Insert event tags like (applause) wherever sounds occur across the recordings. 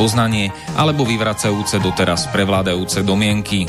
poznanie alebo vyvracajúce doteraz prevládajúce domienky.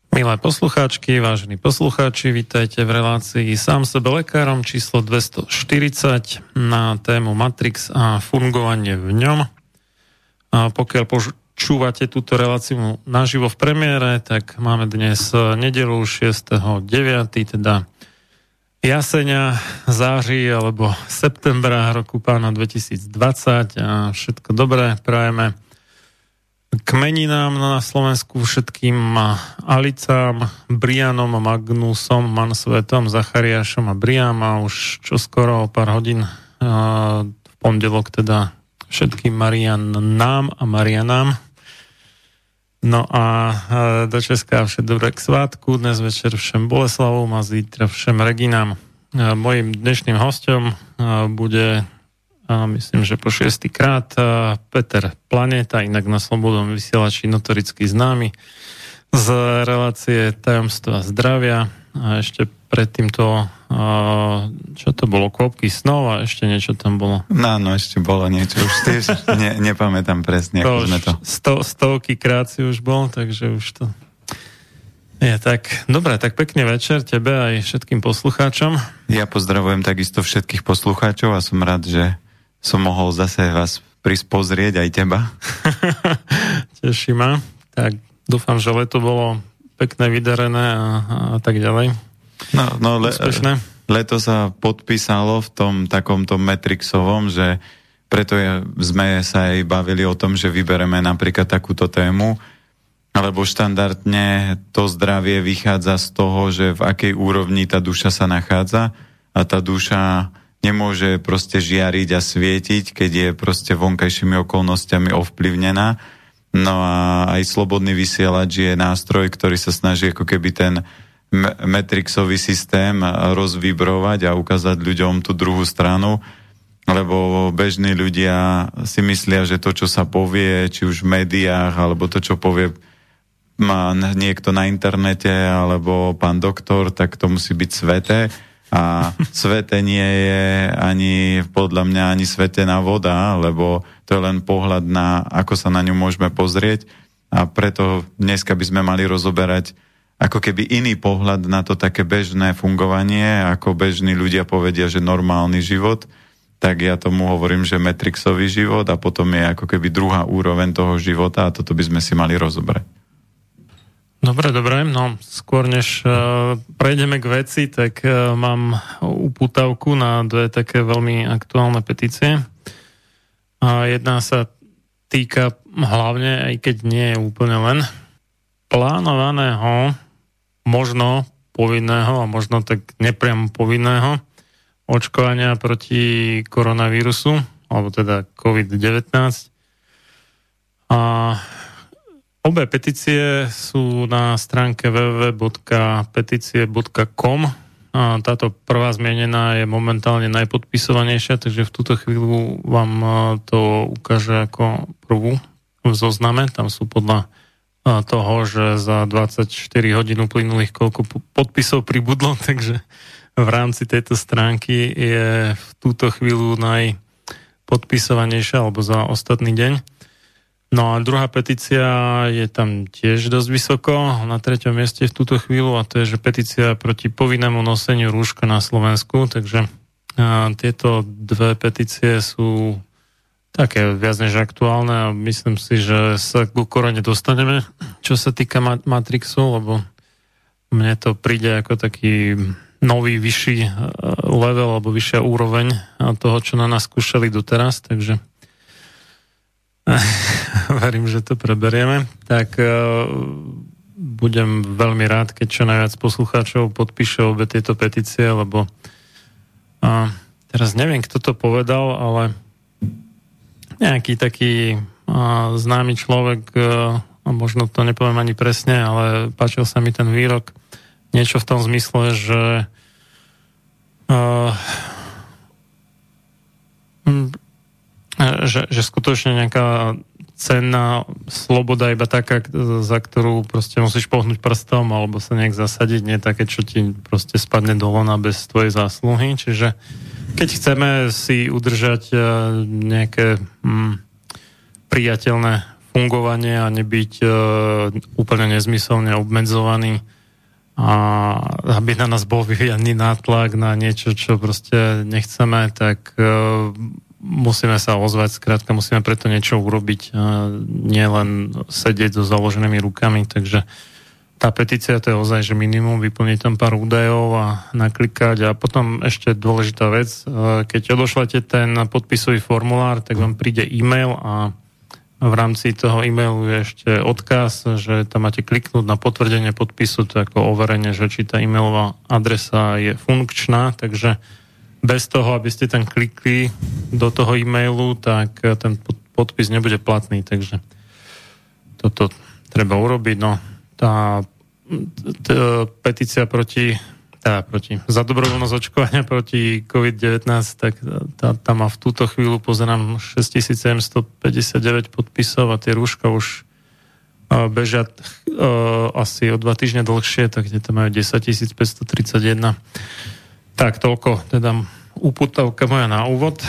Milé poslucháčky, vážení poslucháči, vítajte v relácii Sám sebe lekárom číslo 240 na tému Matrix a fungovanie v ňom. A pokiaľ počúvate túto reláciu naživo v premiére, tak máme dnes nedelu 6.9., teda jasenia, září alebo septembra roku pána 2020 a všetko dobré prajeme kmeninám na Slovensku všetkým Alicám, Brianom, Magnusom, Mansvetom, Zachariášom a Briam a už čoskoro o pár hodín v pondelok teda všetkým Marianám a Marianám. No a do Česka všetko dobré k svátku, dnes večer všem Boleslavom a zítra všem Reginám. Mojím dnešným hostom bude a myslím, že po šiestýkrát Peter Planeta, inak na Slobodnom vysielači notoricky známy z relácie Tajomstva zdravia a ešte predtým to, čo to bolo, Kvopky snov a ešte niečo tam bolo. No, no, ešte bolo niečo, už tiež (laughs) ne, nepamätám presne, ako to sme to. Sto, stovky krát si už bol, takže už to je tak. Dobre, tak pekne večer tebe aj všetkým poslucháčom. Ja pozdravujem takisto všetkých poslucháčov a som rád, že som mohol zase vás prísť pozrieť aj teba. (laughs) Teší ma. Tak dúfam, že leto bolo pekné, vydarené a, a tak ďalej. No, no le, leto sa podpísalo v tom takomto Metrixovom, že preto je, sme sa aj bavili o tom, že vybereme napríklad takúto tému, alebo štandardne to zdravie vychádza z toho, že v akej úrovni tá duša sa nachádza a tá duša nemôže proste žiariť a svietiť, keď je proste vonkajšími okolnostiami ovplyvnená. No a aj slobodný vysielač je nástroj, ktorý sa snaží ako keby ten metrixový systém rozvibrovať a ukázať ľuďom tú druhú stranu, lebo bežní ľudia si myslia, že to, čo sa povie, či už v médiách, alebo to, čo povie má niekto na internete, alebo pán doktor, tak to musí byť sveté a svete nie je ani podľa mňa ani svetená voda, lebo to je len pohľad na, ako sa na ňu môžeme pozrieť. a preto dneska by sme mali rozoberať ako keby iný pohľad na to také bežné fungovanie, ako bežní ľudia povedia, že normálny život, tak ja tomu hovorím, že metrixový život a potom je ako keby druhá úroveň toho života a toto by sme si mali rozobrať. Dobre, dobre, no skôr než uh, prejdeme k veci, tak uh, mám upútavku na dve také veľmi aktuálne petície. Uh, jedna sa týka hlavne, aj keď nie je úplne len, plánovaného, možno povinného a možno tak nepriamo povinného očkovania proti koronavírusu, alebo teda COVID-19. A Obe petície sú na stránke www.petície.com. Táto prvá zmienená je momentálne najpodpisovanejšia, takže v túto chvíľu vám to ukáže ako prvú v zozname. Tam sú podľa toho, že za 24 hodín uplynulých koľko podpisov pribudlo, (laughs) takže v rámci tejto stránky je v túto chvíľu najpodpisovanejšia alebo za ostatný deň. No a druhá petícia je tam tiež dosť vysoko, na treťom mieste v túto chvíľu a to je, že petícia proti povinnému noseniu rúška na Slovensku, takže a, tieto dve petície sú také viac než aktuálne a myslím si, že sa ku korone dostaneme, čo sa týka Matrixu, lebo mne to príde ako taký nový, vyšší level alebo vyššia úroveň toho, čo na nás skúšali doteraz, takže (laughs) verím, že to preberieme, tak uh, budem veľmi rád, keď čo najviac poslucháčov podpíše obe tieto petície, lebo uh, teraz neviem, kto to povedal, ale nejaký taký uh, známy človek, uh, a možno to nepoviem ani presne, ale páčil sa mi ten výrok, niečo v tom zmysle, že uh, že, že skutočne nejaká cenná sloboda iba taká, za ktorú proste musíš pohnúť prstom alebo sa nejak zasadiť, nie také, čo ti proste spadne do lona bez tvojej zásluhy. Čiže keď chceme si udržať e, nejaké mm, priateľné fungovanie a nebyť uh, úplne nezmyselne obmedzovaný a aby na nás bol vyvíjaný nátlak na niečo, čo proste nechceme, tak uh, musíme sa ozvať, skrátka musíme preto niečo urobiť, nielen sedieť so založenými rukami, takže tá petícia to je ozaj, že minimum, vyplniť tam pár údajov a naklikať. A potom ešte dôležitá vec, keď odošlete ten podpisový formulár, tak vám príde e-mail a v rámci toho e-mailu je ešte odkaz, že tam máte kliknúť na potvrdenie podpisu, to je ako overenie, že či tá e-mailová adresa je funkčná, takže bez toho, aby ste tam klikli do toho e-mailu, tak eh, ten podpis nebude platný, takže toto treba urobiť. No, tá, petícia proti, tá, proti za dobrovoľnosť očkovania proti COVID-19, tak tá, tá má v túto chvíľu, pozerám, 6759 podpisov a tie rúška už uh, bežia asi o dva týždne dlhšie, tak tam majú 10 531 tak toľko, teda uputavka moja na úvod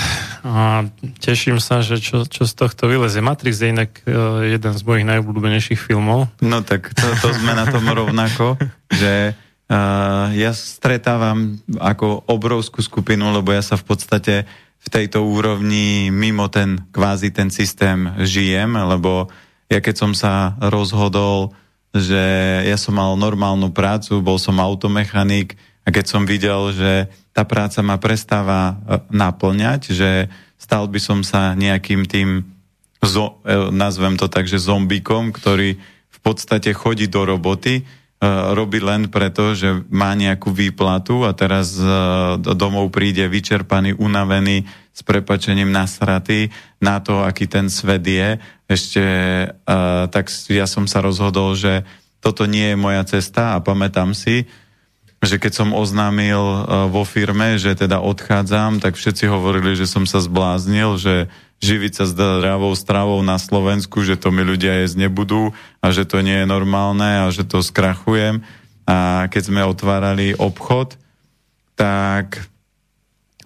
a teším sa, že čo, čo z tohto vylezie. Matrix je inak uh, jeden z mojich najobľúbenejších filmov. No tak to, to sme na tom rovnako, že uh, ja stretávam ako obrovskú skupinu, lebo ja sa v podstate v tejto úrovni mimo ten kvázi ten systém žijem, lebo ja keď som sa rozhodol, že ja som mal normálnu prácu, bol som automechanik, a keď som videl, že tá práca ma prestáva e, naplňať, že stal by som sa nejakým tým, zo, e, nazvem to tak, že zombikom, ktorý v podstate chodí do roboty, e, robí len preto, že má nejakú výplatu a teraz domov príde vyčerpaný, unavený, s prepačením nasratý na to, aký ten svet je. Ešte tak ja som sa rozhodol, že toto nie je moja cesta a pamätám si, že keď som oznámil e, vo firme, že teda odchádzam, tak všetci hovorili, že som sa zbláznil, že živiť sa zdravou stravou na Slovensku, že to mi ľudia jesť nebudú a že to nie je normálne a že to skrachujem. A keď sme otvárali obchod, tak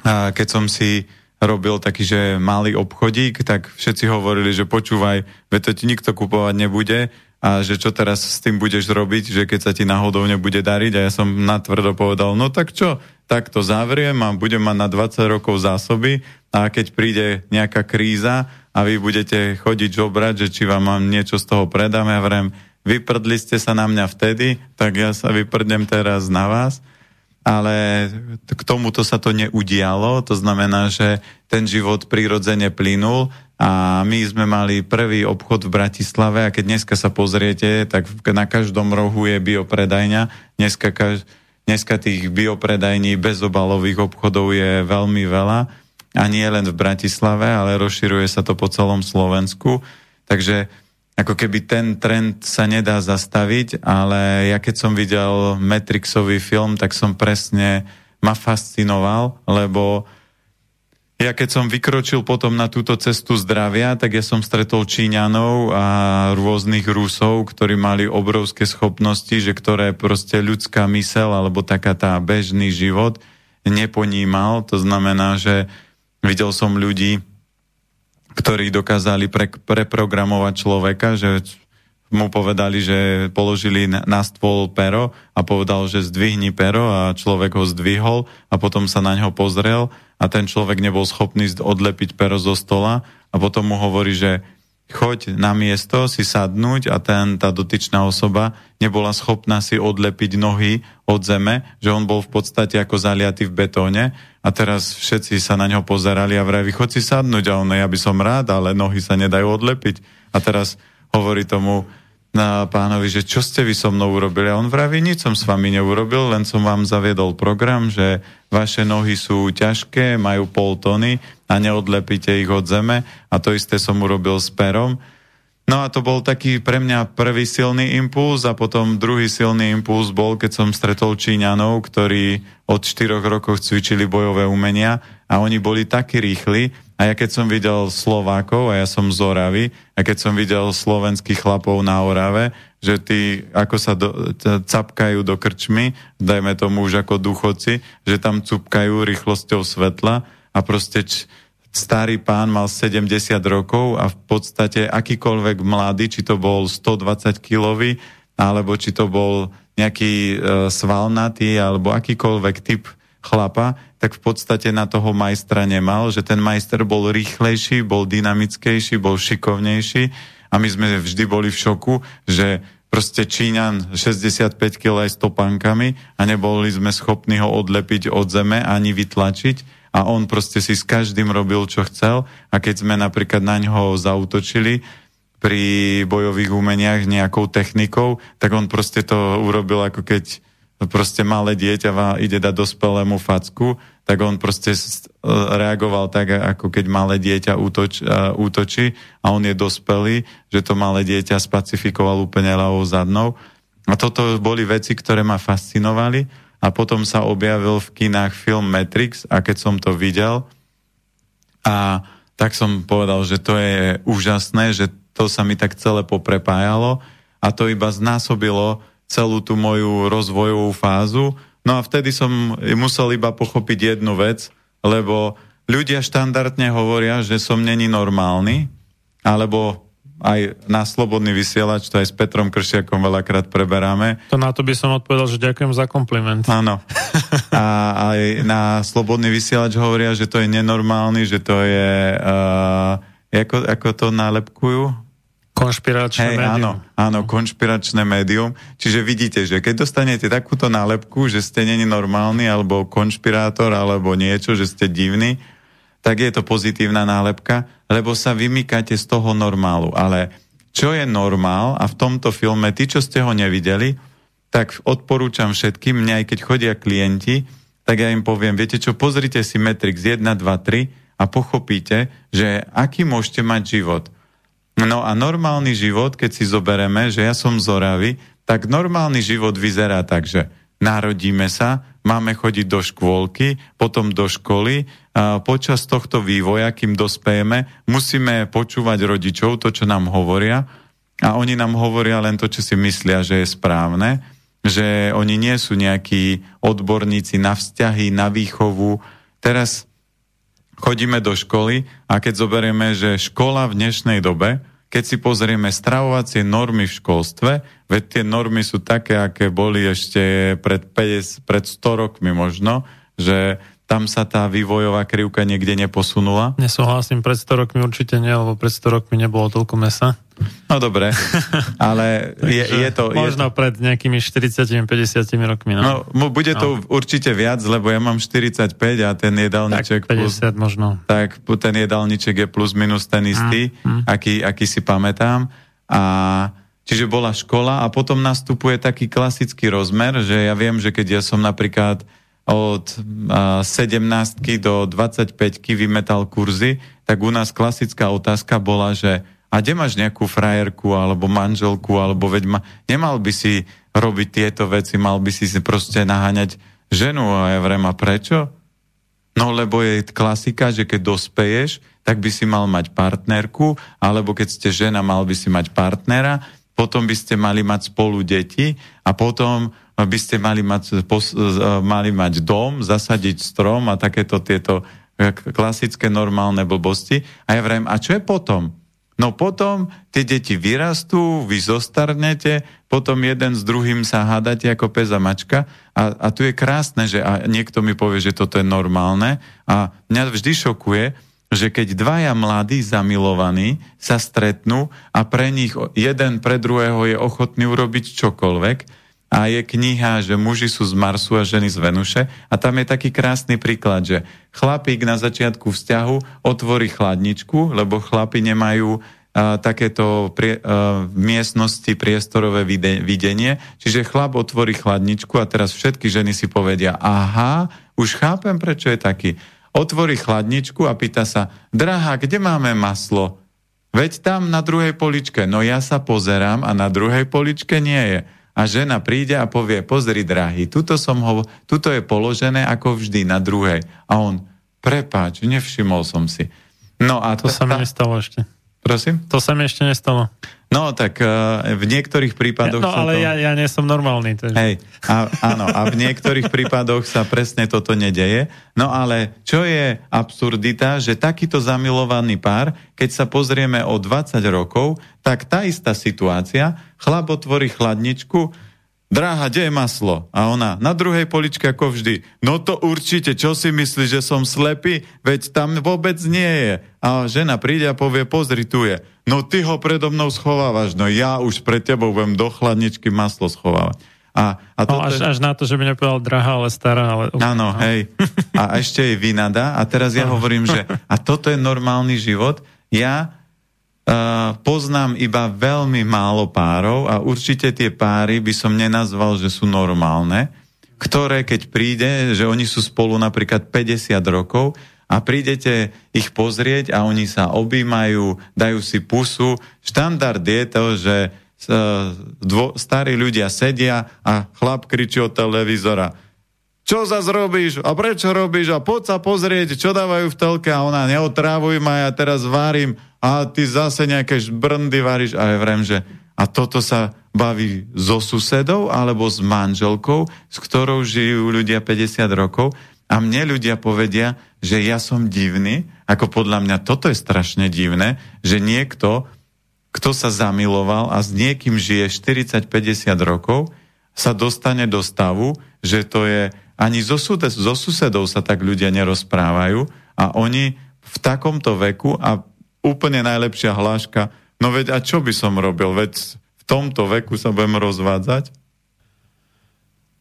keď som si robil taký, že malý obchodík, tak všetci hovorili, že počúvaj, veď to ti nikto kupovať nebude a že čo teraz s tým budeš robiť, že keď sa ti náhodou nebude dariť? A ja som natvrdo povedal, no tak čo, tak to zavriem a budem mať na 20 rokov zásoby. A keď príde nejaká kríza a vy budete chodiť žobrať, že či vám mám niečo z toho predám, ja vrem, vyprdli ste sa na mňa vtedy, tak ja sa vyprdnem teraz na vás. Ale k tomuto sa to neudialo, to znamená, že ten život prirodzene plynul a my sme mali prvý obchod v Bratislave a keď dneska sa pozriete, tak na každom rohu je biopredajňa. Dneska, dneska tých biopredajní bezobalových obchodov je veľmi veľa a nie len v Bratislave, ale rozširuje sa to po celom Slovensku. Takže ako keby ten trend sa nedá zastaviť, ale ja keď som videl Matrixový film, tak som presne ma fascinoval, lebo ja keď som vykročil potom na túto cestu zdravia, tak ja som stretol Číňanov a rôznych Rusov, ktorí mali obrovské schopnosti, že ktoré proste ľudská mysel alebo taká tá bežný život neponímal. To znamená, že videl som ľudí, ktorí dokázali pre, preprogramovať človeka, že mu povedali, že položili na stôl pero a povedal, že zdvihni pero a človek ho zdvihol a potom sa na ňo pozrel a ten človek nebol schopný odlepiť pero zo stola a potom mu hovorí, že choď na miesto si sadnúť a ten, tá dotyčná osoba nebola schopná si odlepiť nohy od zeme, že on bol v podstate ako zaliatý v betóne a teraz všetci sa na ňo pozerali a vraví, choď si sadnúť a on, ja by som rád, ale nohy sa nedajú odlepiť. A teraz hovorí tomu na pánovi, že čo ste vy so mnou urobili? A on vraví, nič som s vami neurobil, len som vám zaviedol program, že vaše nohy sú ťažké, majú pol tony a neodlepíte ich od zeme. A to isté som urobil s perom. No a to bol taký pre mňa prvý silný impuls a potom druhý silný impuls bol, keď som stretol Číňanov, ktorí od 4 rokov cvičili bojové umenia a oni boli takí rýchli a ja keď som videl Slovákov a ja som z Oravy a keď som videl slovenských chlapov na Orave, že tí ako sa do, capkajú do krčmy, dajme tomu už ako duchoci, že tam cupkajú rýchlosťou svetla a proste č, starý pán mal 70 rokov a v podstate akýkoľvek mladý, či to bol 120 kilový, alebo či to bol nejaký e, svalnatý, alebo akýkoľvek typ chlapa, tak v podstate na toho majstra nemal, že ten majster bol rýchlejší, bol dynamickejší, bol šikovnejší a my sme vždy boli v šoku, že proste Číňan 65 kg aj s topánkami a neboli sme schopní ho odlepiť od zeme ani vytlačiť a on proste si s každým robil, čo chcel a keď sme napríklad na ňo zautočili pri bojových umeniach nejakou technikou, tak on proste to urobil ako keď proste malé dieťa ide dať dospelému facku, tak on proste reagoval tak, ako keď malé dieťa útoč, útočí a on je dospelý, že to malé dieťa spacifikoval úplne ľavou zadnou. A toto boli veci, ktoré ma fascinovali a potom sa objavil v kinách film Matrix a keď som to videl a tak som povedal, že to je úžasné, že to sa mi tak celé poprepájalo a to iba znásobilo celú tú moju rozvojovú fázu. No a vtedy som musel iba pochopiť jednu vec, lebo ľudia štandardne hovoria, že som není normálny, alebo aj na Slobodný vysielač, to aj s Petrom Kršiakom veľakrát preberáme. To na to by som odpovedal, že ďakujem za kompliment. Áno. A aj na Slobodný vysielač hovoria, že to je nenormálny, že to je... Uh, ako, ako to nálepkujú? Konšpiračné hey, médium. Áno, áno, konšpiračné médium. Čiže vidíte, že keď dostanete takúto nálepku, že ste není normálny, alebo konšpirátor, alebo niečo, že ste divný, tak je to pozitívna nálepka, lebo sa vymýkate z toho normálu. Ale čo je normál, a v tomto filme, tí, čo ste ho nevideli, tak odporúčam všetkým, mňa aj keď chodia klienti, tak ja im poviem, viete čo, pozrite si Matrix 1, 2, 3 a pochopíte, že aký môžete mať život. No a normálny život, keď si zobereme, že ja som z Oravy, tak normálny život vyzerá tak, že narodíme sa, máme chodiť do škôlky, potom do školy. A počas tohto vývoja, kým dospejeme, musíme počúvať rodičov, to, čo nám hovoria. A oni nám hovoria len to, čo si myslia, že je správne. Že oni nie sú nejakí odborníci na vzťahy, na výchovu. Teraz chodíme do školy a keď zoberieme, že škola v dnešnej dobe, keď si pozrieme stravovacie normy v školstve, veď tie normy sú také, aké boli ešte pred, 50, pred 100 rokmi možno, že tam sa tá vývojová krivka niekde neposunula? Nesúhlasím, pred 100 rokmi určite nie, lebo pred 100 rokmi nebolo toľko mesa. No dobre, ale (laughs) je, je to... Možno je... pred nejakými 40-50 rokmi. No. no, bude to no. určite viac, lebo ja mám 45 a ten jedálniček... Tak 50 plus, možno. Tak ten jedálniček je plus minus ten istý, mm, mm. Aký, aký si pamätám. A čiže bola škola a potom nastupuje taký klasický rozmer, že ja viem, že keď ja som napríklad od 17 do 25 vymetal kurzy, tak u nás klasická otázka bola, že a kde máš nejakú frajerku alebo manželku, alebo veď ma, nemal by si robiť tieto veci, mal by si proste naháňať ženu a ja vrem, a prečo? No lebo je klasika, že keď dospeješ, tak by si mal mať partnerku, alebo keď ste žena, mal by si mať partnera, potom by ste mali mať spolu deti a potom by ste mali mať, pos, mali mať dom, zasadiť strom a takéto tieto klasické normálne blbosti. A ja vrem, a čo je potom? No potom tie deti vyrastú, vy zostarnete, potom jeden s druhým sa hádate ako pes a mačka. A, a tu je krásne, že a niekto mi povie, že toto je normálne. A mňa vždy šokuje, že keď dvaja mladí zamilovaní sa stretnú a pre nich jeden pre druhého je ochotný urobiť čokoľvek, a je kniha, že muži sú z Marsu a ženy z Venuše a tam je taký krásny príklad, že chlapík na začiatku vzťahu otvorí chladničku, lebo chlapi nemajú a, takéto prie, a, miestnosti priestorové vide, videnie, čiže chlap otvorí chladničku a teraz všetky ženy si povedia, aha, už chápem, prečo je taký. Otvorí chladničku a pýta sa, drahá, kde máme maslo? Veď tam na druhej poličke. No ja sa pozerám a na druhej poličke nie je a žena príde a povie, pozri drahý, tuto, som ho, tuto je položené ako vždy na druhej. A on, prepáč, nevšimol som si. No a to sa mi nestalo ešte. Prosím? To sa mi ešte nestalo. No, tak uh, v niektorých prípadoch... No, ale to... ja, ja nie som normálny. Takže... Hej, a, áno, a v niektorých prípadoch sa presne toto nedeje. No ale čo je absurdita, že takýto zamilovaný pár, keď sa pozrieme o 20 rokov, tak tá istá situácia, chlap otvorí chladničku, Dráha, kde je maslo? A ona, na druhej poličke ako vždy. No to určite, čo si myslíš, že som slepý? Veď tam vôbec nie je. A žena príde a povie, pozri, tu je. No ty ho predo mnou schovávaš, no ja už pre tebou budem do chladničky maslo schovávať. A, a no, až, až na to, že by nepovedal drahá, ale stará. Ale... Áno, no. hej. A ešte je vynada. A teraz ja hovorím, že a toto je normálny život. Ja poznám iba veľmi málo párov a určite tie páry by som nenazval, že sú normálne, ktoré keď príde, že oni sú spolu napríklad 50 rokov a prídete ich pozrieť a oni sa objímajú, dajú si pusu. Štandard je to, že uh, dvo, starí ľudia sedia a chlap kričí od televízora čo za robíš? A prečo robíš? A poď sa pozrieť, čo dávajú v telke? A ona neotrávuj ma, ja teraz varím a ty zase nejaké brndy varíš a ja vrem, že a toto sa baví so susedou alebo s manželkou, s ktorou žijú ľudia 50 rokov. A mne ľudia povedia, že ja som divný, ako podľa mňa toto je strašne divné, že niekto, kto sa zamiloval a s niekým žije 40-50 rokov, sa dostane do stavu, že to je ani zo, zo susedov sa tak ľudia nerozprávajú a oni v takomto veku a úplne najlepšia hláška, no veď a čo by som robil, veď v tomto veku sa budem rozvádzať?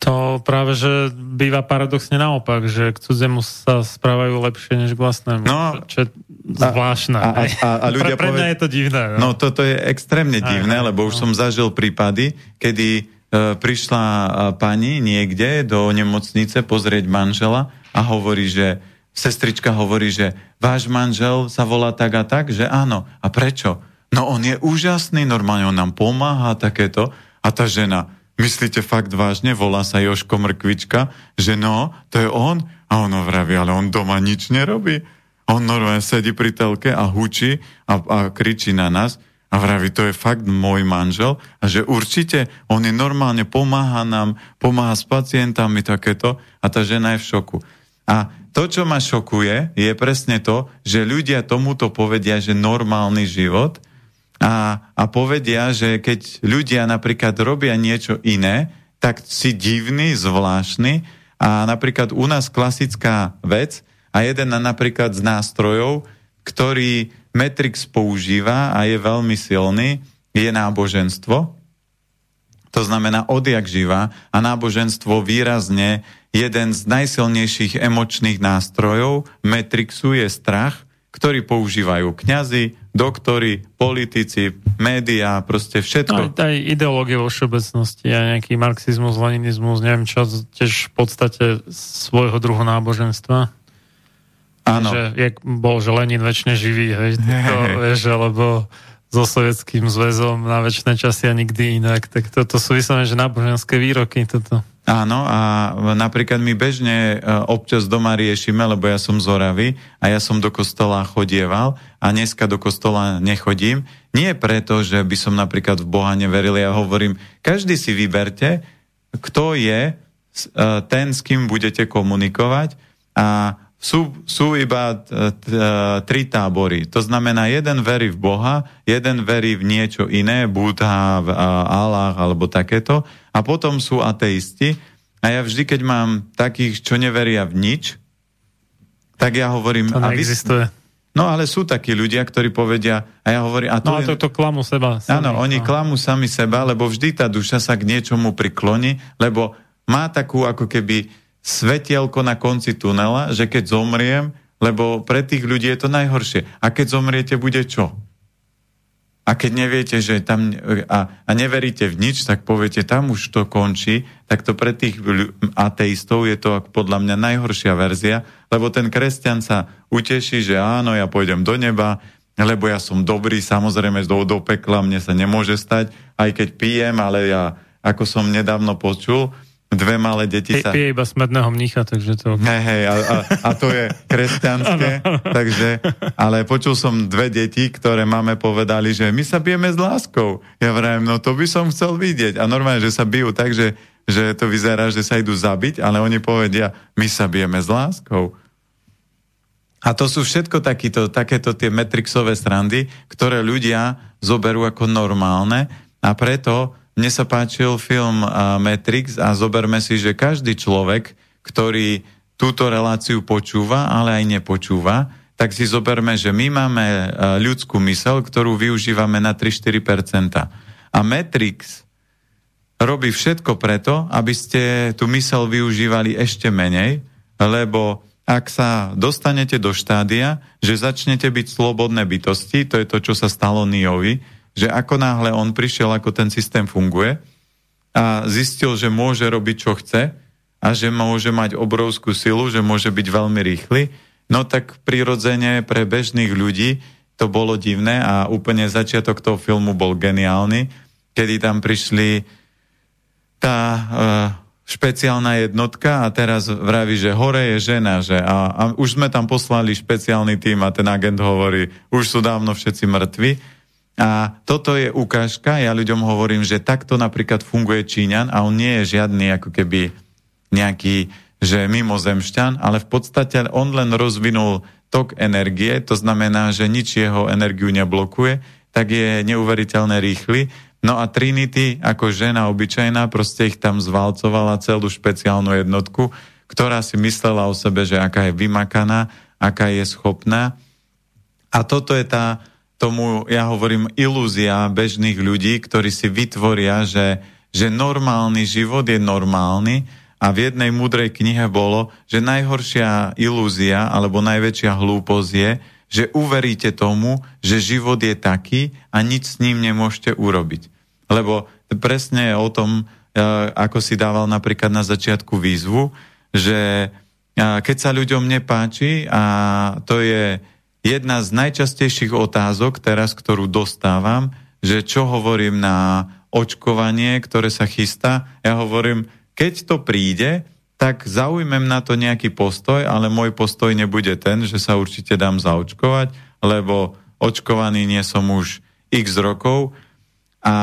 To práve, že býva paradoxne naopak, že k cudzemu sa správajú lepšie než k vlastnému. No, čo je zvláštne. A, a, a, a (laughs) ľudia pre, pre mňa poved... je to divné. No, no toto je extrémne divné, aj, lebo už no. som zažil prípady, kedy E, prišla e, pani niekde do nemocnice pozrieť manžela a hovorí, že sestrička hovorí, že váš manžel sa volá tak a tak, že áno. A prečo? No on je úžasný, normálne on nám pomáha takéto. A tá žena, myslíte fakt vážne, volá sa Joško Mrkvička, že no, to je on. A ono vraví, ale on doma nič nerobí. On normálne sedí pri telke a hučí a, a kričí na nás. A vraví, to je fakt môj manžel a že určite on je normálne, pomáha nám, pomáha s pacientami takéto a tá žena je v šoku. A to, čo ma šokuje, je presne to, že ľudia tomuto povedia, že normálny život a, a povedia, že keď ľudia napríklad robia niečo iné, tak si divný, zvláštny a napríklad u nás klasická vec a jeden napríklad z nástrojov, ktorý Matrix používa a je veľmi silný, je náboženstvo. To znamená odjak živa a náboženstvo výrazne jeden z najsilnejších emočných nástrojov Matrixu je strach, ktorý používajú kňazi, doktori, politici, médiá, proste všetko. No, aj ideológie vo všeobecnosti, aj nejaký marxizmus, leninizmus, neviem čo, tiež v podstate svojho druhu náboženstva. Áno. Že, jak bol, že Lenin väčšine živý, hej, to, (laughs) vieš, alebo so sovietským zväzom na väčšie časy a nikdy inak. Tak toto sú vyslovene, že náboženské výroky. Toto. Áno, a napríklad my bežne e, občas doma riešime, lebo ja som z Oravy a ja som do kostola chodieval a dneska do kostola nechodím. Nie preto, že by som napríklad v Boha neveril, ja hovorím, každý si vyberte, kto je e, ten, s kým budete komunikovať a sú, sú iba t, t, tri tábory. To znamená, jeden verí v Boha, jeden verí v niečo iné, Budha, v Allah alebo takéto, a potom sú ateisti. A ja vždy, keď mám takých, čo neveria v nič, tak ja hovorím... To neexistuje. No ale sú takí ľudia, ktorí povedia, a ja hovorím... A to no a to, to klamú seba. Áno, oni no. klamú sami seba, lebo vždy tá duša sa k niečomu prikloní, lebo má takú ako keby svetielko na konci tunela, že keď zomriem, lebo pre tých ľudí je to najhoršie. A keď zomriete, bude čo? A keď neviete, že tam a, a neveríte v nič, tak poviete, tam už to končí, tak to pre tých ateistov je to podľa mňa najhoršia verzia, lebo ten kresťan sa uteší, že áno, ja pôjdem do neba, lebo ja som dobrý, samozrejme do, do pekla mne sa nemôže stať, aj keď pijem, ale ja, ako som nedávno počul, dve malé deti sa... Pije iba smedného mnícha, takže to... Hej, hej, a, a, a to je kresťanské, takže... Ale počul som dve deti, ktoré máme povedali, že my sa bijeme s láskou. Ja vrajem, no to by som chcel vidieť. A normálne, že sa bijú tak, že, že to vyzerá, že sa idú zabiť, ale oni povedia, my sa bijeme s láskou. A to sú všetko takýto, takéto tie metrixové strandy, ktoré ľudia zoberú ako normálne a preto mne sa páčil film Matrix a zoberme si, že každý človek, ktorý túto reláciu počúva, ale aj nepočúva, tak si zoberme, že my máme uh, ľudskú mysel, ktorú využívame na 3-4%. A Matrix robí všetko preto, aby ste tú mysel využívali ešte menej, lebo ak sa dostanete do štádia, že začnete byť slobodné bytosti, to je to, čo sa stalo Niovi, že ako náhle on prišiel, ako ten systém funguje a zistil, že môže robiť, čo chce a že môže mať obrovskú silu, že môže byť veľmi rýchly, no tak prirodzene pre bežných ľudí to bolo divné a úplne začiatok toho filmu bol geniálny, kedy tam prišli tá uh, špeciálna jednotka a teraz vraví, že hore je žena, že a, a už sme tam poslali špeciálny tým a ten agent hovorí, už sú dávno všetci mŕtvi a toto je ukážka, ja ľuďom hovorím, že takto napríklad funguje Číňan a on nie je žiadny ako keby nejaký, že mimozemšťan, ale v podstate on len rozvinul tok energie, to znamená, že nič jeho energiu neblokuje, tak je neuveriteľne rýchly. No a Trinity ako žena obyčajná proste ich tam zvalcovala celú špeciálnu jednotku, ktorá si myslela o sebe, že aká je vymakaná, aká je schopná. A toto je tá, tomu, ja hovorím, ilúzia bežných ľudí, ktorí si vytvoria, že, že normálny život je normálny a v jednej múdrej knihe bolo, že najhoršia ilúzia alebo najväčšia hlúposť je, že uveríte tomu, že život je taký a nič s ním nemôžete urobiť. Lebo presne o tom, e, ako si dával napríklad na začiatku výzvu, že e, keď sa ľuďom nepáči a to je jedna z najčastejších otázok teraz, ktorú dostávam, že čo hovorím na očkovanie, ktoré sa chystá, ja hovorím, keď to príde, tak zaujmem na to nejaký postoj, ale môj postoj nebude ten, že sa určite dám zaočkovať, lebo očkovaný nie som už x rokov a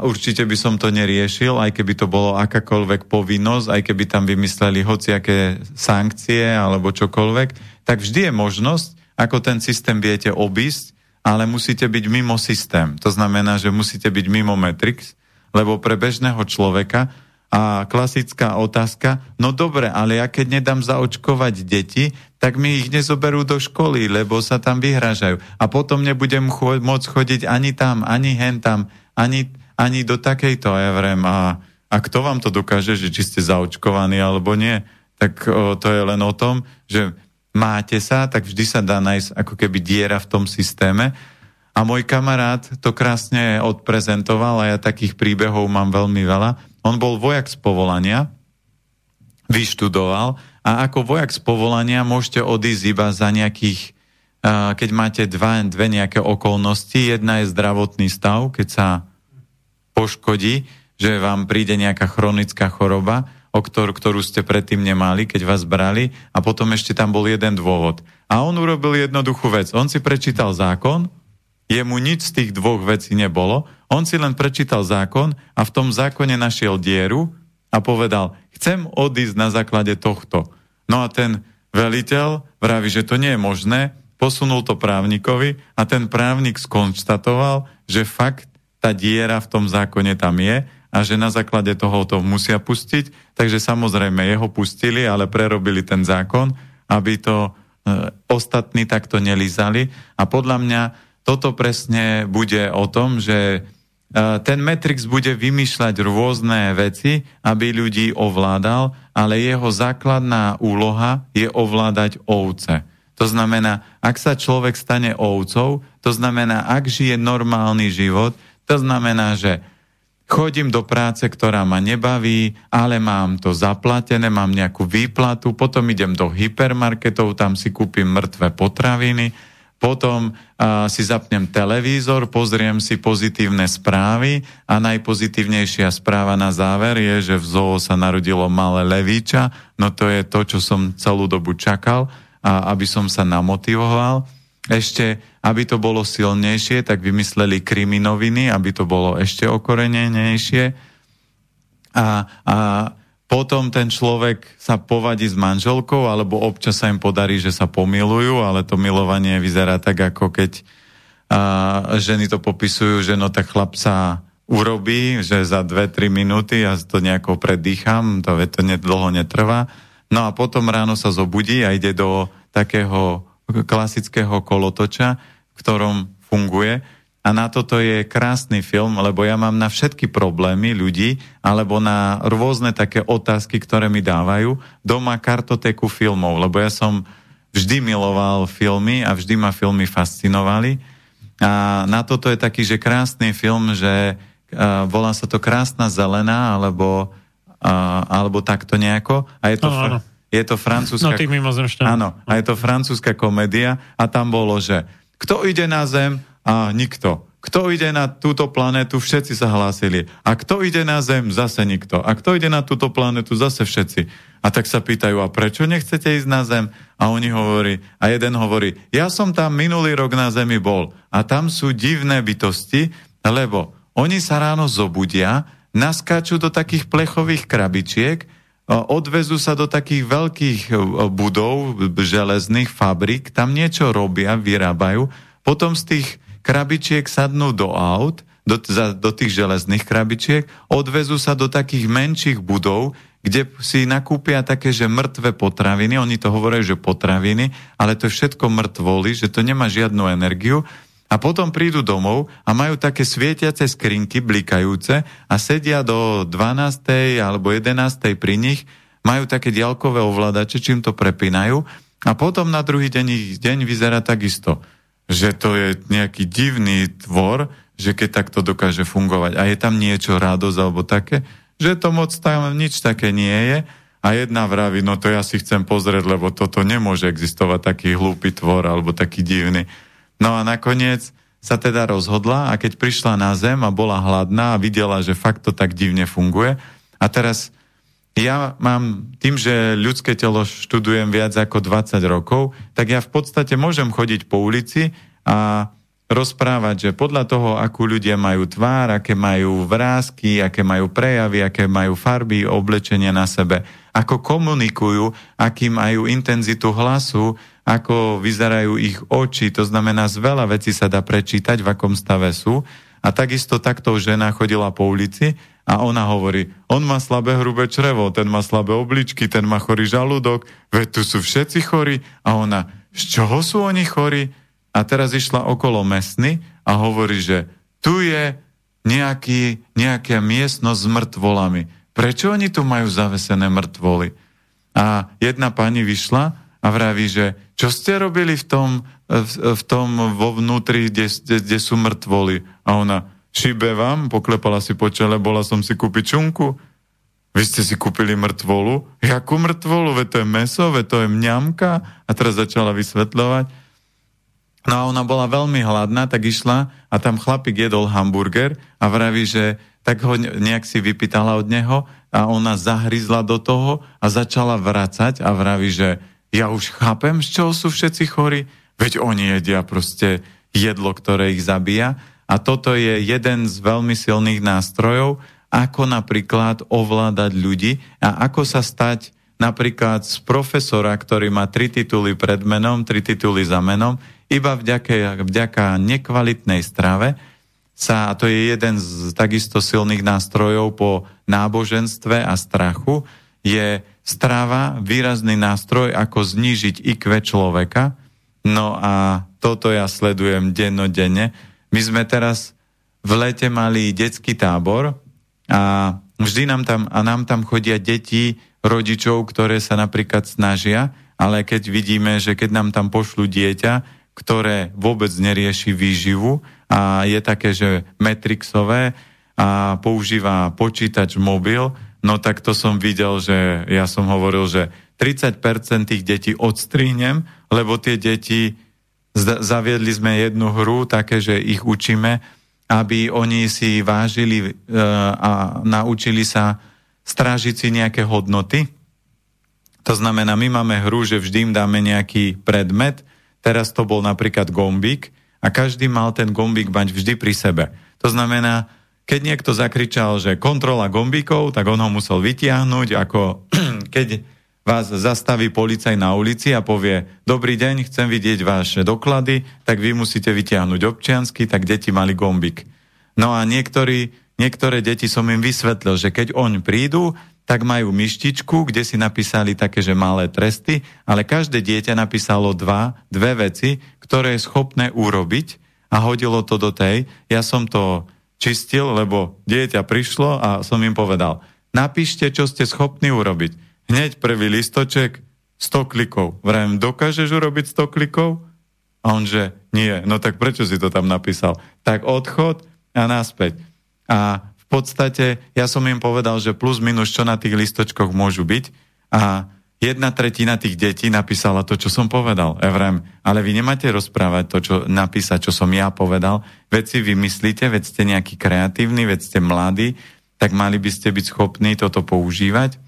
určite by som to neriešil, aj keby to bolo akákoľvek povinnosť, aj keby tam vymysleli hociaké sankcie alebo čokoľvek, tak vždy je možnosť, ako ten systém viete obísť, ale musíte byť mimo systém. To znamená, že musíte byť mimo Matrix, lebo pre bežného človeka a klasická otázka, no dobre, ale ja keď nedám zaočkovať deti, tak mi ich nezoberú do školy, lebo sa tam vyhražajú. A potom nebudem cho- môcť chodiť ani tam, ani hen tam, ani, ani do takejto, ja vrem, a, a kto vám to dokáže, že či ste zaočkovaní alebo nie? Tak o, to je len o tom, že máte sa, tak vždy sa dá nájsť ako keby diera v tom systéme. A môj kamarát to krásne odprezentoval a ja takých príbehov mám veľmi veľa on bol vojak z povolania, vyštudoval a ako vojak z povolania môžete odísť iba za nejakých, keď máte dva, dve nejaké okolnosti. Jedna je zdravotný stav, keď sa poškodí, že vám príde nejaká chronická choroba, o ktor- ktorú ste predtým nemali, keď vás brali a potom ešte tam bol jeden dôvod. A on urobil jednoduchú vec. On si prečítal zákon, jemu nič z tých dvoch vecí nebolo on si len prečítal zákon a v tom zákone našiel dieru a povedal, chcem odísť na základe tohto. No a ten veliteľ vraví, že to nie je možné, posunul to právnikovi a ten právnik skonštatoval, že fakt tá diera v tom zákone tam je a že na základe toho to musia pustiť. Takže samozrejme jeho pustili, ale prerobili ten zákon, aby to e, ostatní takto nelízali. A podľa mňa toto presne bude o tom, že ten Matrix bude vymýšľať rôzne veci, aby ľudí ovládal, ale jeho základná úloha je ovládať ovce. To znamená, ak sa človek stane ovcov, to znamená, ak žije normálny život, to znamená, že chodím do práce, ktorá ma nebaví, ale mám to zaplatené, mám nejakú výplatu, potom idem do hypermarketov, tam si kúpim mŕtve potraviny, potom uh, si zapnem televízor, pozriem si pozitívne správy a najpozitívnejšia správa na záver je, že v zoo sa narodilo malé levíča, no to je to, čo som celú dobu čakal, a aby som sa namotivoval. Ešte, aby to bolo silnejšie, tak vymysleli kriminoviny, aby to bolo ešte okorenenejšie. A, a potom ten človek sa povadí s manželkou, alebo občas sa im podarí, že sa pomilujú, ale to milovanie vyzerá tak, ako keď a, ženy to popisujú, že no tak chlap sa urobí, že za 2-3 minúty ja to nejako predýcham, to, to dlho netrvá. No a potom ráno sa zobudí a ide do takého klasického kolotoča, v ktorom funguje a na toto je krásny film, lebo ja mám na všetky problémy ľudí, alebo na rôzne také otázky, ktoré mi dávajú, doma kartotéku filmov, lebo ja som vždy miloval filmy a vždy ma filmy fascinovali. A na toto je taký, že krásny film, že uh, volá sa to Krásna zelená, alebo, uh, alebo takto nejako. A je to, no, fr- je to francúzska... No, tým Áno, a je to francúzska komédia a tam bolo, že kto ide na zem, a nikto. Kto ide na túto planetu, všetci sa hlásili. A kto ide na Zem, zase nikto. A kto ide na túto planetu, zase všetci. A tak sa pýtajú, a prečo nechcete ísť na Zem? A oni hovorí, a jeden hovorí, ja som tam minulý rok na Zemi bol. A tam sú divné bytosti, lebo oni sa ráno zobudia, naskáču do takých plechových krabičiek, odvezú sa do takých veľkých budov, železných fabrik, tam niečo robia, vyrábajú, potom z tých krabičiek sadnú do aut, do, za, do tých železných krabičiek, odvezú sa do takých menších budov, kde si nakúpia také, že mŕtve potraviny, oni to hovoria, že potraviny, ale to je všetko mŕtvoli, že to nemá žiadnu energiu, a potom prídu domov a majú také svietiace skrinky, blikajúce a sedia do 12. alebo 11. pri nich, majú také diaľkové ovládače, čím to prepínajú a potom na druhý deň ich deň vyzerá takisto že to je nejaký divný tvor, že keď takto dokáže fungovať. A je tam niečo radosť alebo také, že to moc tam nič také nie je. A jedna vraví, no to ja si chcem pozrieť, lebo toto nemôže existovať taký hlúpy tvor alebo taký divný. No a nakoniec sa teda rozhodla a keď prišla na zem a bola hladná a videla, že fakt to tak divne funguje. A teraz ja mám, tým, že ľudské telo študujem viac ako 20 rokov, tak ja v podstate môžem chodiť po ulici a rozprávať, že podľa toho, akú ľudia majú tvár, aké majú vrázky, aké majú prejavy, aké majú farby, oblečenie na sebe, ako komunikujú, aký majú intenzitu hlasu, ako vyzerajú ich oči, to znamená, z veľa vecí sa dá prečítať, v akom stave sú. A takisto takto žena chodila po ulici a ona hovorí, on má slabé hrubé črevo, ten má slabé obličky, ten má chorý žalúdok, veď tu sú všetci chorí. A ona, z čoho sú oni chorí? A teraz išla okolo mesny a hovorí, že tu je nejaký, nejaká miestnosť s mŕtvolami. Prečo oni tu majú zavesené mŕtvoly? A jedna pani vyšla a vraví, že čo ste robili v tom, v, v tom vo vnútri, kde, kde, kde sú mŕtvoly? A ona, šibe vám, poklepala si po čele, bola som si kúpiť čunku. Vy ste si kúpili mŕtvolu? Jakú mŕtvolu? Veď to je meso, veď to je mňamka? A teraz začala vysvetľovať. No a ona bola veľmi hladná, tak išla a tam chlapík jedol hamburger a vraví, že tak ho nejak si vypýtala od neho a ona zahryzla do toho a začala vracať a vraví, že ja už chápem, z čoho sú všetci chorí, veď oni jedia proste jedlo, ktoré ich zabíja. A toto je jeden z veľmi silných nástrojov, ako napríklad ovládať ľudí a ako sa stať napríklad z profesora, ktorý má tri tituly pred menom, tri tituly za menom, iba vďaka, vďaka nekvalitnej strave sa, a to je jeden z takisto silných nástrojov po náboženstve a strachu, je strava výrazný nástroj, ako znížiť IQ človeka. No a toto ja sledujem dennodenne. My sme teraz v lete mali detský tábor a vždy nám tam, a nám tam chodia deti rodičov, ktoré sa napríklad snažia, ale keď vidíme, že keď nám tam pošlu dieťa, ktoré vôbec nerieši výživu a je také, že metrixové a používa počítač mobil, no tak to som videl, že ja som hovoril, že 30% tých detí odstrihnem, lebo tie deti, zaviedli sme jednu hru, také, že ich učíme, aby oni si vážili e, a naučili sa strážiť si nejaké hodnoty. To znamená, my máme hru, že vždy im dáme nejaký predmet, Teraz to bol napríklad gombík a každý mal ten gombík mať vždy pri sebe. To znamená, keď niekto zakričal, že kontrola gombíkov, tak on ho musel vytiahnuť, ako (clears throat) keď vás zastaví policaj na ulici a povie, dobrý deň, chcem vidieť vaše doklady, tak vy musíte vytiahnuť občiansky, tak deti mali gombík. No a niektorí, niektoré deti som im vysvetlil, že keď oni prídu, tak majú myštičku, kde si napísali také, že malé tresty, ale každé dieťa napísalo dva, dve veci, ktoré je schopné urobiť a hodilo to do tej. Ja som to čistil, lebo dieťa prišlo a som im povedal, napíšte, čo ste schopní urobiť. Hneď prvý listoček, 100 klikov. Vrajem, dokážeš urobiť 100 klikov? A on, že nie. No tak prečo si to tam napísal? Tak odchod a naspäť. A v podstate ja som im povedal, že plus minus čo na tých listočkoch môžu byť a jedna tretina tých detí napísala to, čo som povedal. Evrem, ale vy nemáte rozprávať to, čo napísať, čo som ja povedal. Veď si vymyslíte, veď ste nejaký kreatívny, veď ste mladí, tak mali by ste byť schopní toto používať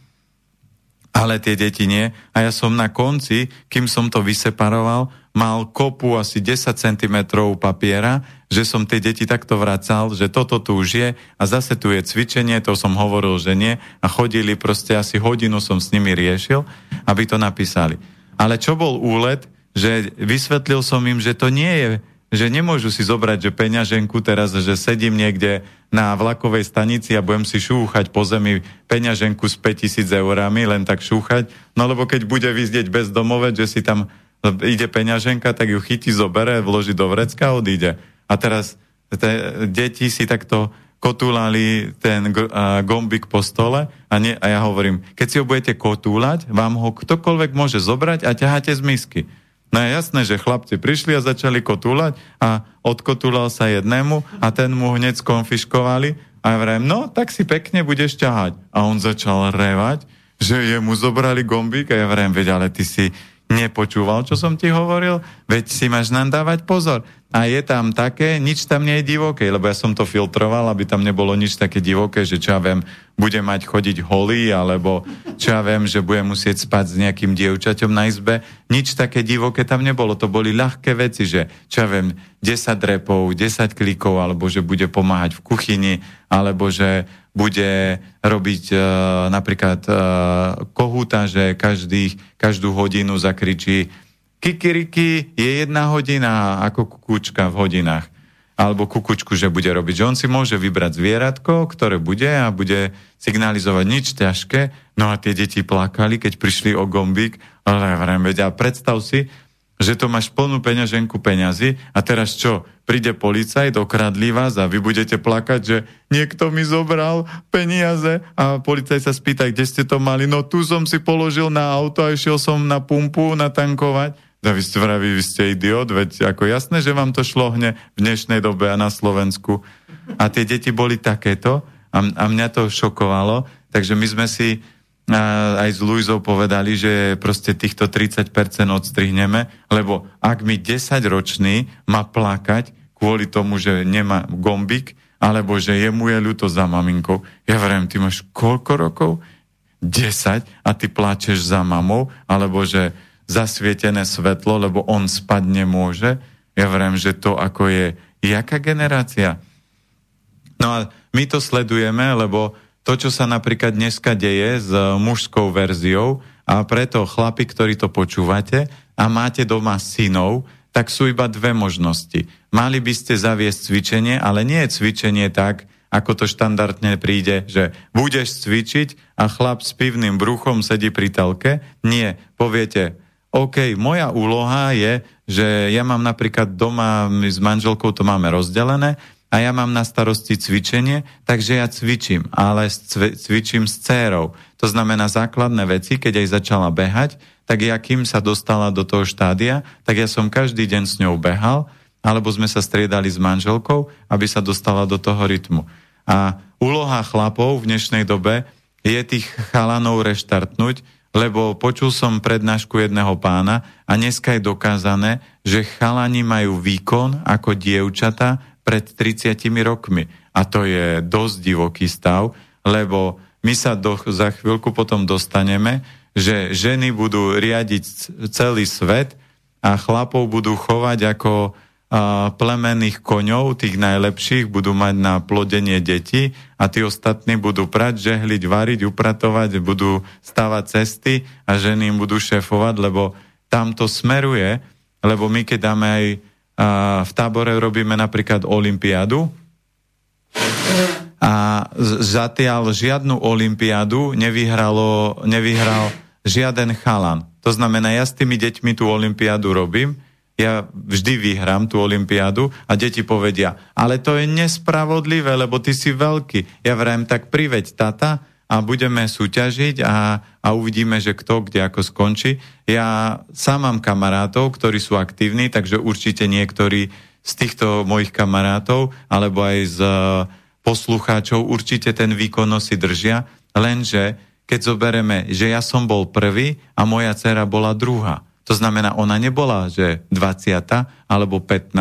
ale tie deti nie. A ja som na konci, kým som to vyseparoval, mal kopu asi 10 cm papiera, že som tie deti takto vracal, že toto tu už je a zase tu je cvičenie, to som hovoril, že nie a chodili proste asi hodinu som s nimi riešil, aby to napísali. Ale čo bol úlet, že vysvetlil som im, že to nie je že nemôžu si zobrať, že peňaženku teraz, že sedím niekde na vlakovej stanici a budem si šúchať po zemi peňaženku s 5000 eurami, len tak šúchať, no lebo keď bude vyzdieť bezdomovec, že si tam ide peňaženka, tak ju chytí, zobere, vloží do vrecka a odíde. A teraz te, deti si takto kotúlali ten gombik po stole a, nie, a ja hovorím, keď si ho budete kotúlať, vám ho ktokoľvek môže zobrať a ťaháte z misky. No je jasné, že chlapci prišli a začali kotúľať a odkotúľal sa jednému a ten mu hneď skonfiškovali a ja vrajem, no tak si pekne budeš ťahať. A on začal revať, že jemu zobrali gombík a ja vrajem, veď ale ty si nepočúval, čo som ti hovoril, veď si máš nám dávať pozor. a je tam také, nič tam nie je divoké, lebo ja som to filtroval, aby tam nebolo nič také divoké, že čo ja viem, bude mať chodiť holý, alebo čo ja viem, že bude musieť spať s nejakým dievčaťom na izbe. Nič také divoké tam nebolo. To boli ľahké veci, že čo ja viem, 10 repov, 10 klikov, alebo že bude pomáhať v kuchyni, alebo že bude robiť uh, napríklad uh, kohúta, že každých, každú hodinu zakričí kikiriki je jedna hodina ako kukučka v hodinách. Alebo kukučku, že bude robiť. Že on si môže vybrať zvieratko, ktoré bude a bude signalizovať nič ťažké. No a tie deti plakali, keď prišli o gombík. Ale vrem, veď predstav si, že to máš plnú peňaženku peňazí a teraz čo? Príde policajt, okradli vás a vy budete plakať, že niekto mi zobral peniaze a policajt sa spýta, kde ste to mali? No tu som si položil na auto a išiel som na pumpu natankovať. Da vy ste vraví, vy ste idiot, veď ako jasné, že vám to šlohne v dnešnej dobe a na Slovensku. A tie deti boli takéto a, a mňa to šokovalo, takže my sme si a, aj s Luizou povedali, že proste týchto 30% odstrihneme, lebo ak mi 10-ročný má plakať kvôli tomu, že nemá gombik, alebo že jemu je ľúto za maminkou. Ja verím, ty máš koľko rokov? 10 a ty pláčeš za mamou, alebo že zasvietené svetlo, lebo on spať nemôže. Ja verím, že to ako je, jaká generácia? No a my to sledujeme, lebo to, čo sa napríklad dneska deje s mužskou verziou, a preto chlapi, ktorí to počúvate a máte doma synov, tak sú iba dve možnosti. Mali by ste zaviesť cvičenie, ale nie je cvičenie tak, ako to štandardne príde, že budeš cvičiť a chlap s pivným bruchom sedí pri telke. Nie, poviete, OK, moja úloha je, že ja mám napríklad doma, my s manželkou to máme rozdelené a ja mám na starosti cvičenie, takže ja cvičím, ale cvičím s cérou. To znamená základné veci, keď aj začala behať, tak ja kým sa dostala do toho štádia, tak ja som každý deň s ňou behal, alebo sme sa striedali s manželkou, aby sa dostala do toho rytmu. A úloha chlapov v dnešnej dobe je tých chalanov reštartnúť, lebo počul som prednášku jedného pána a dneska je dokázané, že chalani majú výkon ako dievčata pred 30 rokmi. A to je dosť divoký stav, lebo my sa do, za chvíľku potom dostaneme, že ženy budú riadiť celý svet a chlapov budú chovať ako plemenných koňov, tých najlepších, budú mať na plodenie detí a tí ostatní budú prať, žehliť, variť, upratovať, budú stavať cesty a ženy im budú šéfovať, lebo tam to smeruje, lebo my keď dáme aj v tábore robíme napríklad olympiádu a zatiaľ žiadnu olympiádu nevyhral žiaden chalan. To znamená, ja s tými deťmi tú olympiádu robím, ja vždy vyhrám tú olympiádu a deti povedia, ale to je nespravodlivé, lebo ty si veľký. Ja vrajem, tak priveď tata a budeme súťažiť a, a uvidíme, že kto kde ako skončí. Ja sám mám kamarátov, ktorí sú aktívni, takže určite niektorí z týchto mojich kamarátov alebo aj z poslucháčov určite ten výkon si držia, lenže keď zobereme, že ja som bol prvý a moja dcera bola druhá. To znamená, ona nebola, že 20. alebo 15.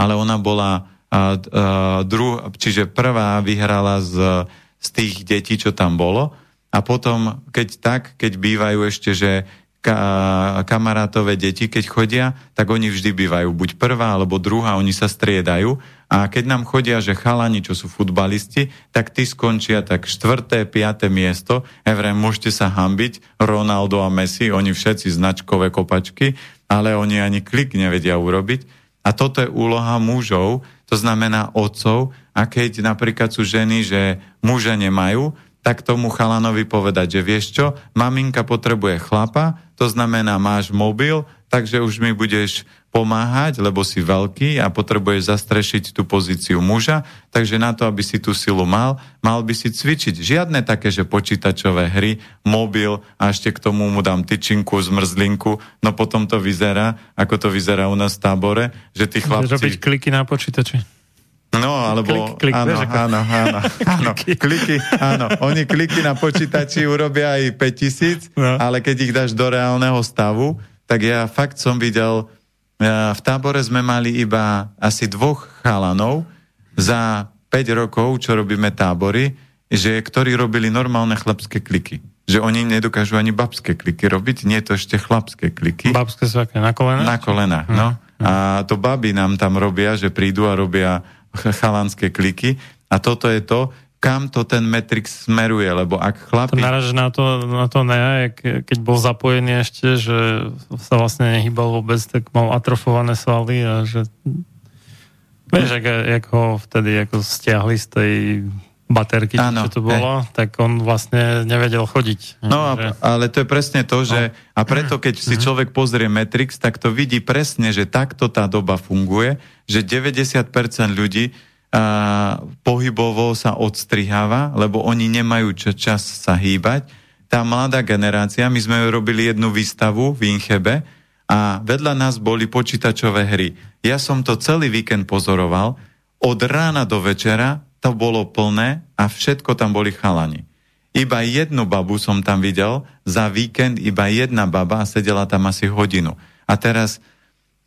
ale ona bola a, a, dru, čiže prvá vyhrala z, z tých detí, čo tam bolo. A potom, keď tak, keď bývajú ešte, že ka, kamarátové deti, keď chodia, tak oni vždy bývajú buď prvá alebo druhá, oni sa striedajú. A keď nám chodia, že chalani, čo sú futbalisti, tak tí skončia tak štvrté, piaté miesto. Evrem, môžete sa hambiť, Ronaldo a Messi, oni všetci značkové kopačky, ale oni ani klik nevedia urobiť. A toto je úloha mužov, to znamená otcov, a keď napríklad sú ženy, že muže nemajú, tak tomu chalanovi povedať, že vieš čo, maminka potrebuje chlapa, to znamená máš mobil, takže už mi budeš pomáhať, lebo si veľký a potrebuješ zastrešiť tú pozíciu muža, takže na to, aby si tú silu mal, mal by si cvičiť. Žiadne také, že počítačové hry, mobil a ešte k tomu mu dám tyčinku, zmrzlinku, no potom to vyzerá, ako to vyzerá u nás v tábore, že tí chlapci... Robiť kliky na počítači. No, alebo... Klik, klik, áno, vieš, áno, áno, áno, kliky, áno. Oni kliky na počítači urobia aj 5000, no. ale keď ich dáš do reálneho stavu, tak ja fakt som videl v tábore sme mali iba asi dvoch chalanov za 5 rokov, čo robíme tábory, že ktorí robili normálne chlapské kliky. Že oni nedokážu ani babské kliky robiť, nie je to ešte chlapské kliky. Babské sú aké, na kolenách? Na kolenách, hm. no. A to baby nám tam robia, že prídu a robia (laughs) chalanské kliky. A toto je to, kam to ten Matrix smeruje, lebo ak chlapi... To naraž na to, na to ne, keď bol zapojený ešte, že sa vlastne nehýbal vôbec, tak mal atrofované svaly a že... Vieš, ak, jak ho vtedy ako stiahli z tej baterky, ano, čo to bolo, hej. tak on vlastne nevedel chodiť. No, že... ale to je presne to, že no. a preto, keď si mhm. človek pozrie Matrix, tak to vidí presne, že takto tá doba funguje, že 90% ľudí a pohybovo sa odstriháva, lebo oni nemajú čo čas sa hýbať. Tá mladá generácia, my sme robili jednu výstavu v Inchebe a vedľa nás boli počítačové hry. Ja som to celý víkend pozoroval, od rána do večera to bolo plné a všetko tam boli chalani. Iba jednu babu som tam videl, za víkend iba jedna baba a sedela tam asi hodinu. A teraz,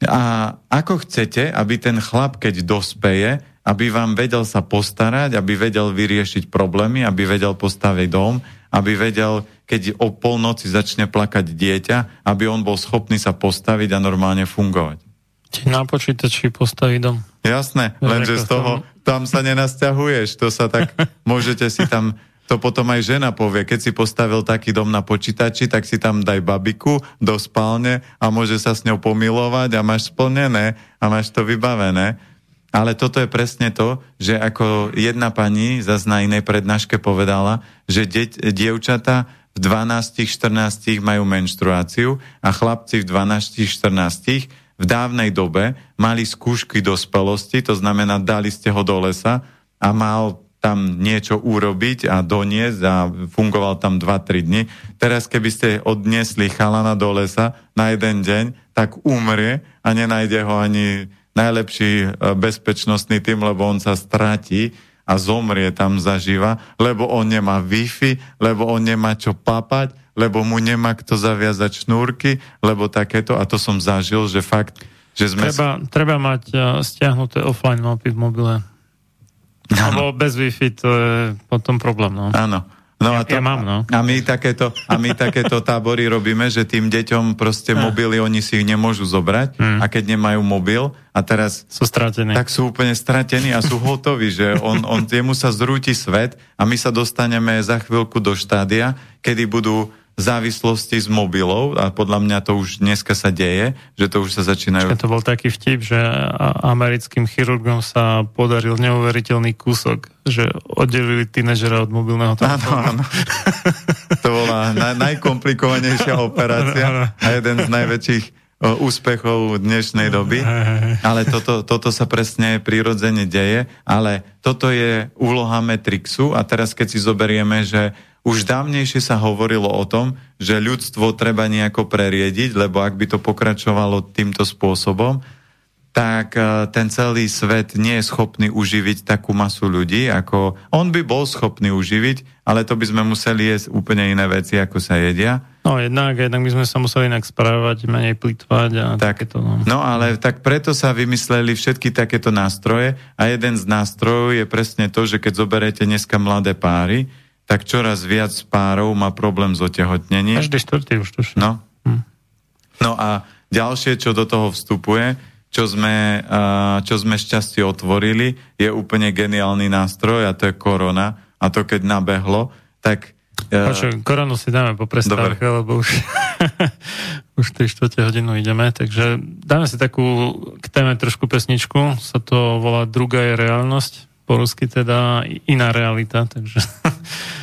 a ako chcete, aby ten chlap, keď dospeje, aby vám vedel sa postarať, aby vedel vyriešiť problémy, aby vedel postaviť dom, aby vedel, keď o polnoci začne plakať dieťa, aby on bol schopný sa postaviť a normálne fungovať. Na počítači postaviť dom. Jasné, lenže z toho, tam sa nenasťahuješ, to sa tak, (laughs) môžete si tam to potom aj žena povie, keď si postavil taký dom na počítači, tak si tam daj babiku do spálne a môže sa s ňou pomilovať a máš splnené a máš to vybavené. Ale toto je presne to, že ako jedna pani zase na inej prednáške povedala, že deť, dievčata v 12-14 majú menštruáciu a chlapci v 12-14 v dávnej dobe mali skúšky dospelosti, to znamená, dali ste ho do lesa a mal tam niečo urobiť a doniesť a fungoval tam 2-3 dni. Teraz, keby ste odniesli chalana do lesa na jeden deň, tak umrie a nenájde ho ani najlepší e, bezpečnostný tým, lebo on sa stratí a zomrie tam zaživa, lebo on nemá Wi-Fi, lebo on nemá čo papať, lebo mu nemá kto zaviazať šnúrky, lebo takéto, a to som zažil, že fakt, že sme... Treba, treba mať uh, stiahnuté offline mapy v mobile. Alebo bez Wi-Fi to je potom problém, no. Áno. No a, to, ja mám, no. a, my takéto, a my takéto tábory robíme, že tým deťom proste mobily, oni si ich nemôžu zobrať hmm. a keď nemajú mobil a teraz... Sú stratení. Tak sú úplne stratení a sú hotoví, že on, on, jemu sa zrúti svet a my sa dostaneme za chvíľku do štádia, kedy budú závislosti z mobilov a podľa mňa to už dneska sa deje, že to už sa začínajú... Čiže to bol taký vtip, že americkým chirurgom sa podaril neuveriteľný kúsok, že oddelili tínežera od mobilného telefónu. Áno, áno. to bola na, najkomplikovanejšia operácia a jeden z najväčších úspechov dnešnej doby, ale toto, toto sa presne prirodzene deje, ale toto je úloha Metrixu a teraz keď si zoberieme, že už dávnejšie sa hovorilo o tom, že ľudstvo treba nejako preriediť, lebo ak by to pokračovalo týmto spôsobom, tak e, ten celý svet nie je schopný uživiť takú masu ľudí, ako on by bol schopný uživiť, ale to by sme museli jesť úplne iné veci, ako sa jedia. No jednak, jednak by sme sa museli inak správať, menej plitvať a tak, takéto. No. no ale tak preto sa vymysleli všetky takéto nástroje a jeden z nástrojov je presne to, že keď zoberete dneska mladé páry, tak čoraz viac párov má problém s otehotnením. Každý štvrtý už tuším. No. Hm. no a ďalšie, čo do toho vstupuje, čo sme, čo sme šťastie otvorili, je úplne geniálny nástroj a to je korona. A to keď nabehlo, tak... Počuj, koronu si dáme po prestávke, lebo už, (laughs) už 3 čtvrte hodinu ideme, takže dáme si takú k téme trošku pesničku, sa to volá Druga je reálnosť po rusky teda iná realita, takže (laughs)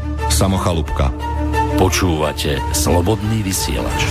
Samochalúbka. Počúvate Slobodný vysielač.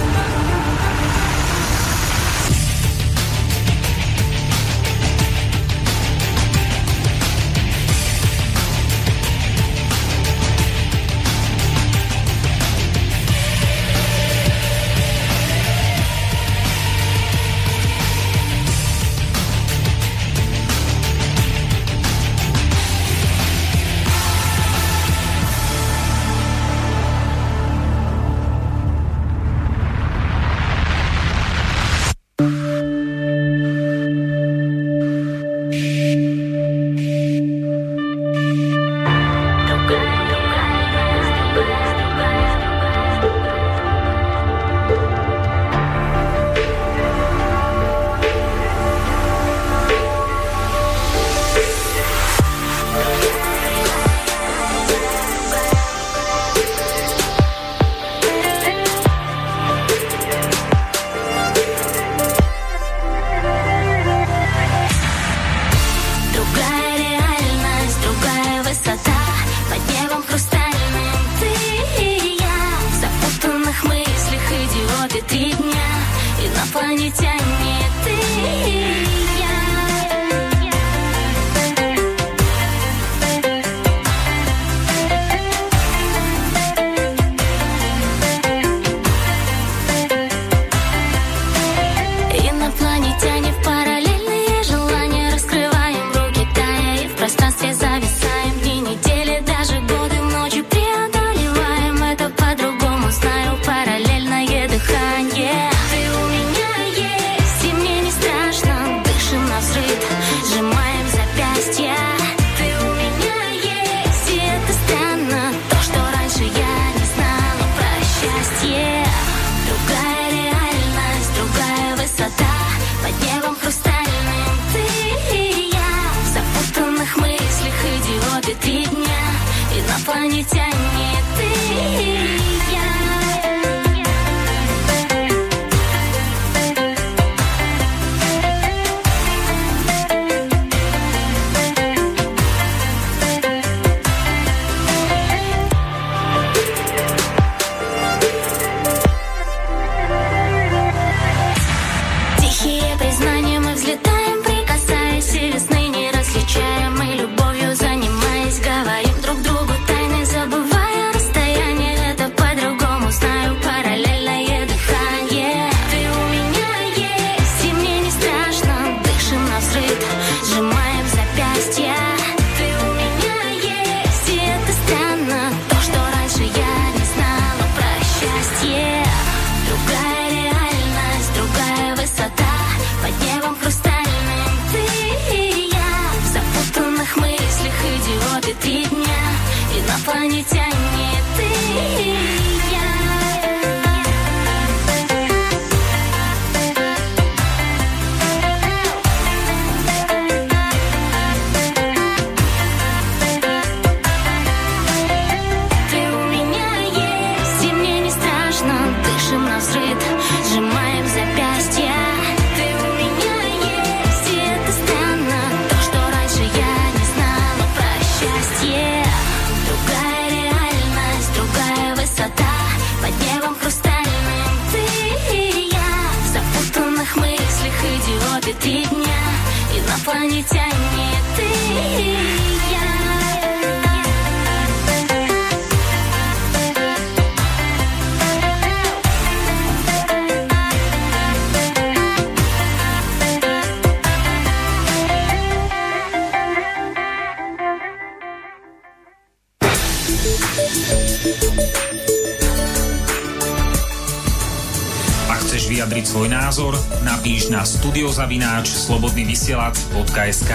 Studiozavináč slobodnyvysielac.sk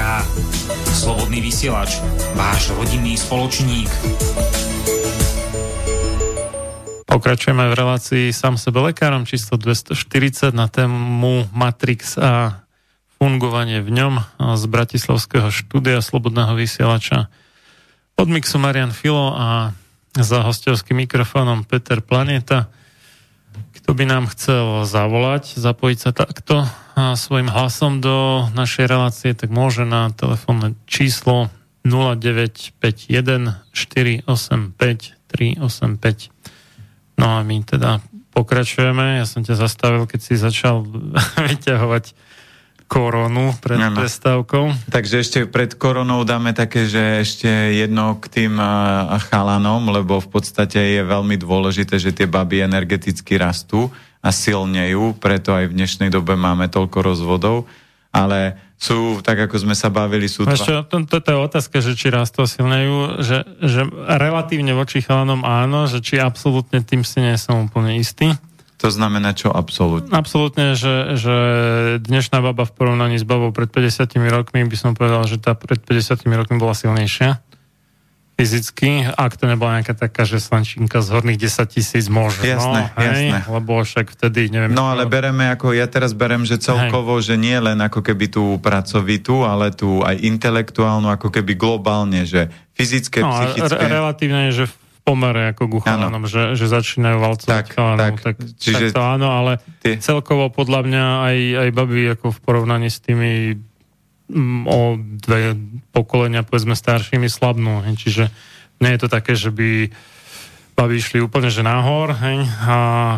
Slobodný vysielač, váš rodinný spoločník. Pokračujeme v relácii sám sebe lekárom číslo 240 na tému Matrix a fungovanie v ňom z Bratislavského štúdia Slobodného vysielača. Od mixu Marian Filo a za hostovským mikrofónom Peter Planeta. Kto by nám chcel zavolať, zapojiť sa takto svojim hlasom do našej relácie, tak môže na telefónne číslo 0951 485 385. No a my teda pokračujeme. Ja som ťa zastavil, keď si začal (laughs) vyťahovať koronu pred ano. prestávkou. Takže ešte pred koronou dáme také, že ešte jedno k tým chalanom, lebo v podstate je veľmi dôležité, že tie baby energeticky rastú a silnejú, preto aj v dnešnej dobe máme toľko rozvodov, ale sú, tak ako sme sa bavili, sú... Ešte, to, toto je otázka, že či rastú silnejú, že, že relatívne voči chalanom áno, že či absolútne tým si nie som úplne istý. To znamená čo absolútne? Absolútne, že, že dnešná baba v porovnaní s babou pred 50 rokmi by som povedal, že tá pred 50 rokmi bola silnejšia fyzicky, ak to nebola nejaká taká, že slančinka z horných 10 tisíc možno, jasné, hej, jasné. lebo však vtedy, neviem... No ale bereme ako, ja teraz berem, že celkovo, hej. že nie len ako keby tú pracovitú, ale tú aj intelektuálnu, ako keby globálne, že fyzické, no, psychické... Re- relatívne že v pomere ako ku chalanom, že, že začínajú valcovať tak, chalanom, tak, tak, čiže tak to áno, ale tie... celkovo podľa mňa aj, aj baby ako v porovnaní s tými o dve pokolenia, povedzme, staršími slabnú. Čiže nie je to také, že by babi išli úplne že nahor hej, a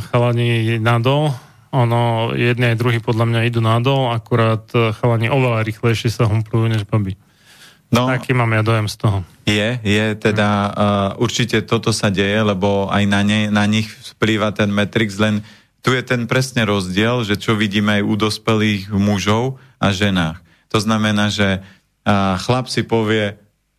chalani nadol. ono, jedni aj druhý podľa mňa idú nadol, akurát chalani oveľa rýchlejšie sa humplujú než baby. No, Taký mám ja dojem z toho. Je, je, teda uh, určite toto sa deje, lebo aj na, ne, na nich vplýva ten Matrix, len tu je ten presne rozdiel, že čo vidíme aj u dospelých mužov a ženách. To znamená, že chlap si povie,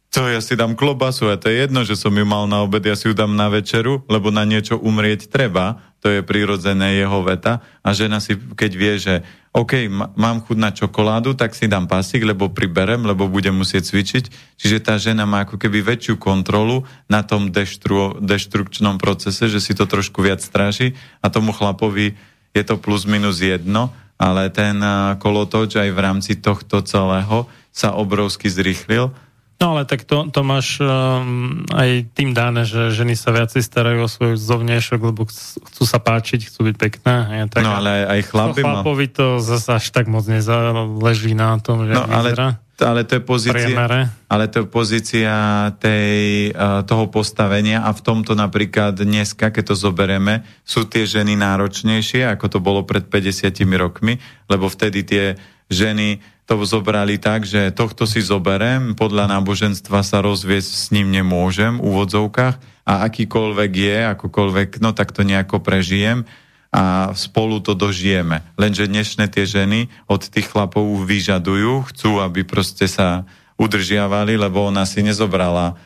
to ja si dám klobasu a to je jedno, že som ju mal na obed, ja si ju dám na večeru, lebo na niečo umrieť treba, to je prirodzené jeho veta. A žena si, keď vie, že OK, mám chuť na čokoládu, tak si dám pasík, lebo priberem, lebo budem musieť cvičiť. Čiže tá žena má ako keby väčšiu kontrolu na tom deštru, deštrukčnom procese, že si to trošku viac stráži a tomu chlapovi je to plus minus jedno, ale ten kolotoč aj v rámci tohto celého sa obrovsky zrýchlil No ale tak to, to máš um, aj tým dáne, že ženy sa viacej starajú o svoj zovniešok, lebo chcú sa páčiť, chcú byť pekné. Je tak, no ale aj chlapi no, chlapovi to zase až tak moc nezáleží na tom, že no, ale, ale to je pozícia, priemere. ale to je pozícia tej, uh, toho postavenia a v tomto napríklad dneska, keď to zoberieme, sú tie ženy náročnejšie, ako to bolo pred 50 rokmi, lebo vtedy tie ženy to zobrali tak, že tohto si zoberem, podľa náboženstva sa rozviesť s ním nemôžem v úvodzovkách a akýkoľvek je, akokoľvek, no tak to nejako prežijem a spolu to dožijeme. Lenže dnešné tie ženy od tých chlapov vyžadujú, chcú, aby proste sa udržiavali, lebo ona si nezobrala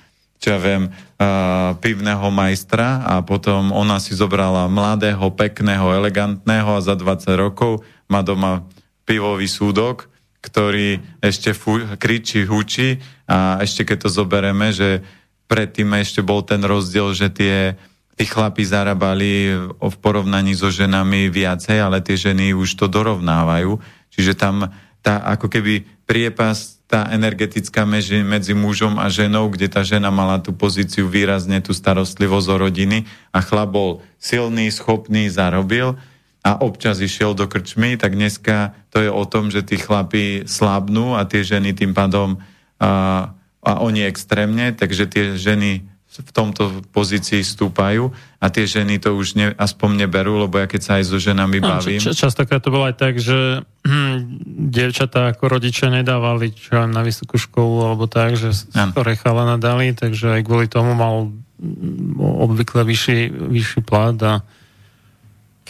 čo ja viem, uh, pivného majstra a potom ona si zobrala mladého, pekného, elegantného a za 20 rokov má doma pivový súdok ktorý ešte fú, kričí, hučí a ešte keď to zobereme, že predtým ešte bol ten rozdiel, že tie tí chlapi zarábali v porovnaní so ženami viacej, ale tie ženy už to dorovnávajú. Čiže tam tá ako keby priepas, tá energetická medzi, medzi mužom a ženou, kde tá žena mala tú pozíciu výrazne, tú starostlivosť o rodiny a chlap bol silný, schopný, zarobil a občas išiel do krčmy, tak dneska to je o tom, že tí chlapí slabnú a tie ženy tým pádom a, a oni extrémne, takže tie ženy v tomto pozícii stúpajú a tie ženy to už ne, aspoň neberú, lebo ja keď sa aj so ženami bavím... Č- častokrát to bolo aj tak, že hm, dievčatá ako rodičia nedávali čo na vysokú školu alebo tak, že skore chalana dali, takže aj kvôli tomu mal obvykle vyšší, vyšší plat a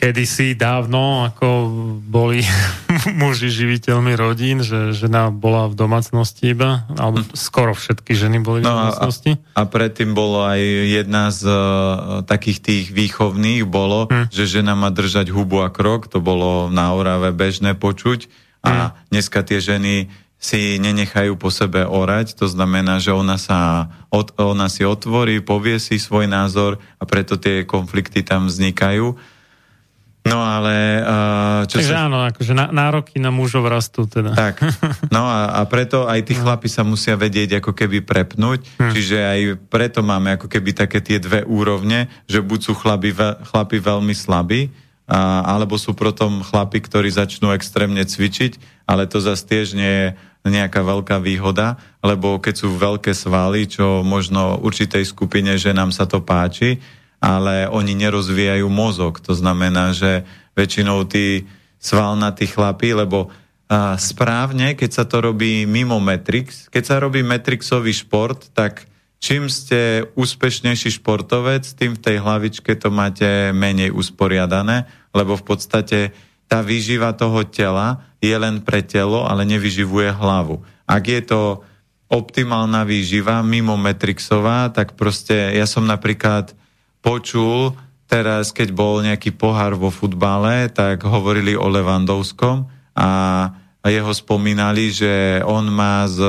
kedysi dávno, ako boli (laughs) muži živiteľmi rodín, že žena bola v domácnosti iba, alebo skoro všetky ženy boli v no domácnosti. A, a predtým bolo aj jedna z uh, takých tých výchovných bolo, hm. že žena má držať hubu a krok, to bolo na Orave bežné počuť a hm. dneska tie ženy si nenechajú po sebe orať, to znamená, že ona, sa, ona si otvorí, povie si svoj názor a preto tie konflikty tam vznikajú No ale... Uh, čo Takže sa... áno, akože nároky na mužov rastú teda. Tak, no a, a preto aj tí no. chlapi sa musia vedieť ako keby prepnúť, hm. čiže aj preto máme ako keby také tie dve úrovne, že buď sú chlapi, chlapi veľmi slabí, a, alebo sú potom chlapi, ktorí začnú extrémne cvičiť, ale to zase tiež nie je nejaká veľká výhoda, lebo keď sú veľké svaly, čo možno určitej skupine, že nám sa to páči, ale oni nerozvíjajú mozog. To znamená, že väčšinou tí svalnatí chlapí, lebo a, správne, keď sa to robí mimo Matrix, keď sa robí Matrixový šport, tak čím ste úspešnejší športovec, tým v tej hlavičke to máte menej usporiadané, lebo v podstate tá výživa toho tela je len pre telo, ale nevyživuje hlavu. Ak je to optimálna výživa mimo Matrixová, tak proste ja som napríklad počul teraz, keď bol nejaký pohár vo futbale, tak hovorili o Levandovskom a jeho spomínali, že on má z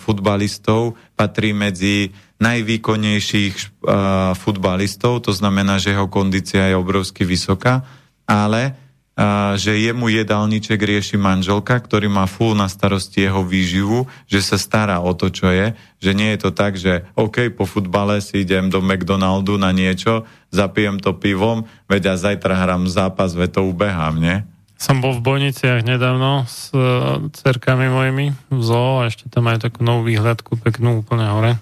futbalistov, patrí medzi najvýkonnejších uh, futbalistov, to znamená, že jeho kondícia je obrovsky vysoká, ale že jemu jedálniček rieši manželka, ktorý má full na starosti jeho výživu, že sa stará o to, čo je, že nie je to tak, že OK, po futbale si idem do McDonaldu na niečo, zapijem to pivom, veď a zajtra hrám zápas, veď to ubehám, nie? Som bol v Bojniciach nedávno s uh, cerkami mojimi v zoo a ešte tam aj takú novú výhľadku peknú úplne hore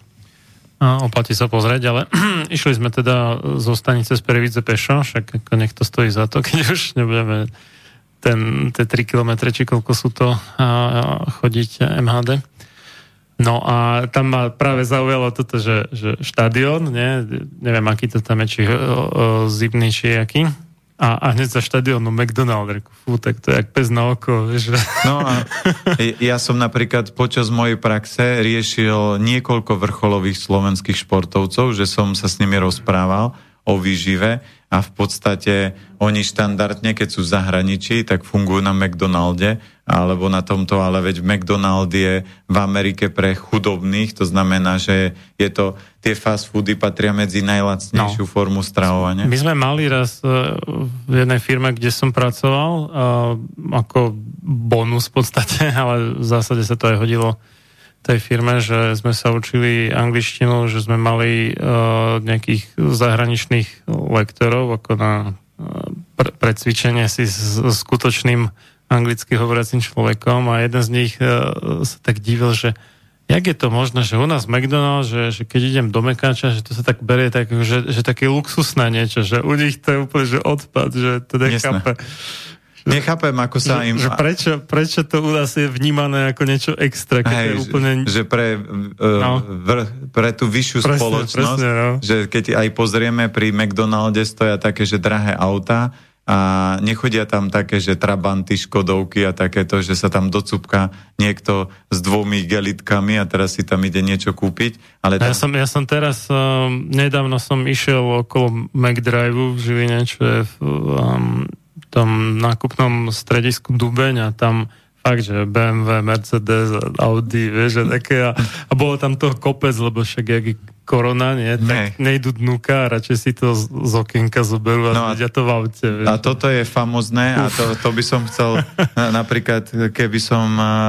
oplatí sa pozrieť, ale (clears throat) išli sme teda zo stanice z Perividze pešo, však ako nech to stojí za to, (laughs) keď už nebudeme ten, tie 3 kilometre, či koľko sú to chodiť MHD. No a tam ma práve zaujalo toto, že, že štadión, nie? neviem, aký to tam je, či o, o, zimný, či aký, a, a hneď za štadiónu McDonald, fú, tak to je jak pes na oko. Vieš. No a ja som napríklad počas mojej praxe riešil niekoľko vrcholových slovenských športovcov, že som sa s nimi rozprával o výžive a v podstate oni štandardne, keď sú v zahraničí, tak fungujú na McDonalde alebo na tomto, ale veď McDonald je v Amerike pre chudobných, to znamená, že je to, tie fast foody patria medzi najlacnejšiu no. formu stravovania. My sme mali raz e, v jednej firme, kde som pracoval, ako bonus v podstate, (laughs) ale v zásade sa to aj hodilo tej firme, že sme sa učili angličtinu, že sme mali uh, nejakých zahraničných lektorov ako na uh, pre, precvičenie si s, s skutočným anglicky hovoriacim človekom a jeden z nich uh, sa tak divil, že jak je to možné, že u nás McDonald's, že, že keď idem do Mekáča, že to sa tak berie tak, že, že také luxusné niečo, že u nich to je úplne že odpad, že to nechápe. Nechápem, ako sa im... Že prečo, prečo to u nás je vnímané ako niečo extra, keď Hej, je úplne... Že pre, uh, no. vr, pre tú vyššiu presne, spoločnosť, presne, no. že keď aj pozrieme pri McDonalde stoja také, že drahé auta a nechodia tam také, že trabanty, škodovky a takéto, že sa tam docupka niekto s dvomi gelitkami a teraz si tam ide niečo kúpiť. Ale tam... ja, som, ja som teraz, um, nedávno som išiel okolo McDrive v Žiline, čo je um, tom nákupnom stredisku Dubeň a tam fakt, že BMW, Mercedes, Audi, vieš, že také a, a bolo tam toho kopec, lebo však jak korona, nie, tak ne. nejdu dnuka a radšej si to z, z okienka zoberú a no a, to v aute. Vieš. A toto je famozné a to, to by som chcel (laughs) napríklad, keby, som,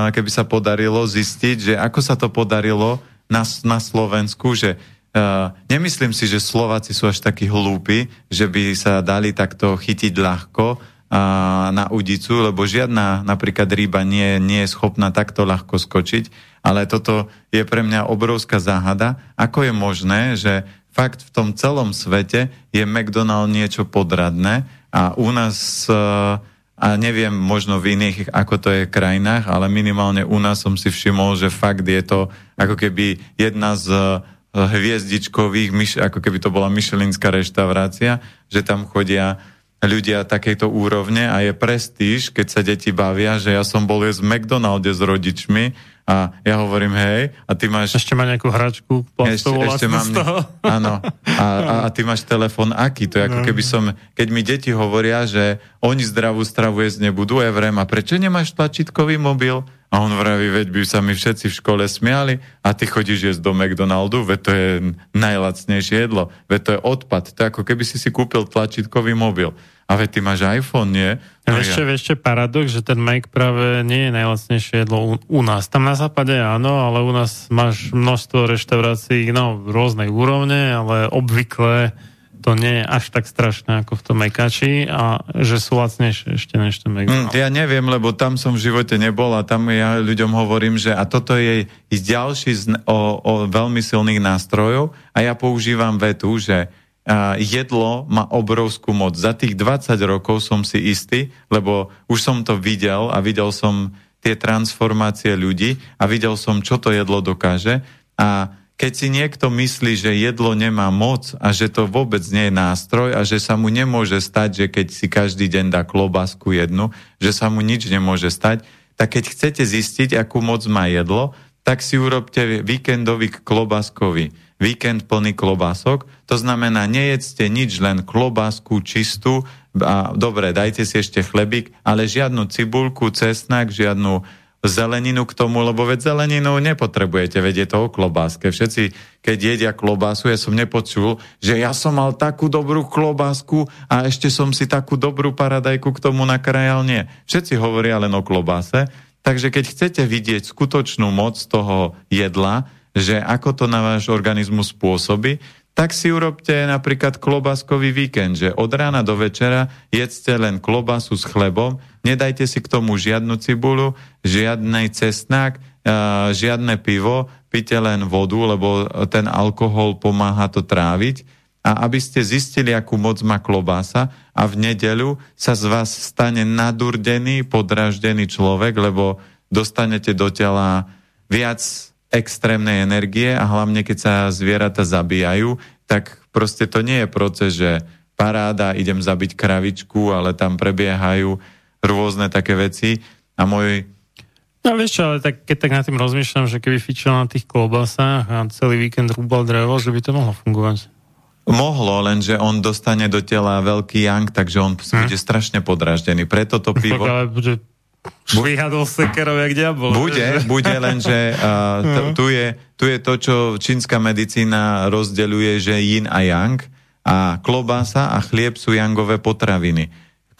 keby sa podarilo zistiť, že ako sa to podarilo na, na Slovensku, že Uh, nemyslím si, že Slováci sú až takí hlúpi, že by sa dali takto chytiť ľahko na udicu, lebo žiadna napríklad ryba nie, nie je schopná takto ľahko skočiť, ale toto je pre mňa obrovská záhada. Ako je možné, že fakt v tom celom svete je McDonald niečo podradné a u nás a neviem možno v iných, ako to je krajinách, ale minimálne u nás som si všimol, že fakt je to ako keby jedna z hviezdičkových, ako keby to bola myšelinská reštaurácia, že tam chodia ľudia takejto úrovne a je prestíž, keď sa deti bavia, že ja som bol jesť v McDonalde s rodičmi a ja hovorím, hej, a ty máš... Ešte má nejakú hračku plastovú ešte, ešte mám. Áno, a, a, a ty máš telefon aký? To je ako no. keby som, keď mi deti hovoria, že oni zdravú stravu jesť nebudú, ja vrem, a prečo nemáš tlačítkový mobil? A on vraví, veď by sa mi všetci v škole smiali a ty chodíš jesť do McDonaldu, veď to je najlacnejšie jedlo, veď to je odpad. To je ako keby si si kúpil tlačítkový mobil. A veď ty máš iPhone, nie? No ešte, ja. ešte paradox, že ten Mac práve nie je najlacnejšie jedlo u, u nás. Tam na západe áno, ale u nás máš množstvo reštaurácií, no, rôznej úrovne, ale obvykle to nie je až tak strašné ako v tom Mekači a že sú lacnejšie ešte než ten Mac. Mm, ja neviem, lebo tam som v živote nebol a tam ja ľuďom hovorím, že a toto je ďalší z, o, o veľmi silných nástrojov a ja používam vetu, že a jedlo má obrovskú moc. Za tých 20 rokov som si istý, lebo už som to videl a videl som tie transformácie ľudí a videl som, čo to jedlo dokáže. A keď si niekto myslí, že jedlo nemá moc a že to vôbec nie je nástroj a že sa mu nemôže stať, že keď si každý deň dá klobásku jednu, že sa mu nič nemôže stať, tak keď chcete zistiť, akú moc má jedlo, tak si urobte víkendový klobáskový víkend plný klobások. To znamená, nejedzte nič, len klobásku čistú. A, dobre, dajte si ešte chlebík, ale žiadnu cibulku, cesnak, žiadnu zeleninu k tomu, lebo veď zeleninu nepotrebujete, veď je to o klobáske. Všetci, keď jedia klobásu, ja som nepočul, že ja som mal takú dobrú klobásku a ešte som si takú dobrú paradajku k tomu nakrajal. Nie. Všetci hovoria len o klobáse. Takže keď chcete vidieť skutočnú moc toho jedla, že ako to na váš organizmus spôsobí, tak si urobte napríklad klobáskový víkend, že od rána do večera jedzte len klobasu s chlebom, nedajte si k tomu žiadnu cibulu, žiadny cestnák, žiadne pivo, pite len vodu, lebo ten alkohol pomáha to tráviť. A aby ste zistili, akú moc má klobása a v nedeľu sa z vás stane nadurdený, podraždený človek, lebo dostanete do tela viac extrémnej energie a hlavne keď sa zvieratá zabíjajú, tak proste to nie je proces, že paráda, idem zabiť kravičku, ale tam prebiehajú rôzne také veci a môj No vieš čo, ale tak, keď tak nad tým rozmýšľam, že keby fičil na tých klobasách a celý víkend rúbal drevo, že by to mohlo fungovať. Mohlo, lenže on dostane do tela veľký yang, takže on hm. bude strašne podraždený. Preto to pivo... ale bude švíhadol sekerov jak diabol. Bude, že? bude, lenže uh, t- tu, je, tu je to, čo čínska medicína rozdeľuje, že yin a yang a klobása a chlieb sú yangové potraviny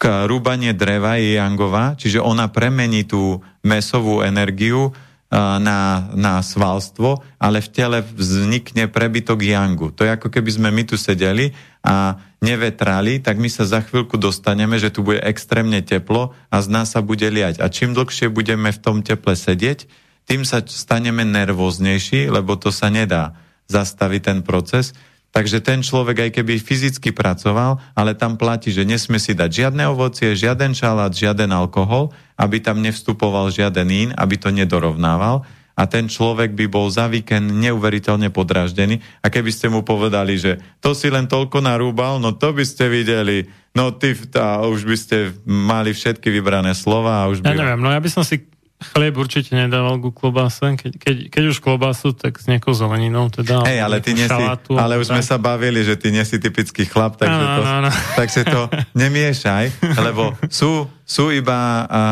rúbanie dreva je jangová, čiže ona premení tú mesovú energiu na, na svalstvo, ale v tele vznikne prebytok jangu. To je ako keby sme my tu sedeli a nevetrali, tak my sa za chvíľku dostaneme, že tu bude extrémne teplo a z nás sa bude liať. A čím dlhšie budeme v tom teple sedieť, tým sa staneme nervóznejší, lebo to sa nedá zastaviť ten proces. Takže ten človek, aj keby fyzicky pracoval, ale tam platí, že nesmie si dať žiadne ovocie, žiaden šalát, žiaden alkohol, aby tam nevstupoval žiaden ín, aby to nedorovnával. A ten človek by bol za víkend neuveriteľne podraždený a keby ste mu povedali, že to si len toľko narúbal, no to by ste videli, no ty, tá, už by ste mali všetky vybrané slova a už by... Ja neviem, no ja by som si chlieb určite nedával ku klobáse. Keď, keď, keď už klobásu, tak s nejakou zeleninou. Teda, Hej, ale ty nie si, ale už sme sa bavili, že ty nie si typický chlap, takže, no, to, no, no. takže to (laughs) nemiešaj, lebo sú, sú iba a,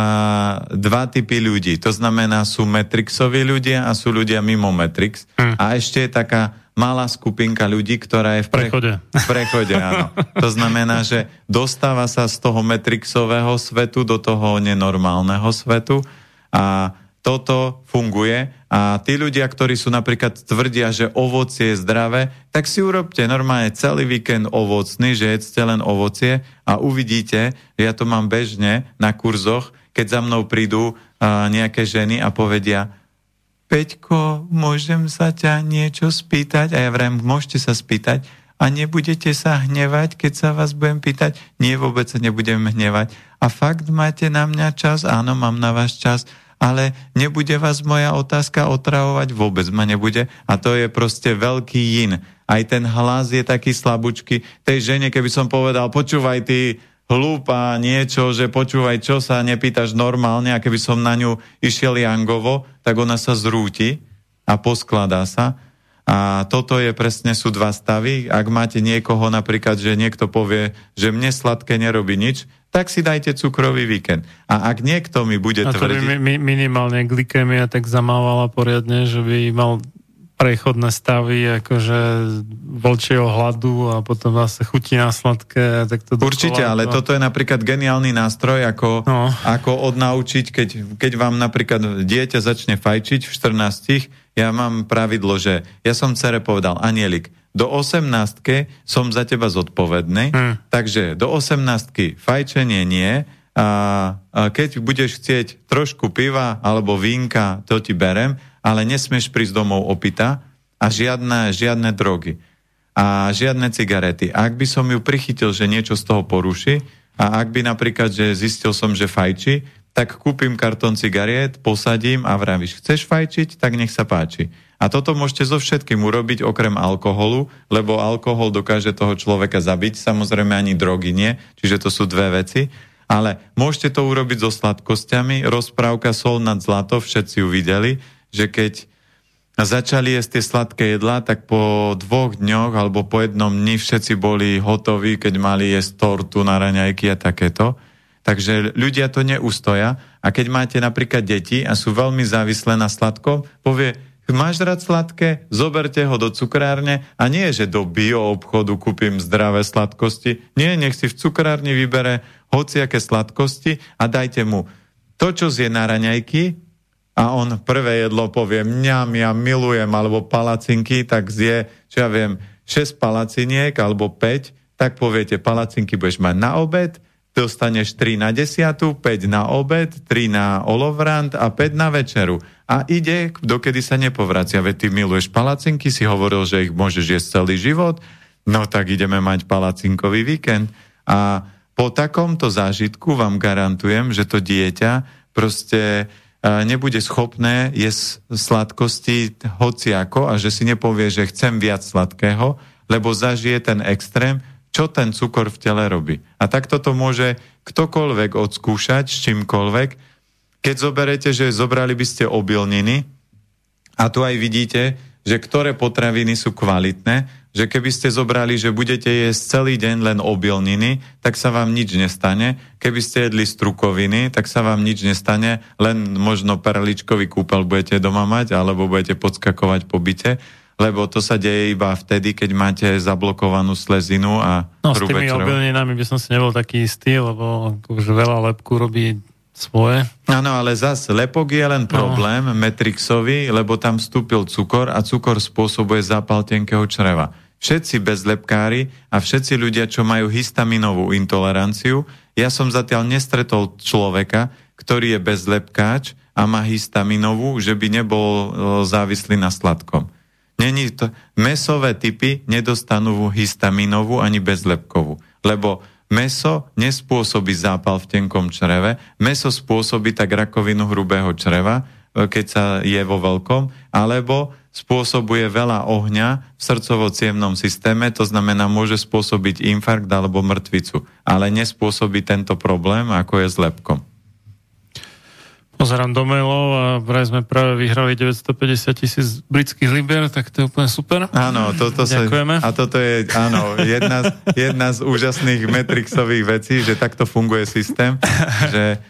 dva typy ľudí. To znamená, sú Matrixoví ľudia a sú ľudia mimo Matrix. Hm. A ešte je taká malá skupinka ľudí, ktorá je v, pre... prechode. V prechode, áno. To znamená, že dostáva sa z toho Matrixového svetu do toho nenormálneho svetu a toto funguje a tí ľudia, ktorí sú napríklad tvrdia, že ovocie je zdravé, tak si urobte normálne celý víkend ovocný, že jedzte len ovocie a uvidíte, ja to mám bežne na kurzoch, keď za mnou prídu a, nejaké ženy a povedia, Peťko, môžem sa ťa niečo spýtať? A ja vrem, môžete sa spýtať a nebudete sa hnevať, keď sa vás budem pýtať? Nie, vôbec sa nebudem hnevať. A fakt máte na mňa čas? Áno, mám na vás čas ale nebude vás moja otázka otravovať, vôbec ma nebude. A to je proste veľký jin. Aj ten hlas je taký slabúčky. Tej žene, keby som povedal, počúvaj ty hlúpa niečo, že počúvaj, čo sa nepýtaš normálne a keby som na ňu išiel jangovo, tak ona sa zrúti a poskladá sa. A toto je presne sú dva stavy. Ak máte niekoho napríklad, že niekto povie, že mne sladké nerobí nič, tak si dajte cukrový víkend. A ak niekto mi bude a tvrdiť... To by mi, minimálne glykémia tak zamávala poriadne, že by mal prechodné stavy akože voľčieho hladu a potom zase chutí na sladké. Tak to Určite, ale toto je napríklad geniálny nástroj, ako, no. ako odnaučiť, keď, keď vám napríklad dieťa začne fajčiť v 14, ja mám pravidlo, že ja som cere povedal, Anielik, do 18 som za teba zodpovedný, hmm. takže do 18 fajčenie nie a, a keď budeš chcieť trošku piva alebo vínka, to ti berem, ale nesmieš prísť domov opita a žiadne, žiadne drogy a žiadne cigarety. Ak by som ju prichytil, že niečo z toho poruší a ak by napríklad, že zistil som, že fajči, tak kúpim kartón cigariet, posadím a vravíš, chceš fajčiť, tak nech sa páči. A toto môžete so všetkým urobiť okrem alkoholu, lebo alkohol dokáže toho človeka zabiť, samozrejme ani drogy nie, čiže to sú dve veci. Ale môžete to urobiť so sladkosťami. Rozprávka Sol nad zlato, všetci ju videli, že keď začali jesť tie sladké jedlá, tak po dvoch dňoch alebo po jednom dni všetci boli hotoví, keď mali jesť tortu na raňajky a takéto. Takže ľudia to neustoja. A keď máte napríklad deti a sú veľmi závislé na sladkom, povie, máš rád sladké, zoberte ho do cukrárne a nie, že do bio obchodu kúpim zdravé sladkosti. Nie, nech si v cukrárni vybere hociaké sladkosti a dajte mu to, čo zje na raňajky a on prvé jedlo povie mňam, ja milujem, alebo palacinky, tak zje, čo ja viem, 6 palaciniek alebo 5, tak poviete, palacinky budeš mať na obed, dostaneš 3 na desiatu, 5 na obed, 3 na olovrant a 5 na večeru. A ide, dokedy sa nepovracia. Veď ty miluješ palacinky, si hovoril, že ich môžeš jesť celý život, no tak ideme mať palacinkový víkend. A po takomto zážitku vám garantujem, že to dieťa proste nebude schopné jesť sladkosti hociako a že si nepovie, že chcem viac sladkého, lebo zažije ten extrém, čo ten cukor v tele robí. A takto to môže ktokoľvek odskúšať s čímkoľvek. Keď zoberete, že zobrali by ste obilniny a tu aj vidíte, že ktoré potraviny sú kvalitné, že keby ste zobrali, že budete jesť celý deň len obilniny, tak sa vám nič nestane. Keby ste jedli strukoviny, tak sa vám nič nestane, len možno perličkový kúpel budete doma mať, alebo budete podskakovať po byte, lebo to sa deje iba vtedy, keď máte zablokovanú slezinu a No s tými obilninami by som si nebol taký istý, lebo už veľa lepku robí svoje. Áno, ale zase lepok je len no. problém no. Metrixovi, lebo tam vstúpil cukor a cukor spôsobuje zápal tenkého čreva. Všetci bezlepkári a všetci ľudia, čo majú histaminovú intoleranciu, ja som zatiaľ nestretol človeka, ktorý je bezlepkáč a má histaminovú, že by nebol e, závislý na sladkom. Není to, mesové typy nedostanú histaminovú ani bezlepkovú, lebo meso nespôsobí zápal v tenkom čreve, meso spôsobí tak rakovinu hrubého čreva, e, keď sa je vo veľkom, alebo spôsobuje veľa ohňa v srdcovo systéme, to znamená, môže spôsobiť infarkt alebo mŕtvicu, ale nespôsobí tento problém, ako je s lepkom. Pozerám do mailov a vraj sme práve vyhrali 950 tisíc britských liber, tak to je úplne super. Áno, toto sa, a toto je áno, jedna, z, jedna z úžasných metrixových vecí, že takto funguje systém, že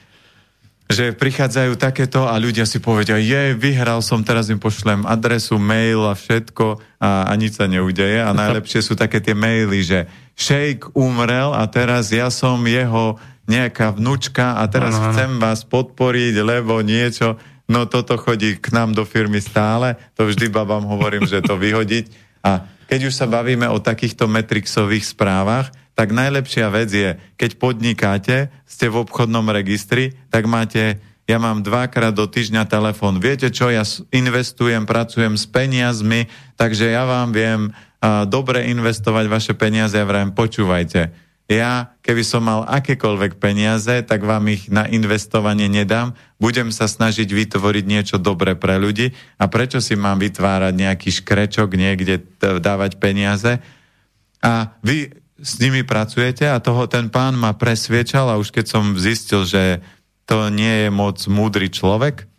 že prichádzajú takéto a ľudia si povedia, je, vyhral som, teraz im pošlem adresu, mail a všetko a, a nič sa neudeje. A najlepšie sú také tie maily, že šejk umrel a teraz ja som jeho nejaká vnúčka a teraz ano, chcem vás podporiť, lebo niečo, no toto chodí k nám do firmy stále, to vždy babám hovorím, že to (laughs) vyhodiť. A keď už sa bavíme o takýchto metrixových správach, tak najlepšia vec je, keď podnikáte, ste v obchodnom registri, tak máte, ja mám dvakrát do týždňa telefón. Viete čo, ja investujem, pracujem s peniazmi, takže ja vám viem uh, dobre investovať vaše peniaze a vrajím, počúvajte. Ja, keby som mal akékoľvek peniaze, tak vám ich na investovanie nedám. Budem sa snažiť vytvoriť niečo dobré pre ľudí. A prečo si mám vytvárať nejaký škrečok niekde dávať peniaze? A vy s nimi pracujete a toho ten pán ma presviečal a už keď som zistil, že to nie je moc múdry človek,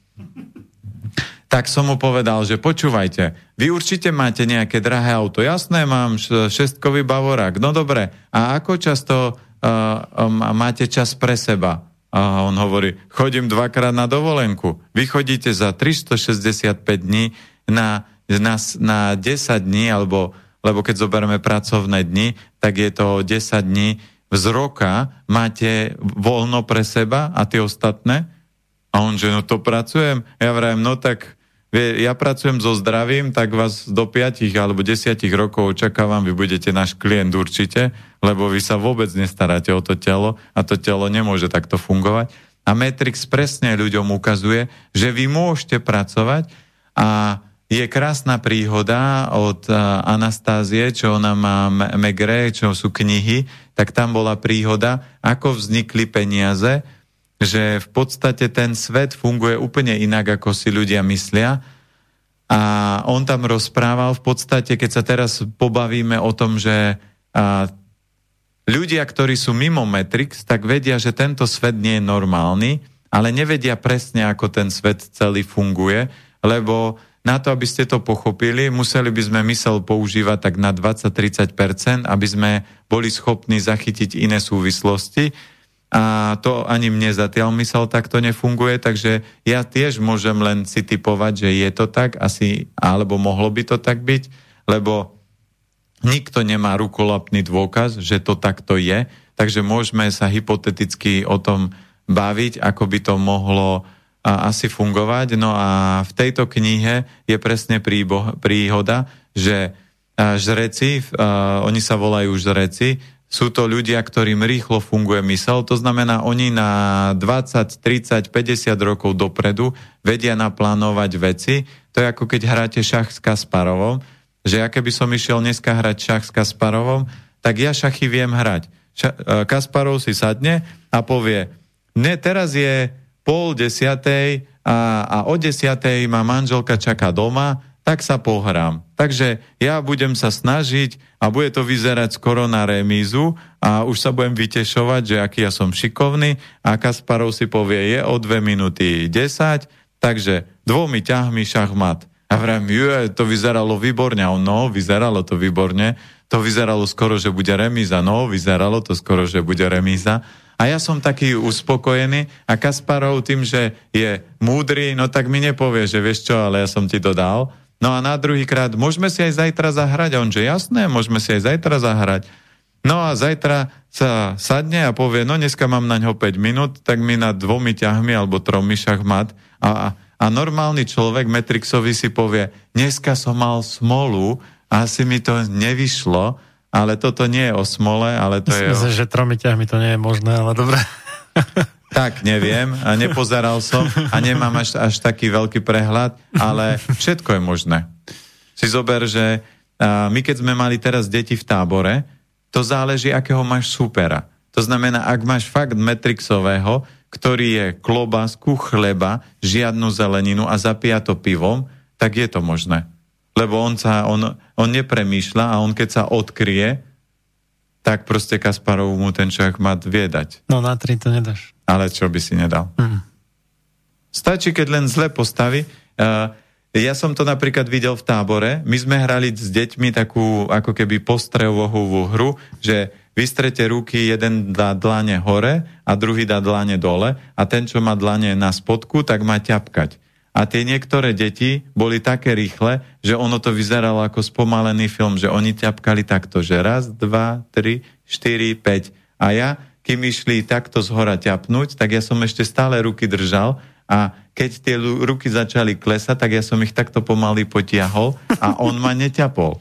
tak som mu povedal, že počúvajte, vy určite máte nejaké drahé auto. Jasné, mám šestkový bavorák. No dobre, a ako často uh, um, máte čas pre seba? A on hovorí, chodím dvakrát na dovolenku. Vy chodíte za 365 dní na, na, na 10 dní alebo lebo keď zoberieme pracovné dni, tak je to 10 dní z roka, máte voľno pre seba a tie ostatné? A on, že no to pracujem. Ja vrajem, no tak ja pracujem so zdravím, tak vás do 5 alebo 10 rokov očakávam, vy budete náš klient určite, lebo vy sa vôbec nestaráte o to telo a to telo nemôže takto fungovať. A Matrix presne ľuďom ukazuje, že vy môžete pracovať a je krásna príhoda od Anastázie, čo ona má Megre, čo sú knihy, tak tam bola príhoda, ako vznikli peniaze, že v podstate ten svet funguje úplne inak, ako si ľudia myslia. A on tam rozprával v podstate, keď sa teraz pobavíme o tom, že a, ľudia, ktorí sú mimo Matrix, tak vedia, že tento svet nie je normálny, ale nevedia presne, ako ten svet celý funguje, lebo na to, aby ste to pochopili, museli by sme mysel používať tak na 20-30%, aby sme boli schopní zachytiť iné súvislosti. A to ani mne zatiaľ mysel takto nefunguje, takže ja tiež môžem len si typovať, že je to tak, asi, alebo mohlo by to tak byť, lebo nikto nemá rukolapný dôkaz, že to takto je, takže môžeme sa hypoteticky o tom baviť, ako by to mohlo a asi fungovať. No a v tejto knihe je presne príbo, príhoda, že žreci, uh, oni sa volajú žreci, sú to ľudia, ktorým rýchlo funguje mysel, to znamená, oni na 20, 30, 50 rokov dopredu vedia naplánovať veci. To je ako keď hráte šach s Kasparovom že ja keby som išiel dneska hrať šach s Kasparovom, tak ja šachy viem hrať. Ša- e, Kasparov si sadne a povie, ne, teraz je pol desiatej a, a o desiatej ma manželka čaká doma, tak sa pohrám. Takže ja budem sa snažiť a bude to vyzerať skoro na remízu a už sa budem vytešovať, že aký ja som šikovný a Kasparov si povie, je o 2 minúty 10, takže dvomi ťahmi šachmat. A vrem, je, to vyzeralo výborne. A on, no, vyzeralo to výborne. To vyzeralo skoro, že bude remíza. No, vyzeralo to skoro, že bude remíza. A ja som taký uspokojený a Kasparov tým, že je múdry, no tak mi nepovie, že vieš čo, ale ja som ti to dal No a na druhý krát, môžeme si aj zajtra zahrať? A on, že jasné, môžeme si aj zajtra zahrať. No a zajtra sa sadne a povie, no dneska mám na ňo 5 minút, tak mi na dvomi ťahmi alebo tromi šachmat a, a normálny človek Metrixovi si povie, dneska som mal smolu asi mi to nevyšlo, ale toto nie je o smole, ale to Myslím, je... Myslím, o... že tromi ťahmi to nie je možné, ale dobre. (laughs) Tak, neviem, a nepozeral som a nemám až, až taký veľký prehľad, ale všetko je možné. Si zober, že my keď sme mali teraz deti v tábore, to záleží, akého máš supera. To znamená, ak máš fakt Metrixového, ktorý je klobásku, chleba, žiadnu zeleninu a zapíja to pivom, tak je to možné. Lebo on, sa, on, on nepremýšľa a on keď sa odkrie, tak proste Kasparov mu ten človek má viedať. No na tri to nedáš. Ale čo by si nedal? Mm. Stačí, keď len zle postaví. Uh, ja som to napríklad videl v tábore. My sme hrali s deťmi takú ako keby postrehovú hru, že vystrete ruky, jeden dá dlane hore a druhý dá dlane dole a ten, čo má dlane na spodku, tak má ťapkať. A tie niektoré deti boli také rýchle, že ono to vyzeralo ako spomalený film, že oni ťapkali takto, že raz, dva, tri, štyri, päť. A ja, kým išli takto z hora ťapnúť, tak ja som ešte stále ruky držal a keď tie ruky začali klesať, tak ja som ich takto pomaly potiahol a on ma neťapol.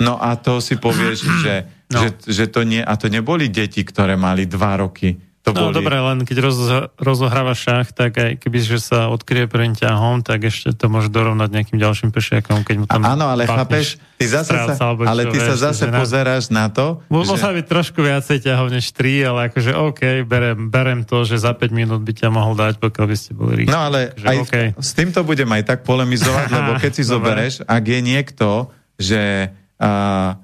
No a to si povieš, že, no. že, že to nie, a to neboli deti, ktoré mali dva roky, to no boli... dobre, len keď roz, rozohráva šach, tak aj keby že sa odkrie prvým ťahom, tak ešte to môže dorovnať nejakým ďalším pešiakom, keď mu tam Áno, ale chápeš, ty zase sa, ale ty sa zase na... pozeráš na to, Musel že... byť trošku viacej ťahov než 3, ale akože OK, berem, berem to, že za 5 minút by ťa mohol dať, pokiaľ by ste boli rýchli. No ale akože, aj okay. s týmto budem aj tak polemizovať, lebo keď si (laughs) zobereš, ak je niekto, že uh,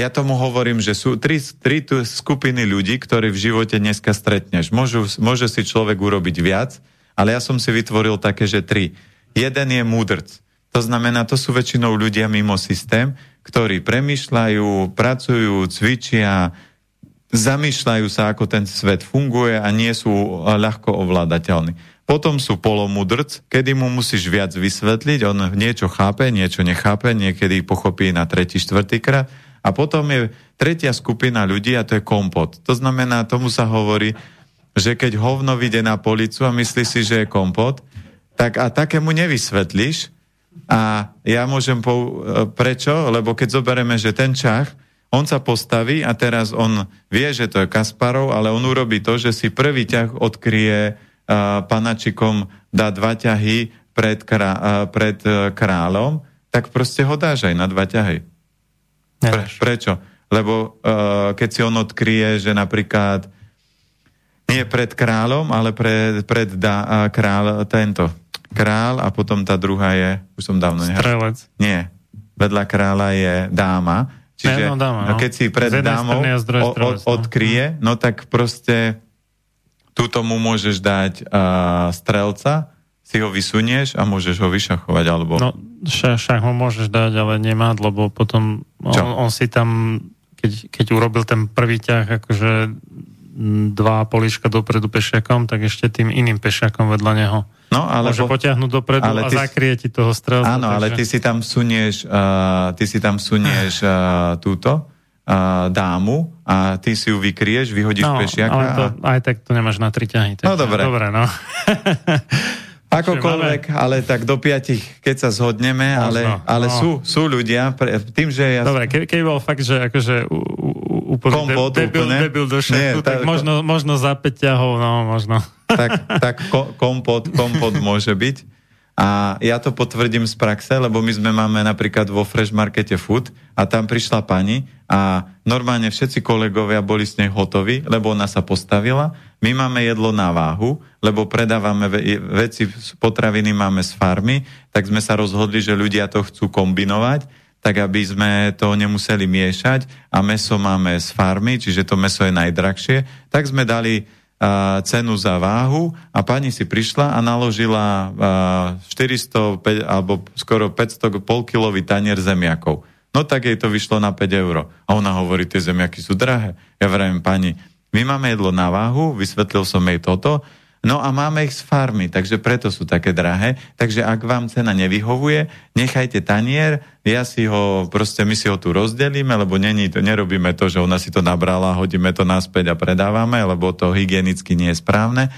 ja tomu hovorím, že sú tri, tri skupiny ľudí, ktorí v živote dneska stretneš. Môžu, môže si človek urobiť viac, ale ja som si vytvoril také, že tri. Jeden je múdrc. To znamená, to sú väčšinou ľudia mimo systém, ktorí premyšľajú, pracujú, cvičia, zamýšľajú sa, ako ten svet funguje a nie sú ľahko ovládateľní. Potom sú polomudrc, kedy mu musíš viac vysvetliť, on niečo chápe, niečo nechápe, niekedy pochopí na tretí, štvrtý krát a potom je tretia skupina ľudí a to je kompot. To znamená, tomu sa hovorí, že keď hovno vyjde na policu a myslí si, že je kompot, tak a takému nevysvetlíš. A ja môžem pou... prečo? Lebo keď zoberieme, že ten čach, on sa postaví a teraz on vie, že to je Kasparov, ale on urobí to, že si prvý ťah odkrie uh, panačikom, dá dva ťahy pred, krá, uh, pred uh, kráľom, tak proste ho dáš aj na dva ťahy. Pre, prečo? Lebo uh, keď si on odkryje, že napríklad nie pred kráľom, ale pred, pred da, král, tento král a potom tá druhá je, už som dávno nehal. Strelec. Nie. Vedľa kráľa je dáma. Čiže no, dáma, no. keď si pred dámou o, o, odkryje, no. no tak proste tu tomu môžeš dať uh, strelca, si ho vysunieš a môžeš ho vyšachovať, alebo... No, však ho môžeš dať, ale nemá, lebo potom on, on si tam, keď, keď urobil ten prvý ťah, akože dva polička dopredu pešiakom, tak ešte tým iným pešiakom vedľa neho. No, ale Môže po... potiahnuť dopredu ale a ty... zakrie ti toho strelca. Áno, takže... ale ty si tam sunieš, uh, ty si tam sunieš uh, túto uh, dámu a ty si ju vykrieš, vyhodíš no, pešiaka. Ale to, a... aj tak to nemáš na tri ťahy. No dobre. Dobre, no. (laughs) Akokoľvek, ale tak do piatich, keď sa zhodneme, Možno, ale, ale no. sú, sú ľudia, pre, tým, že ja... Dobre, ke, keby bol fakt, že akože úplne Kompot, debil, úplne. debil do šefu, Nie, tak, tak možno, možno za 5 ťahov, no možno. Tak, tak ko, kompot, kompot (laughs) môže byť. A ja to potvrdím z praxe, lebo my sme máme napríklad vo Fresh Markete Food a tam prišla pani a normálne všetci kolegovia boli s nej hotoví, lebo ona sa postavila. My máme jedlo na váhu, lebo predávame veci, potraviny máme z farmy, tak sme sa rozhodli, že ľudia to chcú kombinovať, tak aby sme to nemuseli miešať a meso máme z farmy, čiže to meso je najdrahšie, tak sme dali cenu za váhu a pani si prišla a naložila 400 alebo skoro 500 polkilový tanier zemiakov. No tak jej to vyšlo na 5 eur. A ona hovorí, tie zemiaky sú drahé. Ja vravím, pani, my máme jedlo na váhu, vysvetlil som jej toto, No a máme ich z farmy, takže preto sú také drahé. Takže ak vám cena nevyhovuje, nechajte tanier, ja si ho, proste my si ho tu rozdelíme, lebo není to, nerobíme to, že ona si to nabrala, hodíme to naspäť a predávame, lebo to hygienicky nie je správne.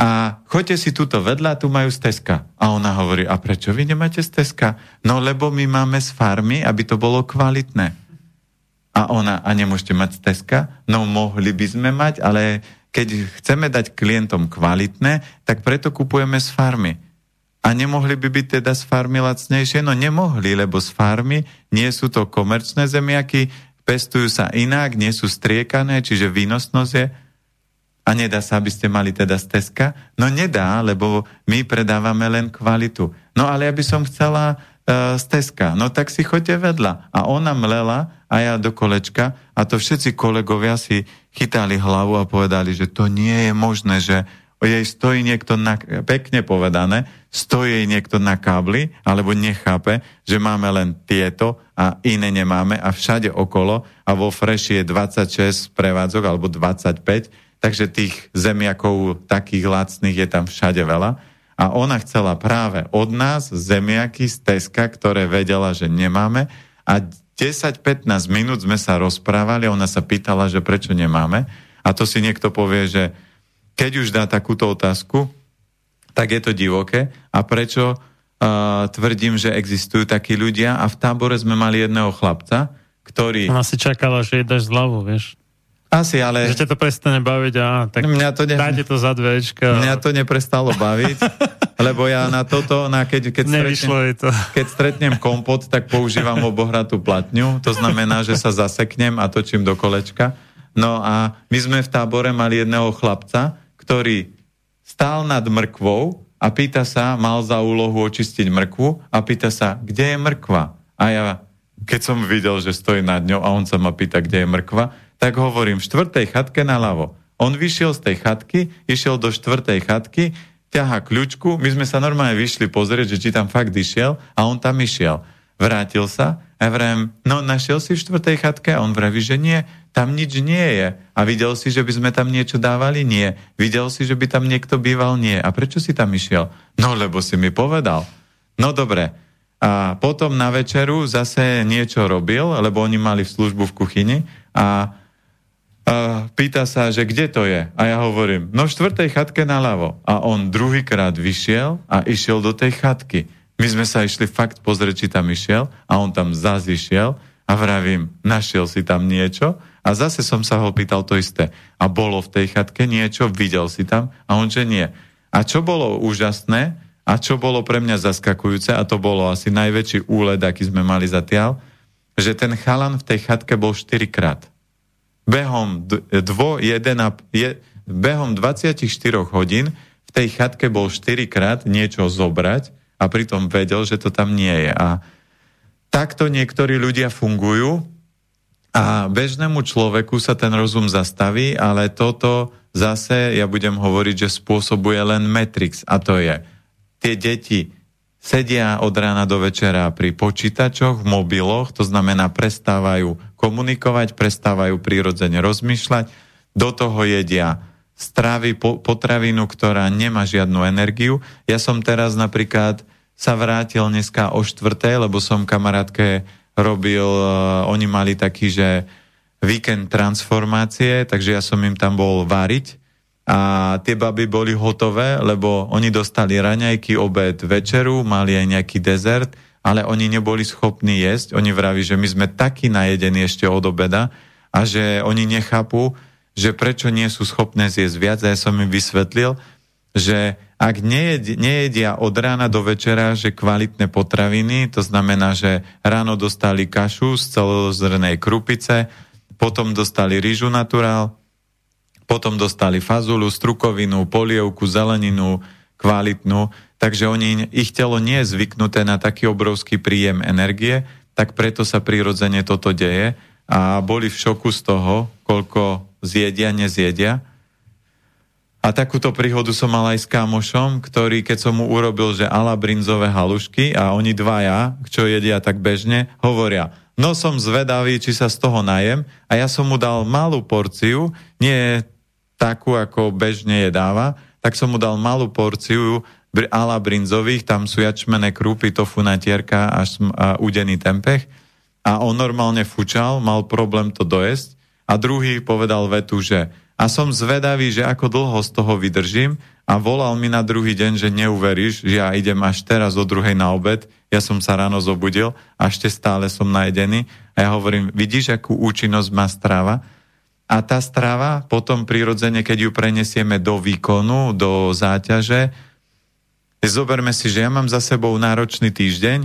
A choďte si túto vedľa, tu majú steska. A ona hovorí, a prečo vy nemáte steska? No lebo my máme z farmy, aby to bolo kvalitné. A ona, a nemôžete mať steska? No mohli by sme mať, ale keď chceme dať klientom kvalitné, tak preto kupujeme z farmy. A nemohli by byť teda z farmy lacnejšie? No nemohli, lebo z farmy nie sú to komerčné zemiaky, pestujú sa inak, nie sú striekané, čiže výnosnosť je a nedá sa, aby ste mali teda steska? No nedá, lebo my predávame len kvalitu. No ale ja by som chcela uh, steska. No tak si choďte vedľa. A ona mlela a ja do kolečka a to všetci kolegovia si chytali hlavu a povedali, že to nie je možné, že jej stojí niekto na, pekne povedané, stojí jej niekto na kábli, alebo nechápe, že máme len tieto a iné nemáme a všade okolo a vo Freši je 26 prevádzok alebo 25, takže tých zemiakov takých lacných je tam všade veľa. A ona chcela práve od nás zemiaky z Teska, ktoré vedela, že nemáme a 10-15 minút sme sa rozprávali a ona sa pýtala, že prečo nemáme. A to si niekto povie, že keď už dá takúto otázku, tak je to divoké. A prečo uh, tvrdím, že existujú takí ľudia? A v tábore sme mali jedného chlapca, ktorý... Ona si čakala, že dáš zľavu, vieš. Asi, ale... Že ťa to prestane baviť a tak mňa to ne... dajte to za dvečka. Mňa to neprestalo baviť, (laughs) lebo ja na toto, na keď, keď, stretnem, to. (laughs) keď stretnem kompot, tak používam obohratú platňu, to znamená, že sa zaseknem a točím do kolečka. No a my sme v tábore mali jedného chlapca, ktorý stál nad mrkvou a pýta sa, mal za úlohu očistiť mrkvu a pýta sa, kde je mrkva? A ja, keď som videl, že stojí nad ňou a on sa ma pýta, kde je mrkva, tak hovorím, v štvrtej chatke naľavo. On vyšiel z tej chatky, išiel do štvrtej chatky, ťaha kľúčku, my sme sa normálne vyšli pozrieť, že či tam fakt išiel a on tam išiel. Vrátil sa a vrajem, no našiel si v štvrtej chatke a on vraví, že nie, tam nič nie je. A videl si, že by sme tam niečo dávali? Nie. Videl si, že by tam niekto býval? Nie. A prečo si tam išiel? No, lebo si mi povedal. No dobre. A potom na večeru zase niečo robil, lebo oni mali službu v kuchyni a a pýta sa, že kde to je. A ja hovorím, no v štvrtej chatke naľavo. A on druhýkrát vyšiel a išiel do tej chatky. My sme sa išli fakt pozrieť, či tam išiel a on tam zase išiel a vravím, našiel si tam niečo a zase som sa ho pýtal to isté. A bolo v tej chatke niečo, videl si tam a on, že nie. A čo bolo úžasné a čo bolo pre mňa zaskakujúce a to bolo asi najväčší úled, aký sme mali zatiaľ, že ten chalan v tej chatke bol 4 krát behom, dvo, jeden a, je, behom 24 hodín v tej chatke bol 4 krát niečo zobrať a pritom vedel, že to tam nie je. A takto niektorí ľudia fungujú a bežnému človeku sa ten rozum zastaví, ale toto zase, ja budem hovoriť, že spôsobuje len Matrix a to je tie deti sedia od rána do večera pri počítačoch, v mobiloch, to znamená prestávajú komunikovať, prestávajú prirodzene rozmýšľať, do toho jedia stravy, po, potravinu, ktorá nemá žiadnu energiu. Ja som teraz napríklad sa vrátil dneska o štvrtej, lebo som kamarátke robil, uh, oni mali taký, že víkend transformácie, takže ja som im tam bol variť. A tie baby boli hotové, lebo oni dostali raňajky, obed, večeru, mali aj nejaký dezert, ale oni neboli schopní jesť. Oni vraví, že my sme takí najedení ešte od obeda a že oni nechápu, že prečo nie sú schopné zjesť viac. A ja som im vysvetlil, že ak nejed, nejedia od rána do večera, že kvalitné potraviny, to znamená, že ráno dostali kašu z celozrnej krupice, potom dostali rýžu naturál, potom dostali fazulu, strukovinu, polievku, zeleninu, kvalitnú, takže oni, ich telo nie je zvyknuté na taký obrovský príjem energie, tak preto sa prirodzene toto deje a boli v šoku z toho, koľko zjedia, nezjedia. A takúto príhodu som mal aj s kamošom, ktorý, keď som mu urobil, že ala brinzové halušky a oni dvaja, čo jedia tak bežne, hovoria, no som zvedavý, či sa z toho najem a ja som mu dal malú porciu, nie takú, ako bežne jedáva, tak som mu dal malú porciu ala brinzových, tam sú jačmené krúpy, tofu natierka a, a udený tempeh. A on normálne fučal, mal problém to dojesť. A druhý povedal vetu, že a som zvedavý, že ako dlho z toho vydržím. A volal mi na druhý deň, že neuveríš, že ja idem až teraz o druhej na obed, ja som sa ráno zobudil a ešte stále som najedený. A ja hovorím, vidíš, akú účinnosť má strava? A tá strava potom prirodzene, keď ju prenesieme do výkonu, do záťaže, zoberme si, že ja mám za sebou náročný týždeň,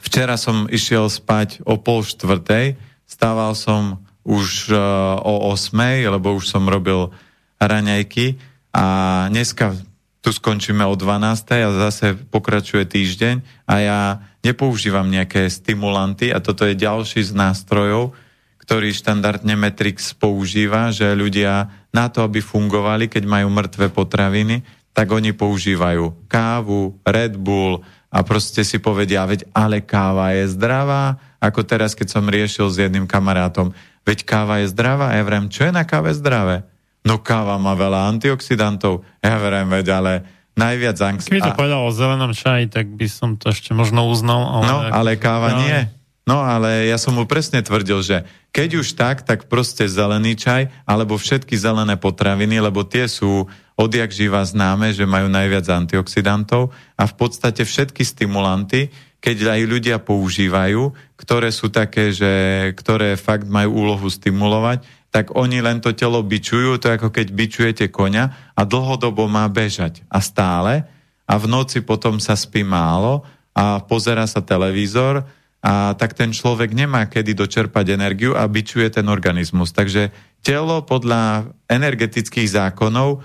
včera som išiel spať o pol štvrtej, stával som už uh, o 8, lebo už som robil raňajky a dneska tu skončíme o 12. a zase pokračuje týždeň a ja nepoužívam nejaké stimulanty a toto je ďalší z nástrojov, ktorý štandardne Matrix používa, že ľudia na to, aby fungovali, keď majú mŕtve potraviny, tak oni používajú kávu, Red Bull a proste si povedia, veď ale káva je zdravá, ako teraz, keď som riešil s jedným kamarátom, veď káva je zdravá. Ja vrem, čo je na káve zdravé? No káva má veľa antioxidantov. Ja vrem, veď ale najviac angst... Keby to a... povedal o zelenom čaji, tak by som to ešte možno uznal. Ale... No, ale káva no, nie. No, ale ja som mu presne tvrdil, že keď už tak, tak proste zelený čaj, alebo všetky zelené potraviny, lebo tie sú odjak živa známe, že majú najviac antioxidantov a v podstate všetky stimulanty, keď aj ľudia používajú, ktoré sú také, že, ktoré fakt majú úlohu stimulovať, tak oni len to telo bičujú, to ako keď bičujete konia a dlhodobo má bežať. A stále, a v noci potom sa spí málo a pozera sa televízor a tak ten človek nemá kedy dočerpať energiu a bičuje ten organizmus. Takže telo podľa energetických zákonov,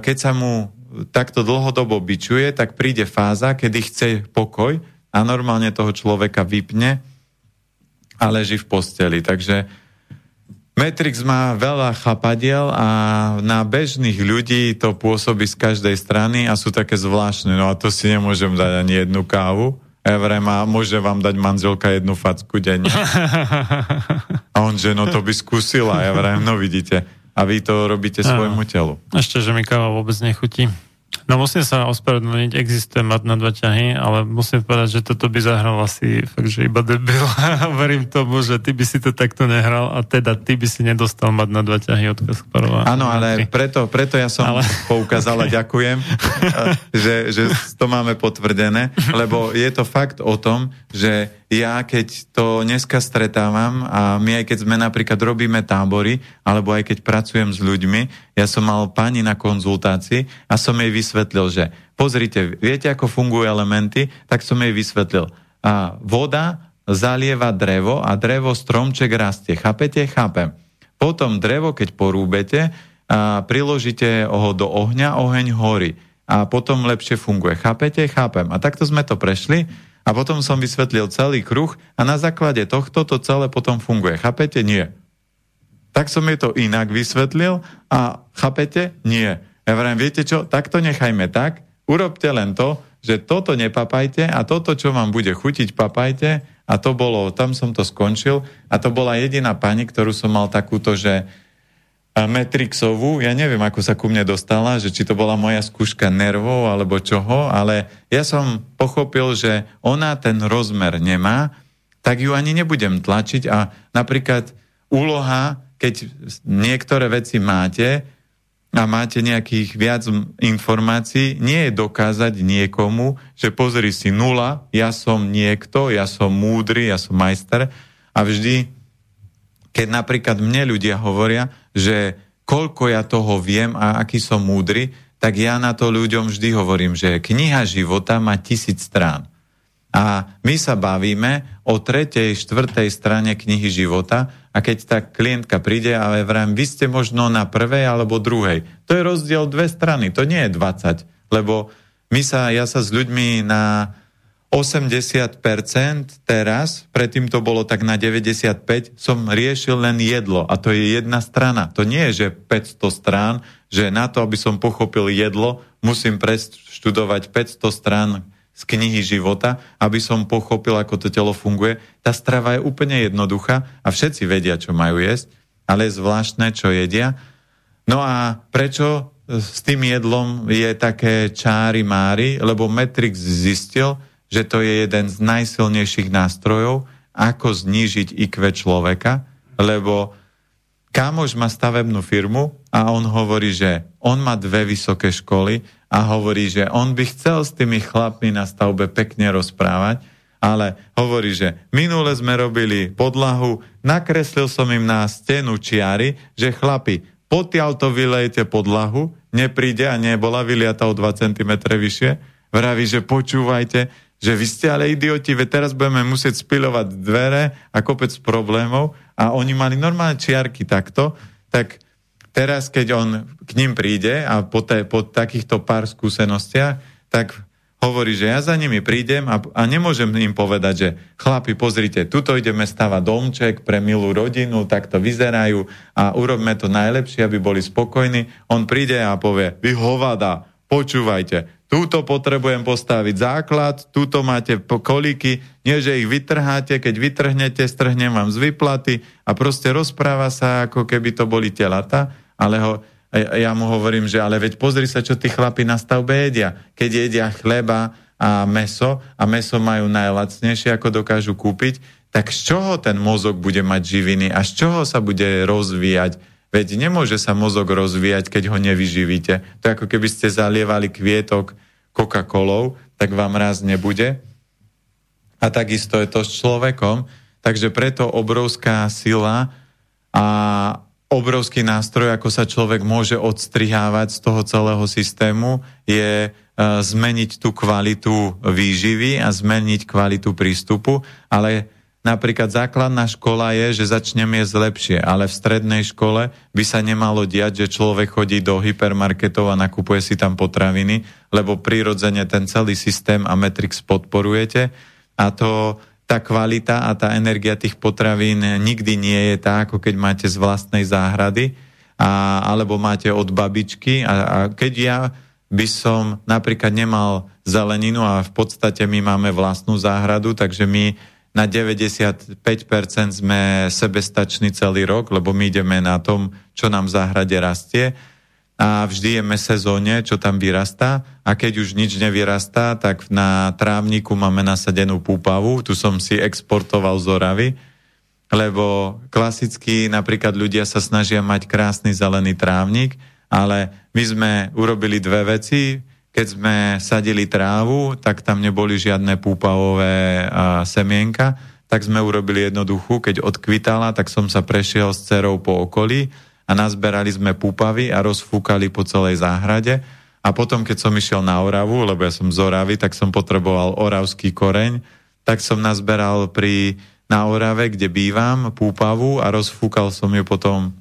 keď sa mu takto dlhodobo bičuje, tak príde fáza, kedy chce pokoj a normálne toho človeka vypne a leží v posteli. Takže Matrix má veľa chapadiel a na bežných ľudí to pôsobí z každej strany a sú také zvláštne. No a to si nemôžem dať ani jednu kávu. Evrem a môže vám dať manželka jednu facku denne. (laughs) A on, že no to by skúsila. Ja vrem, no vidíte. A vy to robíte svojmu telu. Ešte, že mi káva vôbec nechutí. No musím sa ospravedlniť, existuje mat na dva ťahy, ale musím povedať, že toto by zahral asi fakt, že iba debil. (laughs) Verím tomu, že ty by si to takto nehral a teda ty by si nedostal mať na dva ťahy od Kasparova. Áno, ale preto, preto ja som ale... poukázal a (laughs) ďakujem, že, že to máme potvrdené, lebo je to fakt o tom, že ja keď to dneska stretávam a my aj keď sme napríklad robíme tábory, alebo aj keď pracujem s ľuďmi, ja som mal pani na konzultácii a som jej vysvetlil, že pozrite, viete ako fungujú elementy, tak som jej vysvetlil. A voda zalieva drevo a drevo stromček rastie. Chápete? Chápem. Potom drevo, keď porúbete, a priložíte ho do ohňa, oheň horí. A potom lepšie funguje. Chápete? Chápem. A takto sme to prešli a potom som vysvetlil celý kruh a na základe tohto to celé potom funguje. Chápete? Nie. Tak som je to inak vysvetlil a chápete? Nie. Ja vrajím, viete čo, tak to nechajme tak, urobte len to, že toto nepapajte a toto, čo vám bude chutiť, papajte a to bolo, tam som to skončil a to bola jediná pani, ktorú som mal takúto, že Matrixovú, ja neviem, ako sa ku mne dostala, že či to bola moja skúška nervov alebo čoho, ale ja som pochopil, že ona ten rozmer nemá, tak ju ani nebudem tlačiť a napríklad úloha, keď niektoré veci máte a máte nejakých viac informácií, nie je dokázať niekomu, že pozri si nula, ja som niekto, ja som múdry, ja som majster a vždy keď napríklad mne ľudia hovoria, že koľko ja toho viem a aký som múdry, tak ja na to ľuďom vždy hovorím, že kniha života má tisíc strán. A my sa bavíme o tretej, štvrtej strane knihy života a keď tá klientka príde a ja vy ste možno na prvej alebo druhej. To je rozdiel dve strany, to nie je 20, lebo my sa, ja sa s ľuďmi na 80% teraz, predtým to bolo tak na 95, som riešil len jedlo a to je jedna strana. To nie je, že 500 strán, že na to, aby som pochopil jedlo, musím preštudovať 500 strán z knihy života, aby som pochopil, ako to telo funguje. Tá strava je úplne jednoduchá a všetci vedia, čo majú jesť, ale je zvláštne, čo jedia. No a prečo s tým jedlom je také čári mári, lebo Matrix zistil, že to je jeden z najsilnejších nástrojov, ako znížiť IQ človeka, lebo kámoš má stavebnú firmu a on hovorí, že on má dve vysoké školy a hovorí, že on by chcel s tými chlapmi na stavbe pekne rozprávať, ale hovorí, že minule sme robili podlahu, nakreslil som im na stenu čiary, že chlapi, potiaľ to vylejte podlahu, nepríde a nebola vyliata o 2 cm vyššie, vraví, že počúvajte, že vy ste ale idioti, veď teraz budeme musieť spilovať dvere a kopec problémov a oni mali normálne čiarky takto, tak teraz, keď on k ním príde a po, te, po takýchto pár skúsenostiach, tak hovorí, že ja za nimi prídem a, a nemôžem im povedať, že chlapi, pozrite, tuto ideme stavať domček pre milú rodinu, tak to vyzerajú a urobme to najlepšie, aby boli spokojní. On príde a povie, vy hovada, počúvajte, túto potrebujem postaviť základ, túto máte kolíky, nie že ich vytrháte, keď vytrhnete, strhnem vám z vyplaty a proste rozpráva sa, ako keby to boli telata, ale ho, ja mu hovorím, že ale veď pozri sa, čo tí chlapi na stavbe jedia. Keď jedia chleba a meso a meso majú najlacnejšie, ako dokážu kúpiť, tak z čoho ten mozog bude mať živiny a z čoho sa bude rozvíjať Veď nemôže sa mozog rozvíjať, keď ho nevyživíte. To ako keby ste zalievali kvietok Coca-Colou, tak vám raz nebude. A takisto je to s človekom. Takže preto obrovská sila a obrovský nástroj, ako sa človek môže odstrihávať z toho celého systému, je uh, zmeniť tú kvalitu výživy a zmeniť kvalitu prístupu, ale Napríklad základná škola je, že začneme jesť lepšie, ale v strednej škole by sa nemalo diať, že človek chodí do hypermarketov a nakupuje si tam potraviny, lebo prirodzene ten celý systém a Matrix podporujete. A to tá kvalita a tá energia tých potravín nikdy nie je tá, ako keď máte z vlastnej záhrady, a, alebo máte od babičky. A, a keď ja by som napríklad nemal zeleninu a v podstate my máme vlastnú záhradu, takže my na 95% sme sebestační celý rok, lebo my ideme na tom, čo nám v záhrade rastie. A vždy jeme sezóne, čo tam vyrastá. A keď už nič nevyrastá, tak na trávniku máme nasadenú púpavu, tu som si exportoval z Oravy, lebo klasicky napríklad ľudia sa snažia mať krásny zelený trávnik, ale my sme urobili dve veci, keď sme sadili trávu, tak tam neboli žiadne púpavové a, semienka, tak sme urobili jednoduchú, keď odkvitala, tak som sa prešiel s cerou po okolí a nazberali sme púpavy a rozfúkali po celej záhrade. A potom, keď som išiel na Oravu, lebo ja som z Oravy, tak som potreboval oravský koreň, tak som nazberal pri, na Orave, kde bývam, púpavu a rozfúkal som ju potom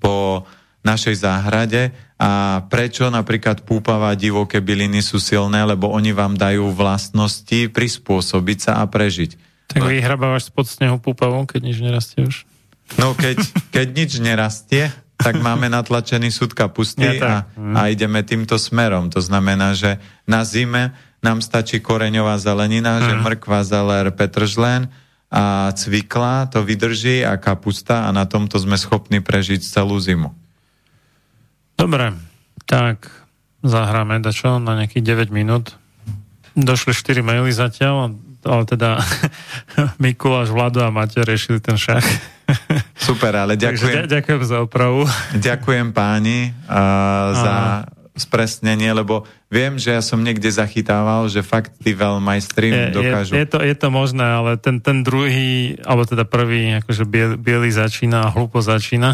po našej záhrade a prečo napríklad púpava divoké byliny sú silné, lebo oni vám dajú vlastnosti prispôsobiť sa a prežiť. Tak vyhrabávaš spod snehu púpavou, keď nič nerastie už? No keď, keď nič nerastie, tak máme natlačený súd kapusty ja, a, a ideme týmto smerom. To znamená, že na zime nám stačí koreňová zelenina, mm. že mrkva, zeler, petržlen a cvikla to vydrží a kapusta a na tomto sme schopní prežiť celú zimu. Dobre, tak zahráme dačo na nejakých 9 minút. Došli 4 maily zatiaľ, ale teda (laughs) Mikuláš, Vlado a Maťo riešili ten šach. Super, ale (laughs) ďakujem. Takže ďakujem za opravu. Ďakujem páni uh, za spresnenie, lebo viem, že ja som niekde zachytával, že fakt tí veľmajstri je, dokážu... Je, je, to, je to možné, ale ten, ten druhý, alebo teda prvý, akože biel, bielý začína a hlupo začína.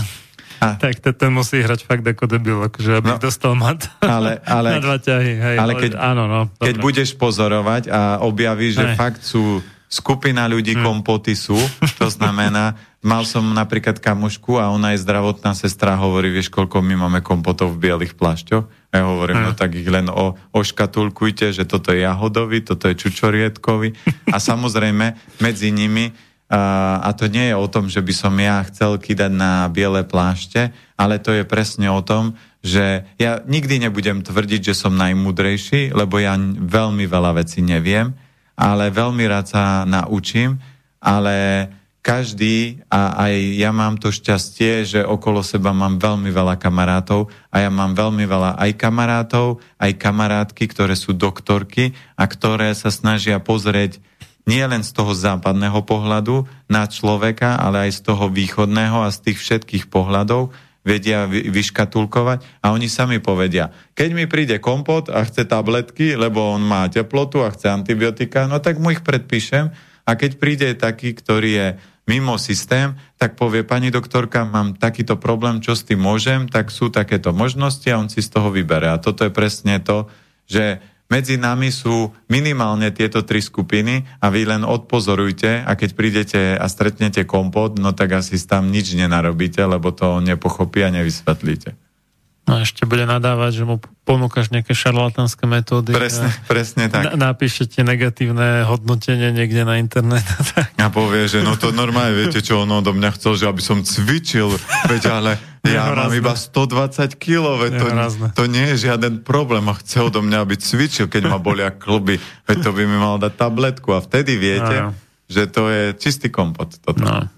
A... Tak to, ten musí hrať fakt ako debil, akože aby no, dostal mat (laughs) ale, ale, na dva ťahy. Hej, ale keď, áno, no, keď budeš pozorovať a objavíš, že hej. fakt sú skupina ľudí hmm. kompoty sú, to znamená, (laughs) mal som napríklad kamušku a ona je zdravotná sestra, hovorí, vieš, koľko my máme kompotov v bielých plášťoch? A ja hovorím, hmm. no tak ich len o, oškatulkujte, že toto je jahodový, toto je čučoriedkový a samozrejme medzi nimi a to nie je o tom, že by som ja chcel kýdať na biele plášte, ale to je presne o tom, že ja nikdy nebudem tvrdiť, že som najmudrejší, lebo ja veľmi veľa vecí neviem, ale veľmi rád sa naučím, ale každý, a aj ja mám to šťastie, že okolo seba mám veľmi veľa kamarátov a ja mám veľmi veľa aj kamarátov, aj kamarátky, ktoré sú doktorky a ktoré sa snažia pozrieť nie len z toho západného pohľadu na človeka, ale aj z toho východného a z tých všetkých pohľadov, vedia vyškatulkovať. A oni sami povedia, keď mi príde kompot a chce tabletky, lebo on má teplotu a chce antibiotika, no tak mu ich predpíšem. A keď príde taký, ktorý je mimo systém, tak povie, pani doktorka, mám takýto problém, čo s tým môžem, tak sú takéto možnosti a on si z toho vybere. A toto je presne to, že medzi nami sú minimálne tieto tri skupiny a vy len odpozorujte a keď prídete a stretnete kompot, no tak asi tam nič nenarobíte, lebo to nepochopí a nevysvetlíte. No ešte bude nadávať, že mu ponúkaš nejaké šarlatánske metódy. Presne, a presne tak. Na, napíšete negatívne hodnotenie niekde na internet. A povie, že no to normálne, viete čo, on odo mňa chcel, že aby som cvičil, veď ale ja mám iba 120 kg, to, to nie je žiaden problém a chce odo mňa, aby cvičil, keď ma bolia kluby, veď to by mi mal dať tabletku a vtedy viete, no, že to je čistý kompot. Toto. No.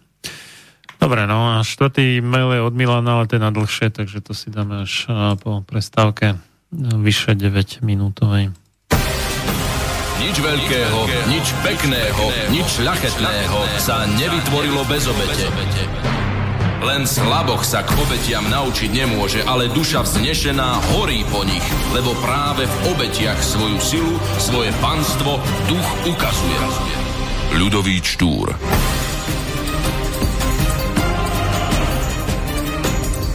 Dobre, no a štvrtý mail je od Milana, ale ten na dlhšie, takže to si dáme až po prestávke vyše 9 minútovej. Nič veľkého, nič pekného, nič ľachetného sa nevytvorilo bez obete. Len slaboch sa k obetiam naučiť nemôže, ale duša vznešená horí po nich, lebo práve v obetiach svoju silu, svoje panstvo duch ukazuje. Ľudový Štúr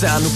pensar no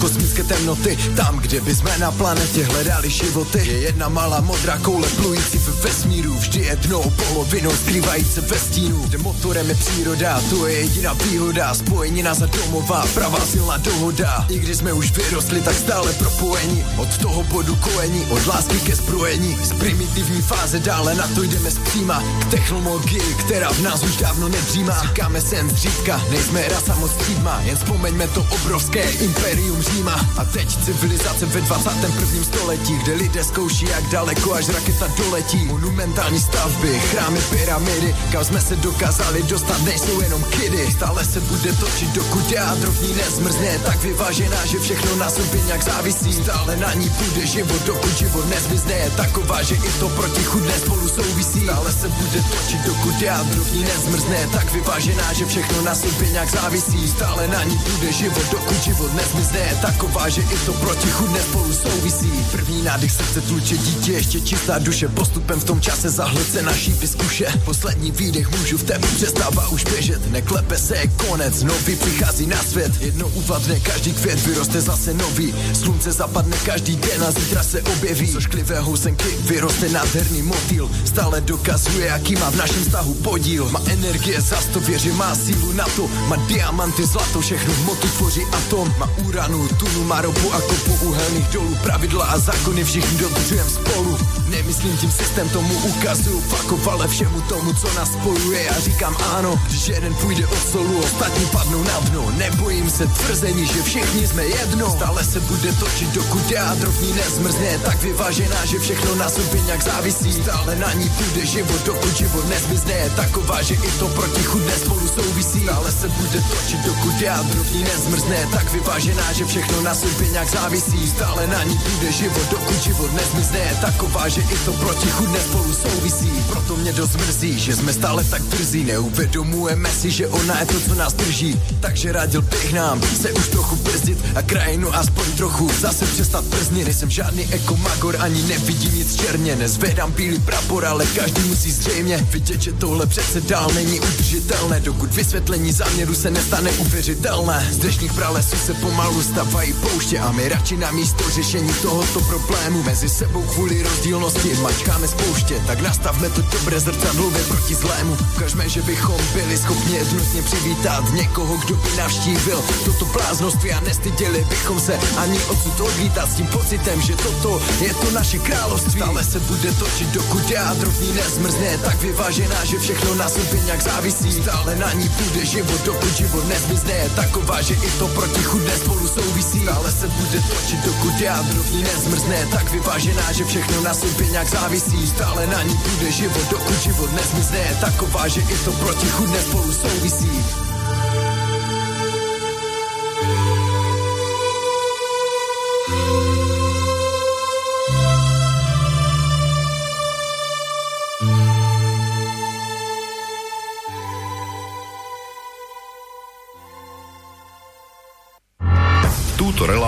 temnoty. Tam, kde by sme na planete hledali životy Je jedna malá modrá koule plující v vesmíru. Vždy jednou polovinou skrývající ve stínu. Kde motorem je příroda, to je jediná výhoda. Spojení nás a domová, pravá silná dohoda. I když jsme už vyrostli, tak stále propojení. Od toho bodu kojení, od lásky ke zbrojení. Z primitivní fáze dále na to jdeme zpříma K technologii, která v nás už dávno nedřímá Říkáme sen zřídka, nejsme rasa moc třídma Jen vzpomeňme to obrovské imperium Říma A teď civilizace ve 21. století Kde lidé zkouší jak daleko až raketa doletí. Monumentální stavby, chrámy, pyramidy Kam jsme se dokázali dostat, nejsou jenom kidy. Stále se bude točit, dokud jádro v nezmrzne. Je tak vyvážená, že všechno na sobě nějak závisí. Stále na ní bude život, dokud život nezmizne. Je taková, že i to protichudné spolu souvisí. Stále se bude točit, dokud jádro v nezmrzne. Tak vyvážená, že všechno na sobě nějak závisí. Stále na ní bude život, dokud život nezmizne. Je taková, že i to protichudné spolu souvisí. První nádech srdce tluče dítě, ještě čistá duše, postupem v tom čase zahlce naší vyskuše. Poslední výdech můžu v tebe přestává už běžet, neklepe se je konec, nový přichází na svět. Jedno uvadne, každý květ vyroste zase nový, slunce zapadne každý den a zítra se objeví. Z ošklivé housenky vyroste nádherný motýl, stále dokazuje, jaký má v našem vztahu podíl. Má energie, za to věří, má sílu na to, má diamanty, zlato, všechno v motu tvoří a atom Má uranu, tunu, má ropu a kopu uhelných dolů Pravidla a zákony všichni dodržujem spolu. Nemyslím tím systém, tomu ukazuju Fakov, ale všemu tomu, co nás spojuje. Já říkám ano, když jeden půjde od solu Ostatní padnou na dno. Nebojím se tvrzení, že všichni jsme jedno. Stále se bude točit, dokud jádro v nezmrzne. Tak vyvážená, že všechno na sobě nějak závisí. Stále na ní půjde život, dokud život nezmizne. Je taková, že i to protichudné spolu souvisí. Stále se bude točit, dokud jádro v nezmrzne. Tak vyvážená, že všechno na sobě nějak závisí. Stále na ní půjde život, dokud život nezmizne. Je taková, že i to protichudné spolu souvisí. Proto mě dost mrzí, že jsme stále tak drzí. Neuvědomujeme si, že ona je to, co nás drží. Takže radil bych nám se už trochu brzdit A krajinu aspoň trochu zase přestat brznit. Nejsem žádný ekomagor, ani nevidím nic černě. Nezvedám bílý prapor, ale každý musí zřejmě vidět, že tohle přece dál není udržitelné. Dokud vysvětlení záměru se nestane uvěřitelné. Z dnešních pralesů se pomalu stavají pouště A my radši na místo řešení tohoto problému. Mezi sebou kvůli rozdílnosti mačkáme spouště Tak nastavme to dobré zrcadlově proti zlému. Ukažme, že bychom byli schopni jednotně přivítat Někoho, kdo by navštívil toto bláznoství A nestyděli bychom se ani odsud odlítat S tím pocitem, že toto je to naše království. Stále se bude točit, dokud jádro v ní nezmrzne. Tak vyvážená, že všechno na sobě nějak závisí. Stále na ní bude život, dokud život nezmizne. Taková, že i to protichudné spolu souvisí Stále se bude točit, dokud jádro v ní nezmrzne. Tak vyvážená, že všechno na sobě nějak závisí. Stále na ní bude život, dokud život nezmizne. Taková, že i to protichudné spolu souvisí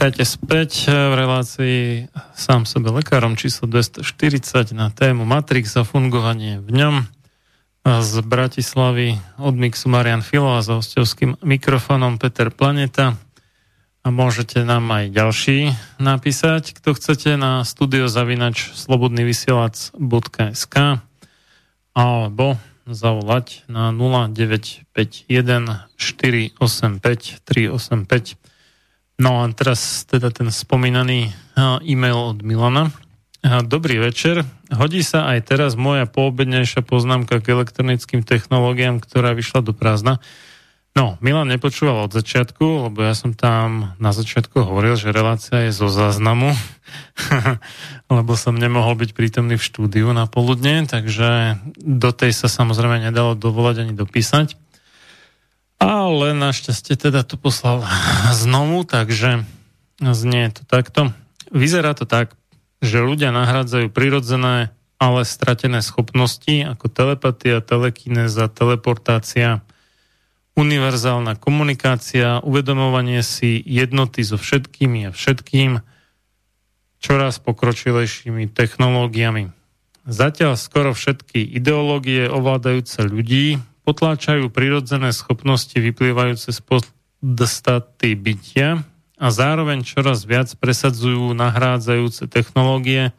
Vítajte späť v relácii sám sebe lekárom číslo 240 na tému Matrix a fungovanie v ňom. Z Bratislavy od Mixu Marian Filo a s hostovským mikrofónom Peter Planeta. A môžete nám aj ďalší napísať, kto chcete na studiozavinač slobodnyvysielac.sk alebo zavolať na 0951 485 385 No a teraz teda ten spomínaný e-mail od Milana. Dobrý večer. Hodí sa aj teraz moja poobednejšia poznámka k elektronickým technológiám, ktorá vyšla do prázdna. No, Milan nepočúval od začiatku, lebo ja som tam na začiatku hovoril, že relácia je zo záznamu, (laughs) lebo som nemohol byť prítomný v štúdiu na poludne, takže do tej sa samozrejme nedalo dovolať ani dopísať. Ale našťastie teda to poslal znovu, takže znie to takto. Vyzerá to tak, že ľudia nahrádzajú prirodzené, ale stratené schopnosti ako telepatia, telekinéza, teleportácia, univerzálna komunikácia, uvedomovanie si jednoty so všetkými a všetkým, čoraz pokročilejšími technológiami. Zatiaľ skoro všetky ideológie ovládajúce ľudí potláčajú prirodzené schopnosti vyplývajúce z podstaty bytia a zároveň čoraz viac presadzujú nahrádzajúce technológie,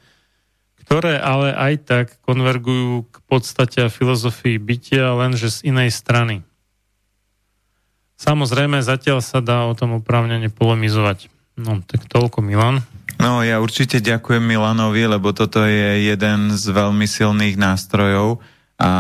ktoré ale aj tak konvergujú k podstate a filozofii bytia, lenže z inej strany. Samozrejme, zatiaľ sa dá o tom oprávnene polemizovať. No, tak toľko Milan. No, ja určite ďakujem Milanovi, lebo toto je jeden z veľmi silných nástrojov, a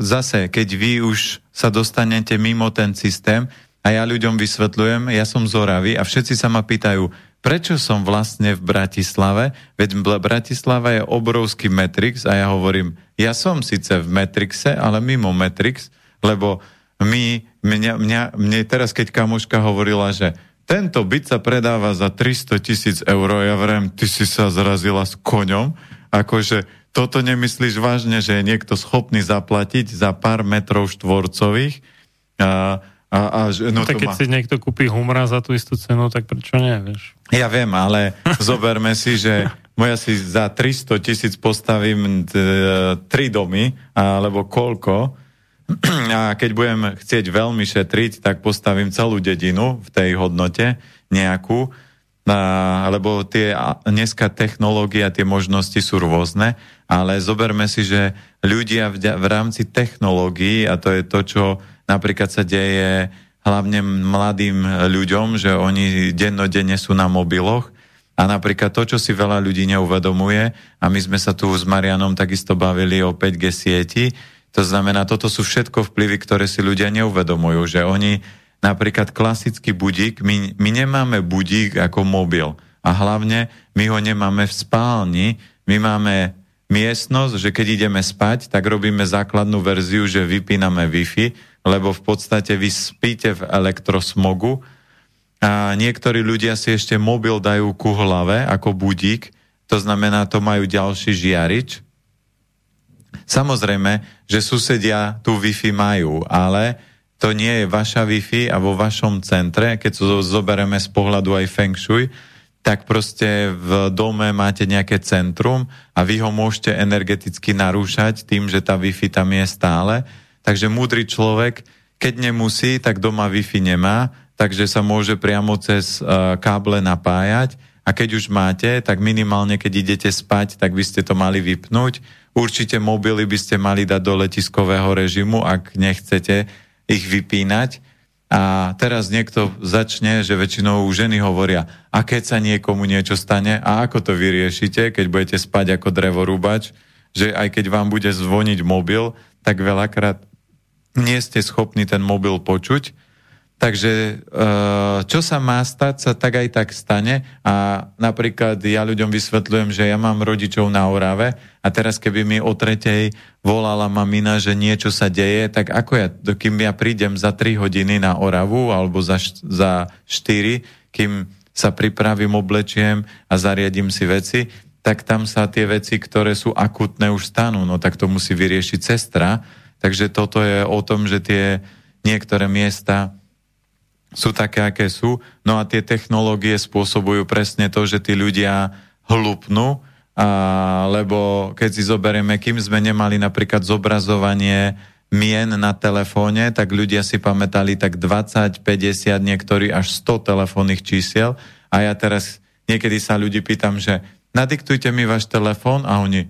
zase, keď vy už sa dostanete mimo ten systém a ja ľuďom vysvetľujem, ja som z Oravy a všetci sa ma pýtajú, prečo som vlastne v Bratislave, veď Bratislava je obrovský Matrix a ja hovorím, ja som síce v Matrixe, ale mimo Matrix, lebo my, mňa, mňa, mne teraz, keď kamoška hovorila, že tento byt sa predáva za 300 tisíc eur, ja vrem, ty si sa zrazila s koňom, akože toto nemyslíš vážne, že je niekto schopný zaplatiť za pár metrov štvorcových? A, a, a no, no tak keď má... si niekto kúpi humra za tú istú cenu, tak prečo nie, vieš? Ja viem, ale zoberme si, že moja si za 300 tisíc postavím t- tri domy, alebo koľko, a keď budem chcieť veľmi šetriť, tak postavím celú dedinu v tej hodnote nejakú, lebo tie dneska technológie a tie možnosti sú rôzne, ale zoberme si, že ľudia v, rámci technológií, a to je to, čo napríklad sa deje hlavne mladým ľuďom, že oni dennodenne sú na mobiloch a napríklad to, čo si veľa ľudí neuvedomuje, a my sme sa tu s Marianom takisto bavili o 5G sieti, to znamená, toto sú všetko vplyvy, ktoré si ľudia neuvedomujú, že oni napríklad klasický budík, my, my nemáme budík ako mobil. A hlavne my ho nemáme v spálni, my máme miestnosť, že keď ideme spať, tak robíme základnú verziu, že vypíname Wi-Fi, lebo v podstate vy spíte v elektrosmogu a niektorí ľudia si ešte mobil dajú ku hlave ako budík, to znamená, to majú ďalší žiarič. Samozrejme, že susedia tu Wi-Fi majú, ale to nie je vaša Wi-Fi a vo vašom centre, keď to zoberieme z pohľadu aj Feng Shui, tak proste v dome máte nejaké centrum a vy ho môžete energeticky narúšať tým, že tá Wi-Fi tam je stále. Takže múdry človek, keď nemusí, tak doma Wi-Fi nemá, takže sa môže priamo cez uh, káble napájať a keď už máte, tak minimálne keď idete spať, tak by ste to mali vypnúť. Určite mobily by ste mali dať do letiskového režimu, ak nechcete ich vypínať. A teraz niekto začne, že väčšinou ženy hovoria, a keď sa niekomu niečo stane, a ako to vyriešite, keď budete spať ako drevorúbač, že aj keď vám bude zvoniť mobil, tak veľakrát nie ste schopní ten mobil počuť, Takže eh, čo sa má stať, sa tak aj tak stane a napríklad ja ľuďom vysvetľujem, že ja mám rodičov na Orave a teraz keby mi o tretej volala mamina, že niečo sa deje, tak ako ja, kým ja prídem za 3 hodiny na Oravu alebo za, za 4, kým sa pripravím, oblečiem a zariadím si veci, tak tam sa tie veci, ktoré sú akutné, už stanú. No tak to musí vyriešiť sestra. Takže toto je o tom, že tie niektoré miesta sú také, aké sú. No a tie technológie spôsobujú presne to, že tí ľudia hlupnú, a, lebo keď si zoberieme, kým sme nemali napríklad zobrazovanie mien na telefóne, tak ľudia si pamätali tak 20, 50, niektorí až 100 telefónnych čísiel. A ja teraz niekedy sa ľudí pýtam, že nadiktujte mi váš telefón a oni,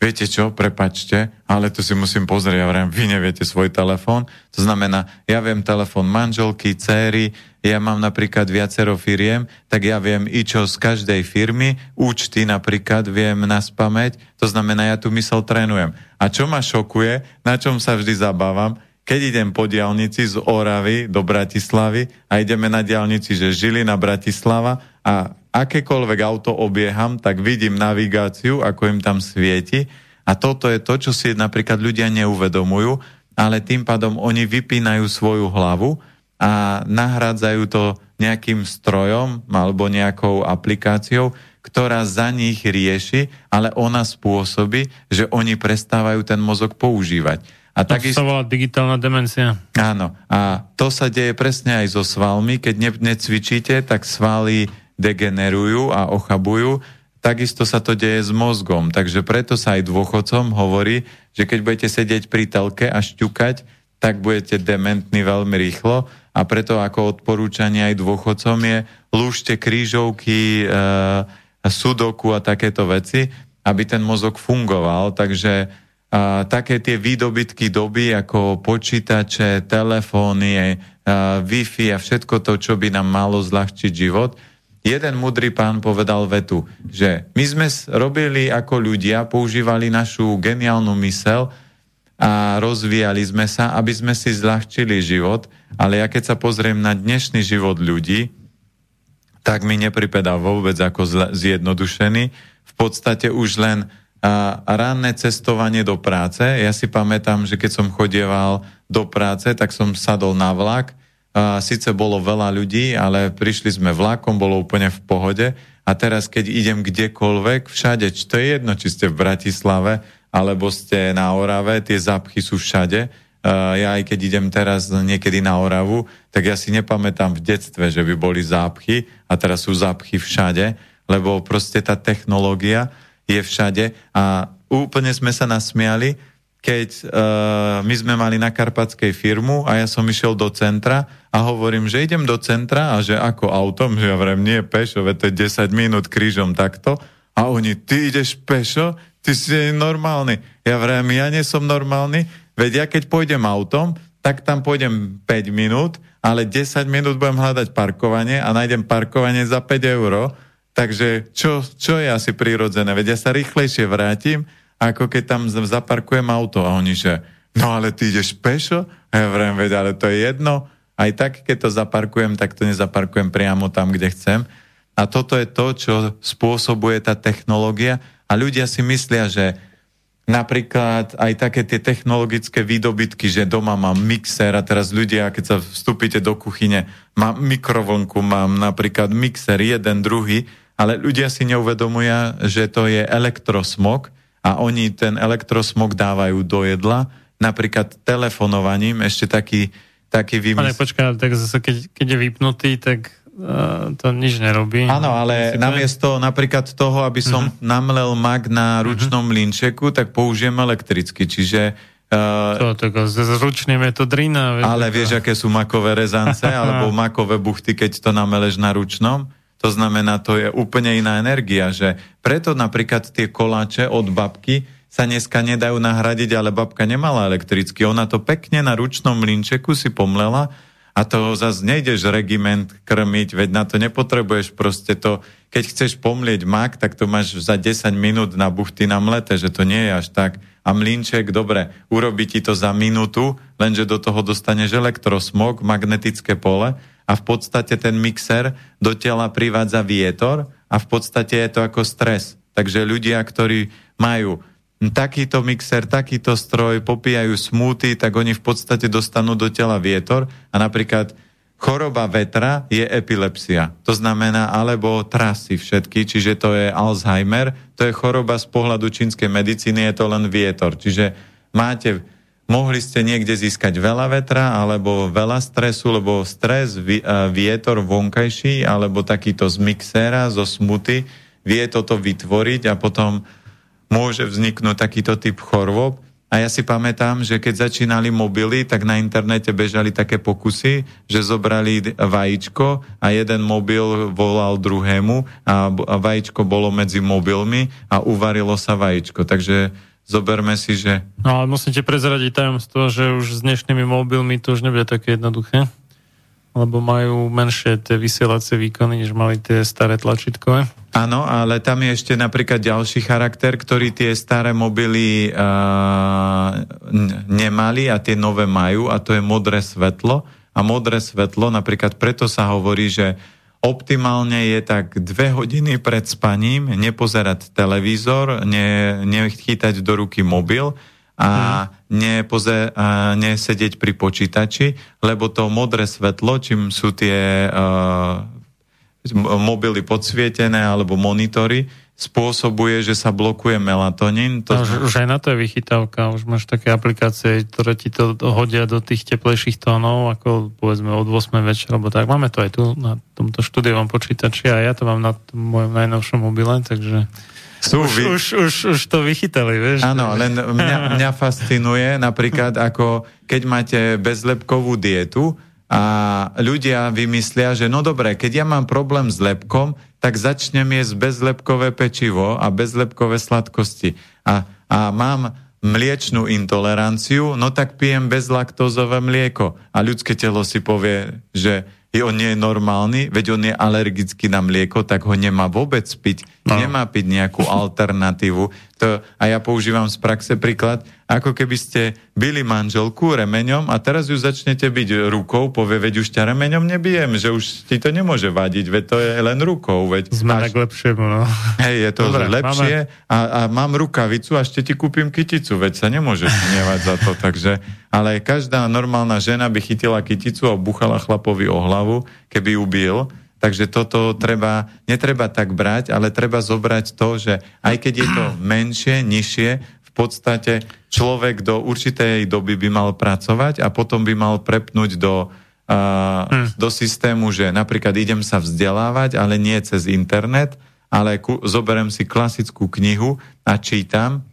viete čo, prepačte, ale tu si musím pozrieť, ja vrem, vy neviete svoj telefón. To znamená, ja viem telefón manželky, céry, ja mám napríklad viacero firiem, tak ja viem i čo z každej firmy, účty napríklad viem na spameť, to znamená, ja tu mysel trénujem. A čo ma šokuje, na čom sa vždy zabávam, keď idem po diálnici z Oravy do Bratislavy a ideme na diálnici, že žili na Bratislava a akékoľvek auto obieham, tak vidím navigáciu, ako im tam svieti a toto je to, čo si napríklad ľudia neuvedomujú, ale tým pádom oni vypínajú svoju hlavu a nahrádzajú to nejakým strojom alebo nejakou aplikáciou, ktorá za nich rieši, ale ona spôsobí, že oni prestávajú ten mozog používať. A to takisto, sa volá digitálna demencia. Áno. A to sa deje presne aj so svalmi. Keď ne, necvičíte, tak svaly degenerujú a ochabujú, takisto sa to deje s mozgom. Takže preto sa aj dôchodcom hovorí, že keď budete sedieť pri telke a šťukať, tak budete dementní veľmi rýchlo a preto ako odporúčanie aj dôchodcom je lúžte krížovky, e, sudoku a takéto veci, aby ten mozog fungoval. Takže a, také tie výdobytky doby ako počítače, telefóny, a, Wi-Fi a všetko to, čo by nám malo zľahčiť život, jeden mudrý pán povedal vetu, že my sme robili ako ľudia, používali našu geniálnu mysel a rozvíjali sme sa, aby sme si zľahčili život, ale ja keď sa pozriem na dnešný život ľudí, tak mi nepripadá vôbec ako zjednodušený. V podstate už len a ranné cestovanie do práce. Ja si pamätám, že keď som chodieval do práce, tak som sadol na vlak a síce bolo veľa ľudí, ale prišli sme vlakom, bolo úplne v pohode a teraz keď idem kdekoľvek, všade, to je jedno, či ste v Bratislave, alebo ste na Orave, tie zápchy sú všade. Ja aj keď idem teraz niekedy na Oravu, tak ja si nepamätám v detstve, že by boli zápchy a teraz sú zápchy všade, lebo proste tá technológia je všade a úplne sme sa nasmiali, keď uh, my sme mali na Karpatskej firmu a ja som išiel do centra a hovorím, že idem do centra a že ako autom, že ja vrem, nie pešo, veď to je 10 minút krížom takto a oni, ty ideš pešo? Ty si normálny. Ja vrem, ja nie som normálny, veď ja keď pôjdem autom, tak tam pôjdem 5 minút, ale 10 minút budem hľadať parkovanie a nájdem parkovanie za 5 eur, takže čo, čo je asi prirodzené? Veď ja sa rýchlejšie vrátim, ako keď tam zaparkujem auto a oni, že no ale ty ideš pešo? A ja vrem, veď, ale to je jedno. Aj tak, keď to zaparkujem, tak to nezaparkujem priamo tam, kde chcem. A toto je to, čo spôsobuje tá technológia. A ľudia si myslia, že napríklad aj také tie technologické výdobytky, že doma mám mixer a teraz ľudia, keď sa vstúpite do kuchyne, mám mikrovlnku, mám napríklad mixer, jeden, druhý, ale ľudia si neuvedomujú, že to je elektrosmog a oni ten elektrosmog dávajú do jedla, napríklad telefonovaním, ešte taký, taký vymysl... Ale počkaj, tak zase keď, keď je vypnutý, tak uh, to nič nerobí. Áno, ale Myslíte? namiesto napríklad toho, aby som uh-huh. namlel mak na mhm. ručnom uh-huh. linčeku, tak použijem elektricky, čiže Uh, to, ručným je to drina. Vieš, ale vieš, aké sú makové rezance (laughs) alebo makové buchty, keď to nameleš na ručnom? To znamená, to je úplne iná energia, že preto napríklad tie koláče od babky sa dneska nedajú nahradiť, ale babka nemala elektricky. Ona to pekne na ručnom mlinčeku si pomlela a to zase nejdeš regiment krmiť, veď na to nepotrebuješ proste to, keď chceš pomlieť mak, tak to máš za 10 minút na buchty na mlete, že to nie je až tak. A mlinček, dobre, urobí ti to za minútu, lenže do toho dostaneš elektrosmog, magnetické pole a v podstate ten mixer do tela privádza vietor a v podstate je to ako stres. Takže ľudia, ktorí majú takýto mixer, takýto stroj, popíjajú smúty, tak oni v podstate dostanú do tela vietor a napríklad choroba vetra je epilepsia. To znamená, alebo trasy všetky, čiže to je Alzheimer, to je choroba z pohľadu čínskej medicíny, je to len vietor. Čiže máte, mohli ste niekde získať veľa vetra, alebo veľa stresu, lebo stres, vietor vonkajší, alebo takýto z mixéra, zo smuty, vie toto vytvoriť a potom môže vzniknúť takýto typ chorôb. A ja si pamätám, že keď začínali mobily, tak na internete bežali také pokusy, že zobrali vajíčko a jeden mobil volal druhému a vajíčko bolo medzi mobilmi a uvarilo sa vajíčko. Takže zoberme si, že... No ale musíte prezradiť tajomstvo, že už s dnešnými mobilmi to už nebude také jednoduché lebo majú menšie tie vysielacie výkony, než mali tie staré tlačítkové. Áno, ale tam je ešte napríklad ďalší charakter, ktorý tie staré mobily uh, nemali a tie nové majú a to je modré svetlo. A modré svetlo, napríklad preto sa hovorí, že optimálne je tak dve hodiny pred spaním nepozerať televízor, ne, nechytať do ruky mobil a hmm. nepoze, a nesedieť pri počítači, lebo to modré svetlo, čím sú tie uh, mobily podsvietené alebo monitory, spôsobuje, že sa blokuje melatonín. To... No, už, aj na to je vychytávka, už máš také aplikácie, ktoré ti to hodia do tých teplejších tónov, ako povedzme od 8 večera, alebo tak. Máme to aj tu na tomto štúdiovom počítači a ja to mám na mojom najnovšom mobile, takže sú už, vy... už, už, už to vychytali, vieš? Áno, len mňa, mňa fascinuje napríklad, ako keď máte bezlepkovú dietu a ľudia vymyslia, že no dobre, keď ja mám problém s lepkom, tak začnem jesť bezlepkové pečivo a bezlepkové sladkosti. A, a mám mliečnú intoleranciu, no tak pijem bezlaktózové mlieko. A ľudské telo si povie, že je on nie je normálny, veď on je alergický na mlieko, tak ho nemá vôbec piť. No. Nemá piť nejakú (laughs) alternatívu. To, a ja používam z praxe príklad, ako keby ste byli manželku remeňom a teraz ju začnete byť rukou, povie, veď už ťa remeňom nebijem, že už ti to nemôže vadiť, veď to je len rukou. Veď Sme až... tak lepšiemu, no. Hej, je to Dobre, lepšie máme... a, a mám rukavicu a ešte ti kúpim kyticu, veď sa nemôžeš nevať za to, takže ale každá normálna žena by chytila kyticu a buchala chlapovi o hlavu, keby ju bil, Takže toto treba, netreba tak brať, ale treba zobrať to, že aj keď je to (clears throat) menšie, nižšie, v podstate človek do určitej doby by mal pracovať a potom by mal prepnúť do, uh, hmm. do systému, že napríklad idem sa vzdelávať, ale nie cez internet, ale ku, zoberem si klasickú knihu a čítam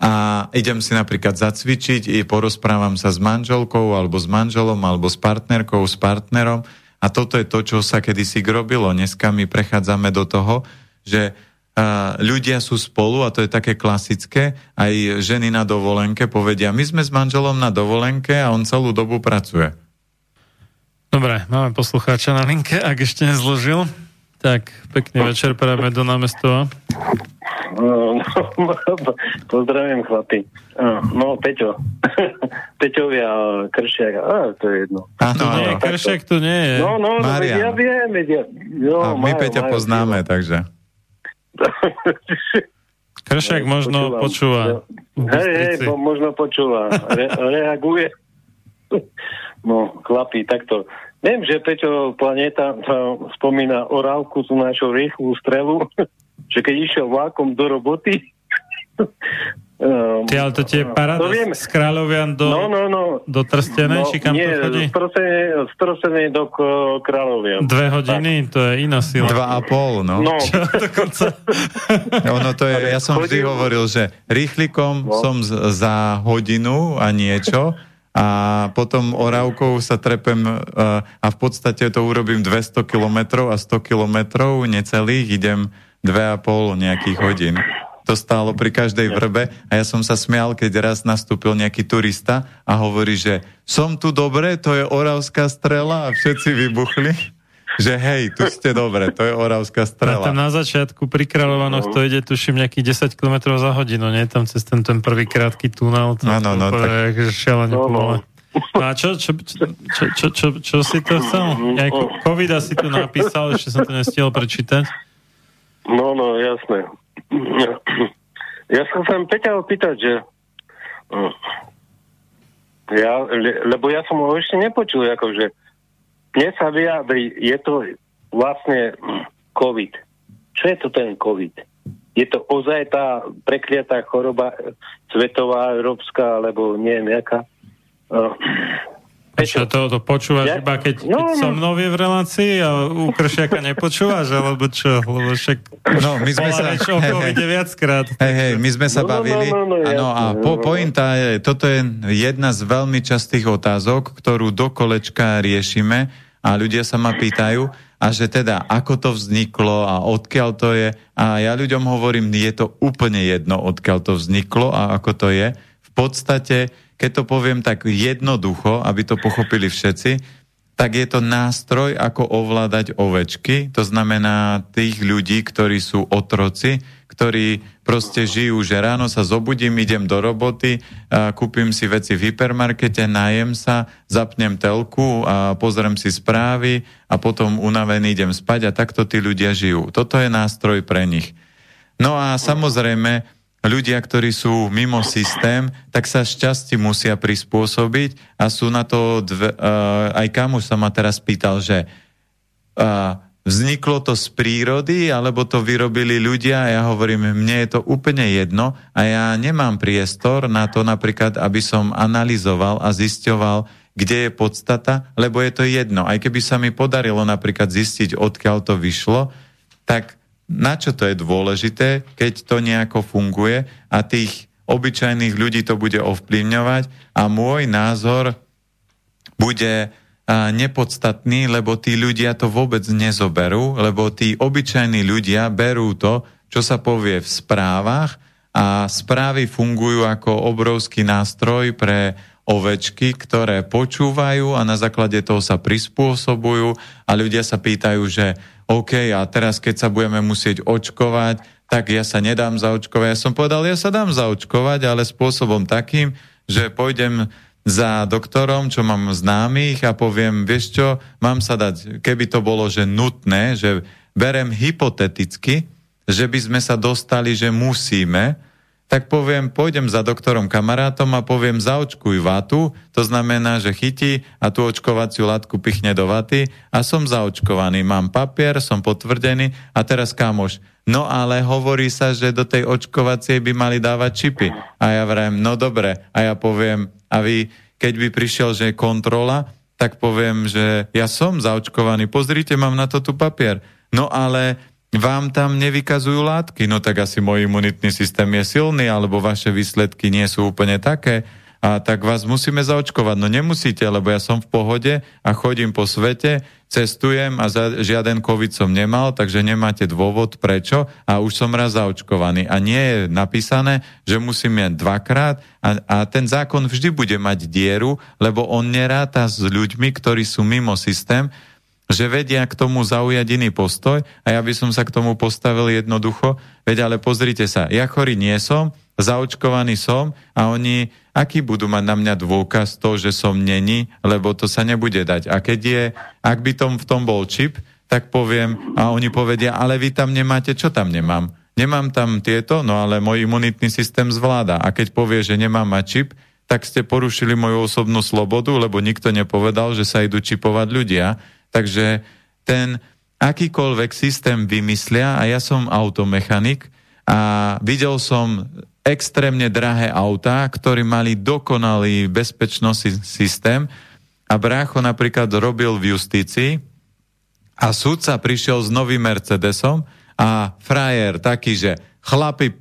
a idem si napríklad zacvičiť i porozprávam sa s manželkou alebo s manželom alebo s partnerkou, s partnerom a toto je to, čo sa kedysi robilo. Dneska my prechádzame do toho, že ľudia sú spolu, a to je také klasické, aj ženy na dovolenke povedia, my sme s manželom na dovolenke a on celú dobu pracuje. Dobre, máme poslucháča na linke, ak ešte nezložil. Tak, pekný večer, prajeme do námestova. (laughs) No, no, pozdravujem chlapi. No, Peťo. (laughs) Peťovia, Kršiak, a to je jedno. Áno, nie, Kršiak tu nie je. No, no, no, ja viem, ja, jo, a my Majo, Peťa Majo, poznáme, Majo. takže. (laughs) Kršiak možno počúvam. počúva. Hej, hej, možno počúva. Re, reaguje. No, chlapí, takto. Viem, že Peťo Planeta spomína orávku, tú našu rýchlu strelu, (laughs) že keď išiel vlákom do roboty, Um, Ty, ale to tie paráda z Kráľovian do, no, no, no. do Trstenej, no, či kam nie, to chodí? z Trstenej do Kráľovian. Dve hodiny? Tak. To je iná sila. Dva a pol, no. no. Čo, dokonca? ono (laughs) to je, ja som vždy hovoril, že rýchlikom no. som za hodinu a niečo a potom orávkou sa trepem uh, a v podstate to urobím 200 kilometrov a 100 kilometrov necelých idem dve a pol nejakých hodín. To stálo pri každej vrbe a ja som sa smial, keď raz nastúpil nejaký turista a hovorí, že som tu dobre, to je oravská strela a všetci vybuchli že hej, tu ste dobre, to je oravská strela. A tam na začiatku pri Kráľovanoch to ide tuším nejakých 10 km za hodinu, nie? Tam cez ten, ten prvý krátky tunel. To, no, no, no. Tak... Šialene no, no. No a čo, čo, čo, čo, čo, čo si to chcel? Ja COVID si tu napísal, ešte som to nestihol prečítať. No, no, jasné. Ja sa chcem Peťa opýtať, že ja, lebo ja som ho ešte nepočul, akože mne sa vyjadri, je to vlastne COVID. Čo je to ten COVID? Je to ozaj tá prekliatá choroba svetová, európska, alebo nie nejaká? Hm, Prečo to, to počúvaš ja? iba keď, no, keď no. so mnou je v relácii a u Kršiaka nepočúvaš, alebo čo? Lebo však no, my sme sa... o covide viackrát. Hej, hej, my sme sa no, no bavili. No, no, no, no, a po, pointa je, toto je jedna z veľmi častých otázok, ktorú do kolečka riešime a ľudia sa ma pýtajú, a že teda ako to vzniklo a odkiaľ to je. A ja ľuďom hovorím, je to úplne jedno, odkiaľ to vzniklo a ako to je. V podstate keď to poviem tak jednoducho, aby to pochopili všetci, tak je to nástroj, ako ovládať ovečky. To znamená tých ľudí, ktorí sú otroci, ktorí proste žijú, že ráno sa zobudím, idem do roboty, a kúpim si veci v hypermarkete, najem sa, zapnem telku a pozriem si správy a potom unavený idem spať a takto tí ľudia žijú. Toto je nástroj pre nich. No a samozrejme, ľudia, ktorí sú mimo systém, tak sa šťastí musia prispôsobiť a sú na to, dve, uh, aj kamu sa ma teraz pýtal, že uh, vzniklo to z prírody, alebo to vyrobili ľudia a ja hovorím, mne je to úplne jedno a ja nemám priestor na to napríklad, aby som analyzoval a zisťoval, kde je podstata, lebo je to jedno. Aj keby sa mi podarilo napríklad zistiť, odkiaľ to vyšlo, tak na čo to je dôležité, keď to nejako funguje a tých obyčajných ľudí to bude ovplyvňovať a môj názor bude nepodstatný, lebo tí ľudia to vôbec nezoberú, lebo tí obyčajní ľudia berú to, čo sa povie v správach a správy fungujú ako obrovský nástroj pre ovečky, ktoré počúvajú a na základe toho sa prispôsobujú a ľudia sa pýtajú, že OK, a teraz keď sa budeme musieť očkovať, tak ja sa nedám zaočkovať. Ja som povedal, ja sa dám zaočkovať, ale spôsobom takým, že pôjdem za doktorom, čo mám známych a poviem, vieš čo, mám sa dať, keby to bolo, že nutné, že berem hypoteticky, že by sme sa dostali, že musíme, tak poviem, pôjdem za doktorom kamarátom a poviem, zaočkuj vatu, to znamená, že chytí a tú očkovaciu látku pichne do vaty a som zaočkovaný. Mám papier, som potvrdený a teraz kamoš. No ale hovorí sa, že do tej očkovacej by mali dávať čipy. A ja vrajem, no dobre. A ja poviem, a vy, keď by prišiel, že kontrola, tak poviem, že ja som zaočkovaný, pozrite, mám na to tu papier. No ale vám tam nevykazujú látky, no tak asi môj imunitný systém je silný, alebo vaše výsledky nie sú úplne také, a tak vás musíme zaočkovať. No nemusíte, lebo ja som v pohode a chodím po svete, cestujem a za, žiaden COVID som nemal, takže nemáte dôvod prečo. A už som raz zaočkovaný. A nie je napísané, že musím mať dvakrát. A, a ten zákon vždy bude mať dieru, lebo on neráta s ľuďmi, ktorí sú mimo systém, že vedia k tomu zaujať iný postoj a ja by som sa k tomu postavil jednoducho, veď ale pozrite sa, ja chorý nie som, zaočkovaný som a oni, aký budú mať na mňa dôkaz to, že som není, lebo to sa nebude dať. A keď je, ak by tom v tom bol čip, tak poviem, a oni povedia, ale vy tam nemáte, čo tam nemám? nemám tam tieto, no ale môj imunitný systém zvláda. A keď povie, že nemám mať čip, tak ste porušili moju osobnú slobodu, lebo nikto nepovedal, že sa idú čipovať ľudia. Takže ten akýkoľvek systém vymyslia, a ja som automechanik, a videl som extrémne drahé autá, ktorí mali dokonalý bezpečnostný systém a brácho napríklad robil v justícii a súdca prišiel s novým Mercedesom a frajer taký, že chlapi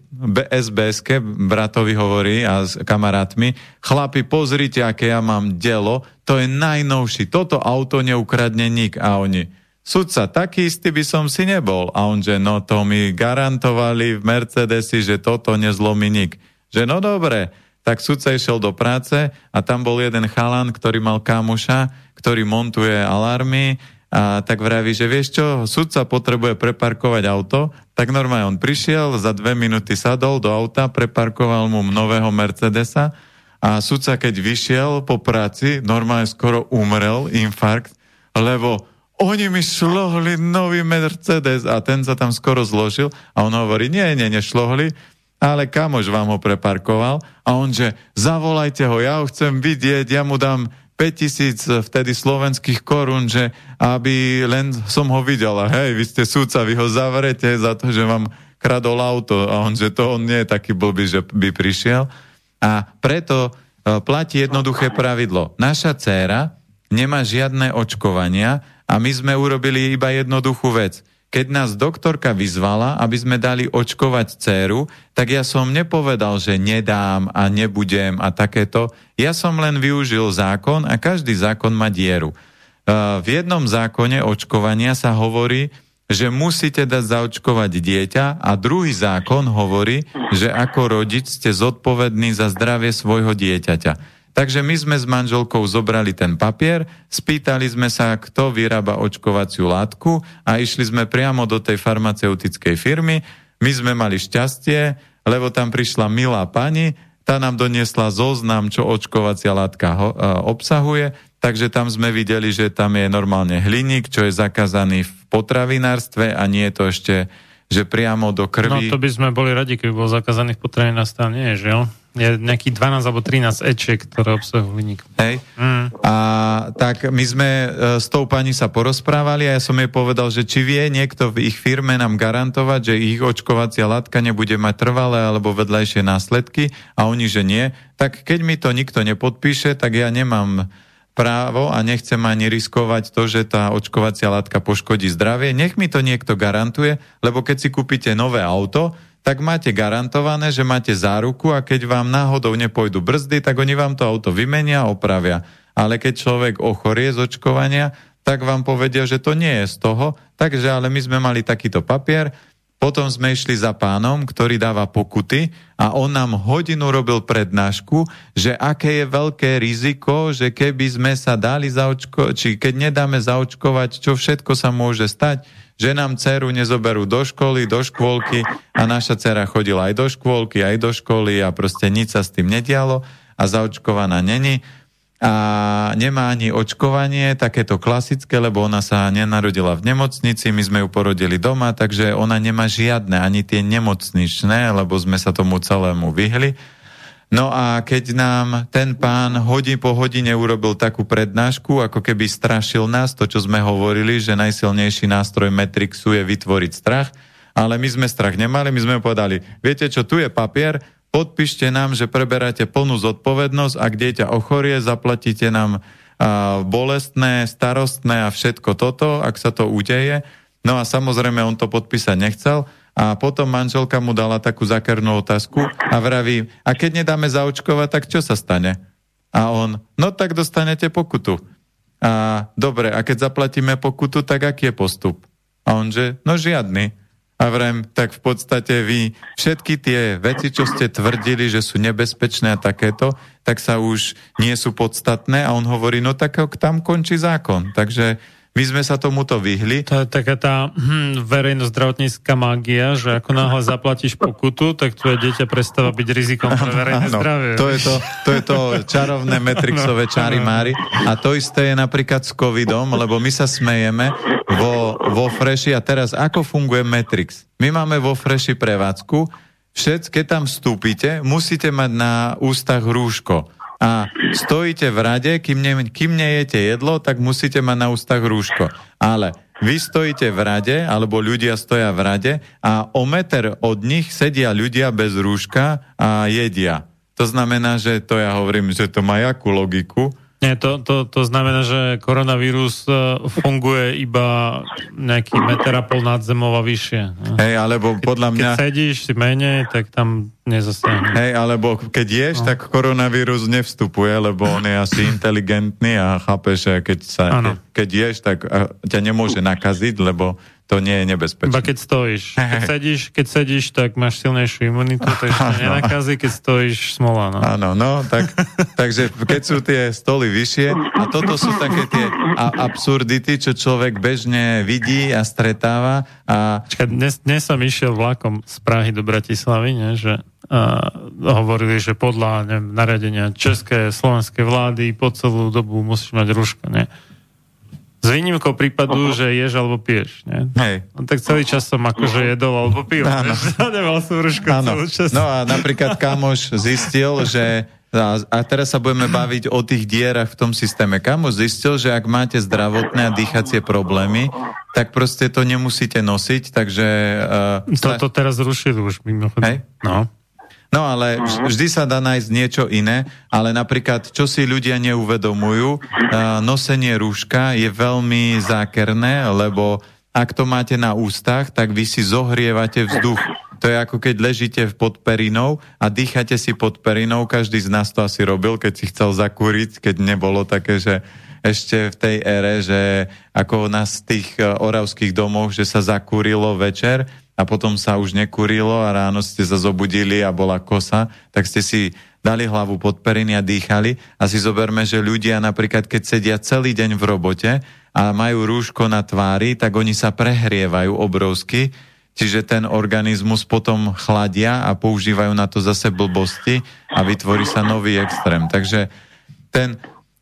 sbs bratovi hovorí a s kamarátmi, chlapi, pozrite, aké ja mám delo, to je najnovší, toto auto neukradne nik a oni, sudca, taký istý by som si nebol. A on, že no to mi garantovali v Mercedesi, že toto nezlomí nik. Že no dobre, tak sudca išiel do práce a tam bol jeden chalan, ktorý mal kamuša, ktorý montuje alarmy a tak vraví, že vieš čo, sudca potrebuje preparkovať auto, tak normálne on prišiel, za dve minúty sadol do auta, preparkoval mu nového Mercedesa. A sudca keď vyšiel po práci, normálne skoro umrel, infarkt, lebo oni mi šlohli nový Mercedes a ten sa tam skoro zložil. A on hovorí, nie, nie, nešlohli, ale kamož vám ho preparkoval. A on, že zavolajte ho, ja ho chcem vidieť, ja mu dám 5000 vtedy slovenských korún, že aby len som ho videl. A hej, vy ste súdca, vy ho zavrete za to, že vám kradol auto. A on, že to on nie je taký blbý, že by prišiel. A preto e, platí jednoduché pravidlo. Naša dcéra nemá žiadne očkovania a my sme urobili iba jednoduchú vec keď nás doktorka vyzvala, aby sme dali očkovať dceru, tak ja som nepovedal, že nedám a nebudem a takéto. Ja som len využil zákon a každý zákon má dieru. V jednom zákone očkovania sa hovorí, že musíte dať zaočkovať dieťa a druhý zákon hovorí, že ako rodič ste zodpovední za zdravie svojho dieťaťa. Takže my sme s manželkou zobrali ten papier, spýtali sme sa, kto vyrába očkovaciu látku a išli sme priamo do tej farmaceutickej firmy. My sme mali šťastie, lebo tam prišla milá pani, tá nám doniesla zoznam, čo očkovacia látka ho, e, obsahuje, takže tam sme videli, že tam je normálne hliník, čo je zakázaný v potravinárstve a nie je to ešte že priamo do krvi... No to by sme boli radi, keby bol zakázaný v potravinárstve, nie je, jo? Je nejaký 12 alebo 13 ečiek, ktoré obsahujú hliník. Hej. Mm. A tak my sme e, s tou pani sa porozprávali a ja som jej povedal, že či vie niekto v ich firme nám garantovať, že ich očkovacia látka nebude mať trvalé alebo vedľajšie následky a oni, že nie, tak keď mi to nikto nepodpíše, tak ja nemám právo a nechcem ani riskovať to, že tá očkovacia látka poškodí zdravie. Nech mi to niekto garantuje, lebo keď si kúpite nové auto, tak máte garantované, že máte záruku a keď vám náhodou nepôjdu brzdy, tak oni vám to auto vymenia a opravia. Ale keď človek ochorie z očkovania, tak vám povedia, že to nie je z toho. Takže ale my sme mali takýto papier, potom sme išli za pánom, ktorý dáva pokuty a on nám hodinu robil prednášku, že aké je veľké riziko, že keby sme sa dali zaočkovať, či keď nedáme zaočkovať, čo všetko sa môže stať, že nám dceru nezoberú do školy, do škôlky a naša dcera chodila aj do škôlky, aj do školy a proste nič sa s tým nedialo a zaočkovaná není a nemá ani očkovanie, takéto klasické, lebo ona sa nenarodila v nemocnici, my sme ju porodili doma, takže ona nemá žiadne, ani tie nemocničné, lebo sme sa tomu celému vyhli. No a keď nám ten pán hodí po hodine urobil takú prednášku, ako keby strašil nás, to, čo sme hovorili, že najsilnejší nástroj Matrixu je vytvoriť strach, ale my sme strach nemali, my sme povedali, viete čo, tu je papier, podpíšte nám, že preberáte plnú zodpovednosť, ak dieťa ochorie, zaplatíte nám a, bolestné, starostné a všetko toto, ak sa to udeje. No a samozrejme on to podpísať nechcel, a potom manželka mu dala takú zakernú otázku a vraví, a keď nedáme zaočkovať, tak čo sa stane? A on, no tak dostanete pokutu. A dobre, a keď zaplatíme pokutu, tak aký je postup? A on, že no žiadny. A vrem, tak v podstate vy všetky tie veci, čo ste tvrdili, že sú nebezpečné a takéto, tak sa už nie sú podstatné a on hovorí, no tak tam končí zákon. Takže my sme sa tomuto vyhli. To je taká tá hm, verejno-zdravotnícká mágia, že ako náhle zaplatíš pokutu, tak tvoje dieťa prestáva byť rizikom pre verejné áno, zdravie. To je to, to je to čarovné metrixové čári mári. A to isté je napríklad s covidom, lebo my sa smejeme vo, vo Freshi a teraz ako funguje Matrix? My máme vo Freshi prevádzku, všetci, keď tam vstúpite, musíte mať na ústach rúško a stojíte v rade, kým, ne, kým nejete jedlo, tak musíte mať na ústach rúško. Ale vy stojíte v rade, alebo ľudia stoja v rade a o meter od nich sedia ľudia bez rúška a jedia. To znamená, že to ja hovorím, že to má jakú logiku, nie, to, to, to znamená, že koronavírus e, funguje iba nejaký meter a pol nad zemou a vyššie. Hej, alebo podľa mňa... Keď sedíš si menej, tak tam nezastane. Hej, alebo keď ješ, no. tak koronavírus nevstupuje, lebo on je asi inteligentný a chápe, že keď, sa, keď, keď ješ, tak ťa nemôže nakaziť, lebo to nie je nebezpečné. Iba keď stojíš. Keď sedíš, keď sedíš, tak máš silnejšiu imunitu, takže to nenakazí, keď stojíš smola. No. Áno, no, tak, takže keď sú tie stoly vyššie, a toto sú také tie absurdity, čo človek bežne vidí a stretáva. A... Čakaj, dnes, dnes som išiel vlakom z Prahy do Bratislavy, ne, že uh, hovorili, že podľa neviem, nariadenia české, slovenskej vlády po celú dobu musíš mať ruško, ne? S výnimkou prípadu, uh-huh. že ješ alebo piješ. Nie? Hej. No, tak celý čas som akože jedol alebo pil. (laughs) Nemal som ruško celú čas. No a napríklad kamoš zistil, že a, teraz sa budeme baviť o tých dierach v tom systéme. Kamoš zistil, že ak máte zdravotné a dýchacie problémy, tak proste to nemusíte nosiť, takže... Uh, Toto teraz zrušili už mimochodom. Hej? No. No ale vždy sa dá nájsť niečo iné, ale napríklad, čo si ľudia neuvedomujú, nosenie rúška je veľmi zákerné, lebo ak to máte na ústach, tak vy si zohrievate vzduch. To je ako keď ležíte pod perinou a dýchate si pod perinou. Každý z nás to asi robil, keď si chcel zakúriť, keď nebolo také, že ešte v tej ére, že ako nás v tých e, oravských domoch, že sa zakúrilo večer a potom sa už nekurilo a ráno ste sa zobudili a bola kosa, tak ste si dali hlavu pod periny a dýchali. A si zoberme, že ľudia napríklad, keď sedia celý deň v robote a majú rúško na tvári, tak oni sa prehrievajú obrovsky, čiže ten organizmus potom chladia a používajú na to zase blbosti a vytvorí sa nový extrém. Takže ten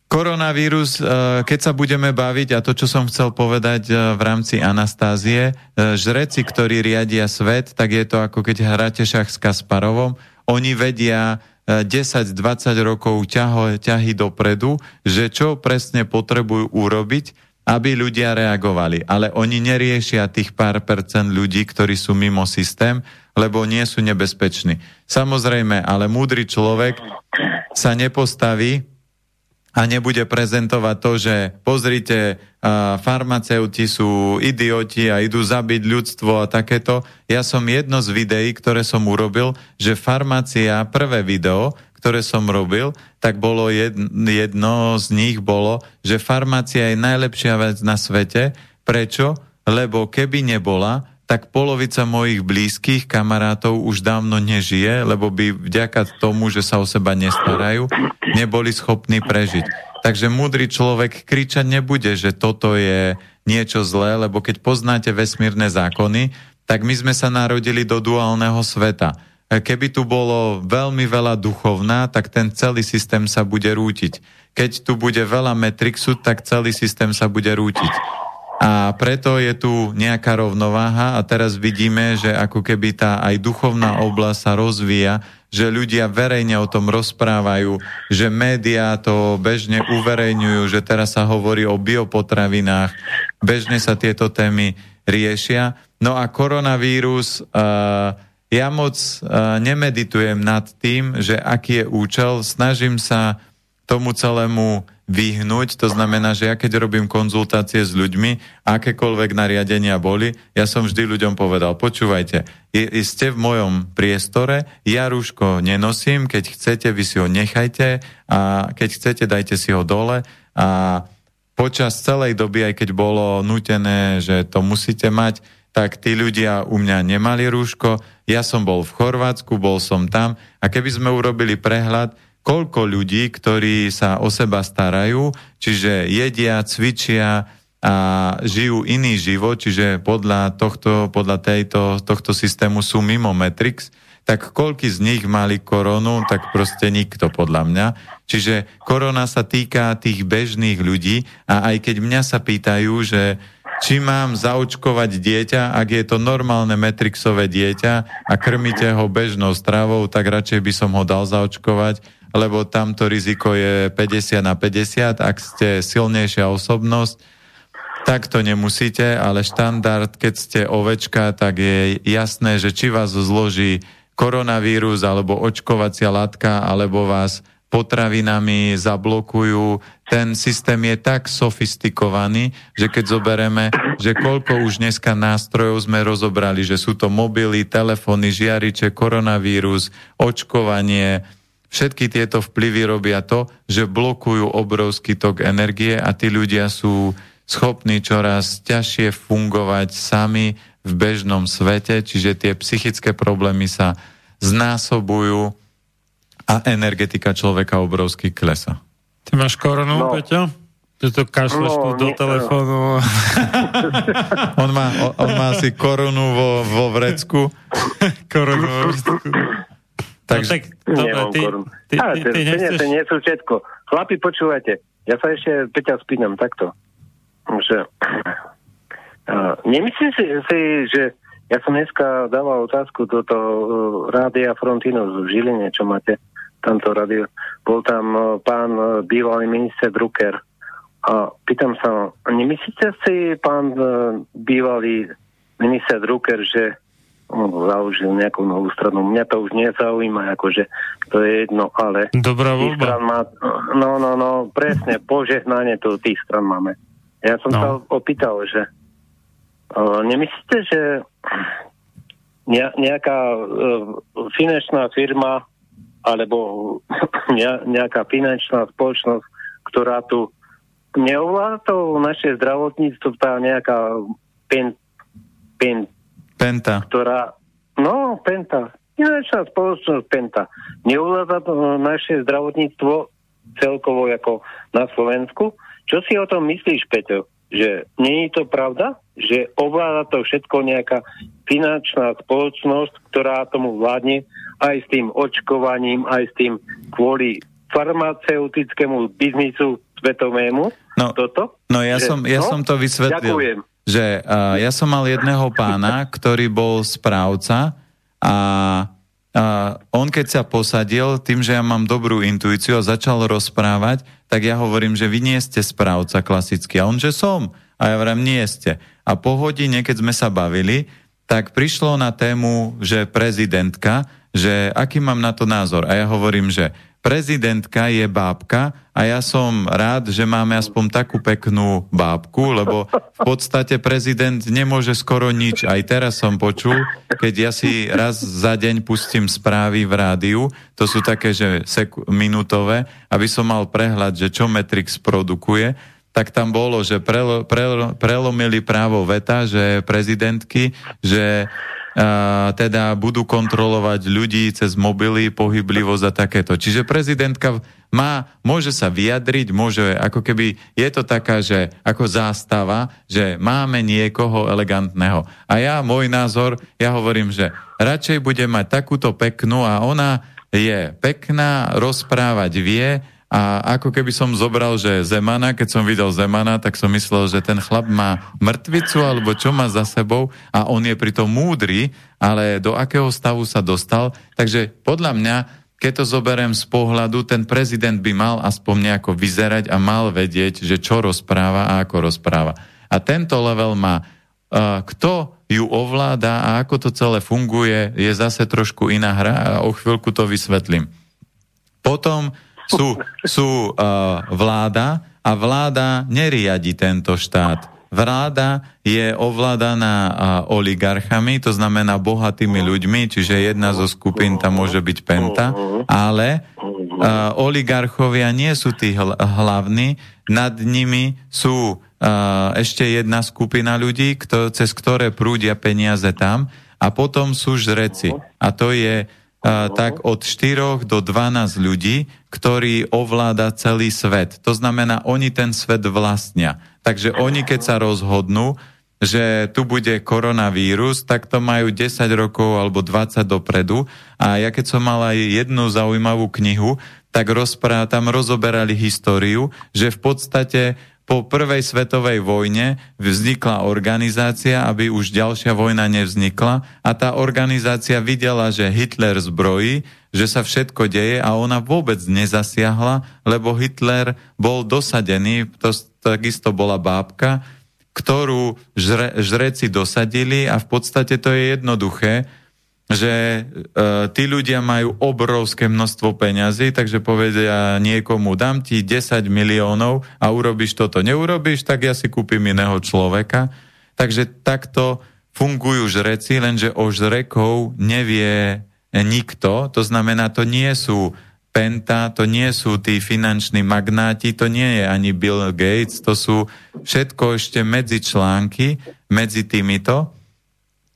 Koronavírus, eh, keď sa budeme baviť, a to, čo som chcel povedať eh, v rámci Anastázie, eh, žreci, ktorí riadia svet, tak je to ako keď hráte šach s Kasparovom. Oni vedia 10-20 rokov ťaho, ťahy dopredu, že čo presne potrebujú urobiť, aby ľudia reagovali. Ale oni neriešia tých pár percent ľudí, ktorí sú mimo systém, lebo nie sú nebezpeční. Samozrejme, ale múdry človek sa nepostaví a nebude prezentovať to, že pozrite, farmaceuti sú idioti a idú zabiť ľudstvo a takéto. Ja som jedno z videí, ktoré som urobil, že farmácia, prvé video, ktoré som robil, tak bolo jedno, jedno z nich bolo, že farmácia je najlepšia vec na svete. Prečo? Lebo keby nebola, tak polovica mojich blízkych kamarátov už dávno nežije, lebo by vďaka tomu, že sa o seba nestarajú, neboli schopní prežiť. Takže múdry človek kričať nebude, že toto je niečo zlé, lebo keď poznáte vesmírne zákony, tak my sme sa narodili do duálneho sveta. Keby tu bolo veľmi veľa duchovná, tak ten celý systém sa bude rútiť. Keď tu bude veľa metrixu, tak celý systém sa bude rútiť. A preto je tu nejaká rovnováha a teraz vidíme, že ako keby tá aj duchovná oblasť sa rozvíja, že ľudia verejne o tom rozprávajú, že médiá to bežne uverejňujú, že teraz sa hovorí o biopotravinách, bežne sa tieto témy riešia. No a koronavírus, uh, ja moc uh, nemeditujem nad tým, že aký je účel, snažím sa tomu celému vyhnúť. To znamená, že ja keď robím konzultácie s ľuďmi, akékoľvek nariadenia boli, ja som vždy ľuďom povedal, počúvajte, ste v mojom priestore, ja rúško nenosím, keď chcete, vy si ho nechajte a keď chcete, dajte si ho dole a počas celej doby, aj keď bolo nutené, že to musíte mať, tak tí ľudia u mňa nemali rúško, ja som bol v Chorvátsku, bol som tam a keby sme urobili prehľad, koľko ľudí, ktorí sa o seba starajú, čiže jedia, cvičia, a žijú iný život, čiže podľa, tohto, podľa tejto, tohto systému sú mimo Matrix, tak koľky z nich mali koronu, tak proste nikto podľa mňa. Čiže korona sa týka tých bežných ľudí a aj keď mňa sa pýtajú, že či mám zaočkovať dieťa, ak je to normálne metrixové dieťa a krmíte ho bežnou stravou, tak radšej by som ho dal zaočkovať, lebo tamto riziko je 50 na 50, ak ste silnejšia osobnosť, tak to nemusíte, ale štandard, keď ste ovečka, tak je jasné, že či vás zloží koronavírus alebo očkovacia látka, alebo vás potravinami zablokujú. Ten systém je tak sofistikovaný, že keď zoberieme, že koľko už dneska nástrojov sme rozobrali, že sú to mobily, telefóny, žiariče, koronavírus, očkovanie, všetky tieto vplyvy robia to, že blokujú obrovský tok energie a tí ľudia sú schopní čoraz ťažšie fungovať sami v bežnom svete, čiže tie psychické problémy sa znásobujú a energetika človeka obrovsky klesa. Ty máš koronu, no. Peťo? Ty to kašleš no, tu do telefónu. (laughs) on, má, on, on má asi korunu vo, vo vrecku. (laughs) korunu vo vrecku. Takže... No, tak, dobre, ty, ty, ty, ty, ty nechceš... nie sú všetko. Chlapi, počúvajte, ja sa ešte, Peťa, spínam takto. Že, (clears throat) uh, nemyslím si, si, že ja som dneska dával otázku do toho uh, Rádia Frontino v Žiline, čo máte tamto rádio. Bol tam uh, pán uh, bývalý minister Drucker. A pýtam sa, nemyslíte si, pán uh, bývalý minister Drucker, že on založil nejakú novú stranu. Mňa to už nezaujíma, akože to je jedno, ale... Dobrá voľba. Má, no, no, no, presne, požehnanie tu tých stran máme. Ja som no. sa opýtal, že uh, nemyslíte, že (clears throat) nejaká uh, finančná firma alebo (laughs) nejaká finančná spoločnosť, ktorá tu neovláda to naše zdravotníctvo, tá nejaká pen, pen, Penta. Ktorá, no, Penta. Finančná spoločnosť Penta. Neovláda to naše zdravotníctvo celkovo ako na Slovensku. Čo si o tom myslíš, Peťo? Že nie je to pravda? Že ovláda to všetko nejaká finančná spoločnosť, ktorá tomu vládne aj s tým očkovaním, aj s tým kvôli farmaceutickému biznisu svetovému. No, toto? No ja, že, som, ja no, som to vysvetlil. Ďakujem že uh, ja som mal jedného pána, ktorý bol správca a uh, on keď sa posadil, tým, že ja mám dobrú intuíciu a začal rozprávať, tak ja hovorím, že vy nie ste správca klasický. A on, že som. A ja hovorím, nie ste. A po hodine, keď sme sa bavili, tak prišlo na tému, že prezidentka, že aký mám na to názor. A ja hovorím, že prezidentka je bábka a ja som rád, že máme aspoň takú peknú bábku, lebo v podstate prezident nemôže skoro nič. Aj teraz som počul, keď ja si raz za deň pustím správy v rádiu, to sú také, že minútové, aby som mal prehľad, že čo Matrix produkuje, tak tam bolo, že prelo, prelo, prelomili právo veta, že prezidentky, že teda budú kontrolovať ľudí cez mobily, pohyblivosť a takéto. Čiže prezidentka má, môže sa vyjadriť, môže, ako keby, je to taká, že ako zástava, že máme niekoho elegantného. A ja, môj názor, ja hovorím, že radšej bude mať takúto peknú a ona je pekná, rozprávať vie, a ako keby som zobral, že Zemana, keď som videl Zemana, tak som myslel, že ten chlap má mŕtvicu alebo čo má za sebou a on je pritom múdry, ale do akého stavu sa dostal. Takže podľa mňa, keď to zoberiem z pohľadu, ten prezident by mal aspoň nejako vyzerať a mal vedieť, že čo rozpráva a ako rozpráva. A tento level má, kto ju ovláda a ako to celé funguje, je zase trošku iná hra a o chvíľku to vysvetlím. Potom sú, sú uh, vláda a vláda neriadi tento štát. Vláda je ovládaná uh, oligarchami, to znamená bohatými ľuďmi, čiže jedna zo skupín tam môže byť Penta, ale uh, oligarchovia nie sú tí hl- hlavní, nad nimi sú uh, ešte jedna skupina ľudí, kto, cez ktoré prúdia peniaze tam a potom sú žreci. A to je tak od 4 do 12 ľudí, ktorí ovláda celý svet. To znamená, oni ten svet vlastnia. Takže oni, keď sa rozhodnú, že tu bude koronavírus, tak to majú 10 rokov alebo 20 dopredu. A ja keď som mal aj jednu zaujímavú knihu, tak rozpráva, tam rozoberali históriu, že v podstate po prvej svetovej vojne vznikla organizácia, aby už ďalšia vojna nevznikla a tá organizácia videla, že Hitler zbrojí, že sa všetko deje a ona vôbec nezasiahla, lebo Hitler bol dosadený, to takisto bola bábka, ktorú žre, žreci dosadili a v podstate to je jednoduché, že e, tí ľudia majú obrovské množstvo peňazí, takže povedia niekomu, dám ti 10 miliónov a urobíš toto. Neurobíš, tak ja si kúpim iného človeka. Takže takto fungujú žreci, lenže o žrekov nevie nikto. To znamená, to nie sú Penta, to nie sú tí finanční magnáti, to nie je ani Bill Gates, to sú všetko ešte medzi články, medzi týmito.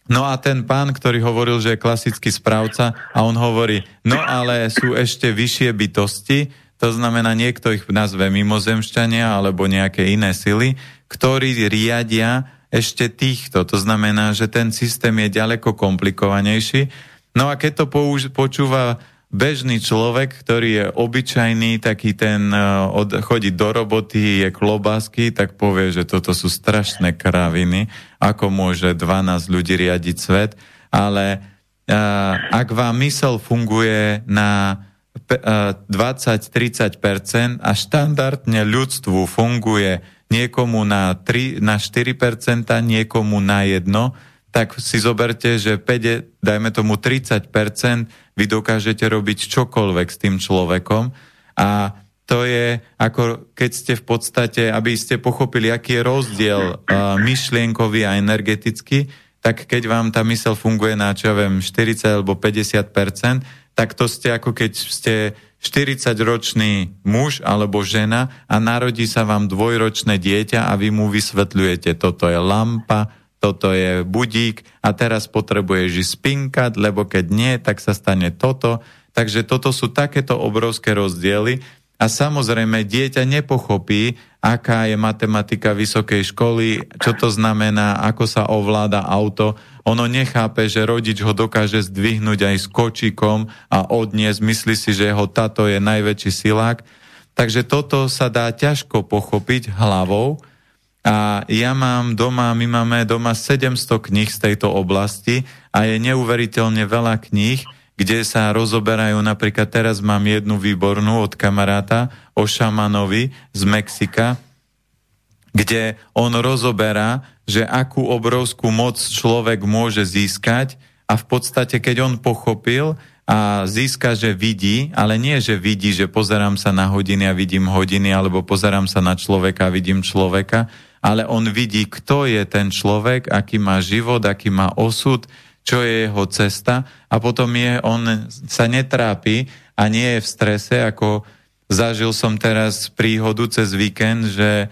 No a ten pán, ktorý hovoril, že je klasický správca a on hovorí, no ale sú ešte vyššie bytosti, to znamená niekto ich nazve mimozemšťania alebo nejaké iné sily, ktorí riadia ešte týchto. To znamená, že ten systém je ďaleko komplikovanejší. No a keď to použ- počúva bežný človek, ktorý je obyčajný, taký ten uh, od, chodí do roboty, je klobásky, tak povie, že toto sú strašné kraviny, ako môže 12 ľudí riadiť svet, ale uh, ak vám mysel funguje na 20-30% a štandardne ľudstvu funguje niekomu na, 3, na 4%, niekomu na 1%, tak si zoberte, že 5, dajme tomu 30%, vy dokážete robiť čokoľvek s tým človekom. A to je ako keď ste v podstate, aby ste pochopili, aký je rozdiel uh, myšlienkový a energetický, tak keď vám tá mysel funguje na, čo ja viem, 40 alebo 50%, tak to ste ako keď ste 40-ročný muž alebo žena a narodí sa vám dvojročné dieťa a vy mu vysvetľujete, toto je lampa, toto je budík a teraz potrebuješ spinkať, lebo keď nie, tak sa stane toto. Takže toto sú takéto obrovské rozdiely a samozrejme dieťa nepochopí, aká je matematika vysokej školy, čo to znamená, ako sa ovláda auto. Ono nechápe, že rodič ho dokáže zdvihnúť aj s kočikom a odniesť, myslí si, že jeho tato je najväčší silák. Takže toto sa dá ťažko pochopiť hlavou, a ja mám doma, my máme doma 700 kníh z tejto oblasti a je neuveriteľne veľa kníh, kde sa rozoberajú, napríklad teraz mám jednu výbornú od kamaráta o šamanovi z Mexika, kde on rozoberá, že akú obrovskú moc človek môže získať a v podstate, keď on pochopil a získa, že vidí, ale nie, že vidí, že pozerám sa na hodiny a vidím hodiny, alebo pozerám sa na človeka a vidím človeka, ale on vidí, kto je ten človek, aký má život, aký má osud, čo je jeho cesta. A potom je, on sa netrápi a nie je v strese, ako zažil som teraz príhodu cez víkend, že e,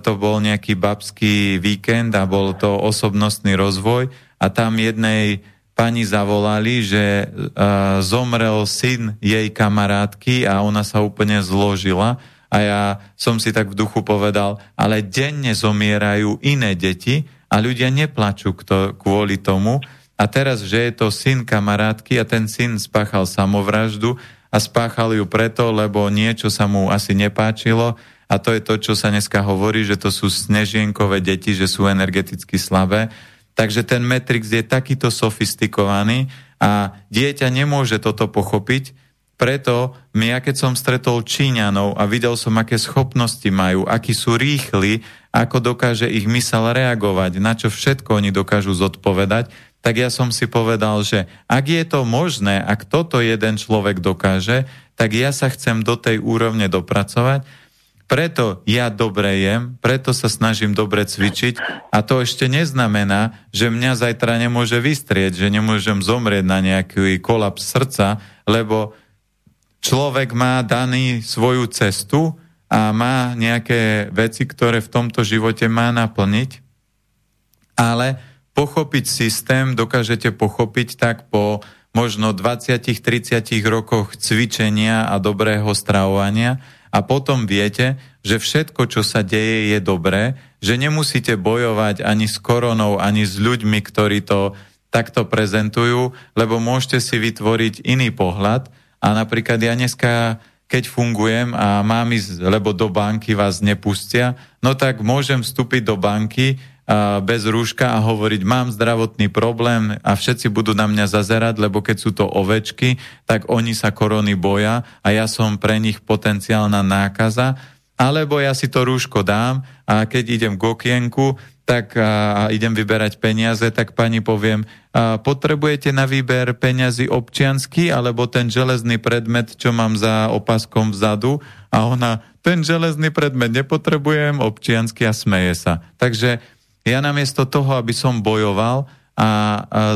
to bol nejaký babský víkend a bol to osobnostný rozvoj. A tam jednej pani zavolali, že uh, zomrel syn jej kamarátky a ona sa úplne zložila a ja som si tak v duchu povedal, ale denne zomierajú iné deti a ľudia neplačú kto, kvôli tomu. A teraz, že je to syn kamarátky a ten syn spáchal samovraždu a spáchal ju preto, lebo niečo sa mu asi nepáčilo a to je to, čo sa dneska hovorí, že to sú snežienkové deti, že sú energeticky slabé. Takže ten Matrix je takýto sofistikovaný a dieťa nemôže toto pochopiť, preto ja keď som stretol Číňanov a videl som, aké schopnosti majú, akí sú rýchli, ako dokáže ich mysel reagovať, na čo všetko oni dokážu zodpovedať, tak ja som si povedal, že ak je to možné, ak toto jeden človek dokáže, tak ja sa chcem do tej úrovne dopracovať, preto ja dobre jem, preto sa snažím dobre cvičiť a to ešte neznamená, že mňa zajtra nemôže vystrieť, že nemôžem zomrieť na nejaký kolaps srdca, lebo človek má daný svoju cestu a má nejaké veci, ktoré v tomto živote má naplniť, ale pochopiť systém dokážete pochopiť tak po možno 20-30 rokoch cvičenia a dobrého stravovania a potom viete, že všetko, čo sa deje, je dobré, že nemusíte bojovať ani s koronou, ani s ľuďmi, ktorí to takto prezentujú, lebo môžete si vytvoriť iný pohľad. A napríklad ja dneska, keď fungujem a mám ísť, lebo do banky vás nepustia, no tak môžem vstúpiť do banky bez rúška a hovoriť, mám zdravotný problém a všetci budú na mňa zazerať, lebo keď sú to ovečky, tak oni sa korony boja a ja som pre nich potenciálna nákaza, alebo ja si to rúško dám a keď idem k okienku, tak a, idem vyberať peniaze, tak pani poviem, a potrebujete na výber peniazy občiansky alebo ten železný predmet, čo mám za opaskom vzadu a ona, ten železný predmet nepotrebujem, občiansky a smeje sa. Takže ja namiesto toho, aby som bojoval a, a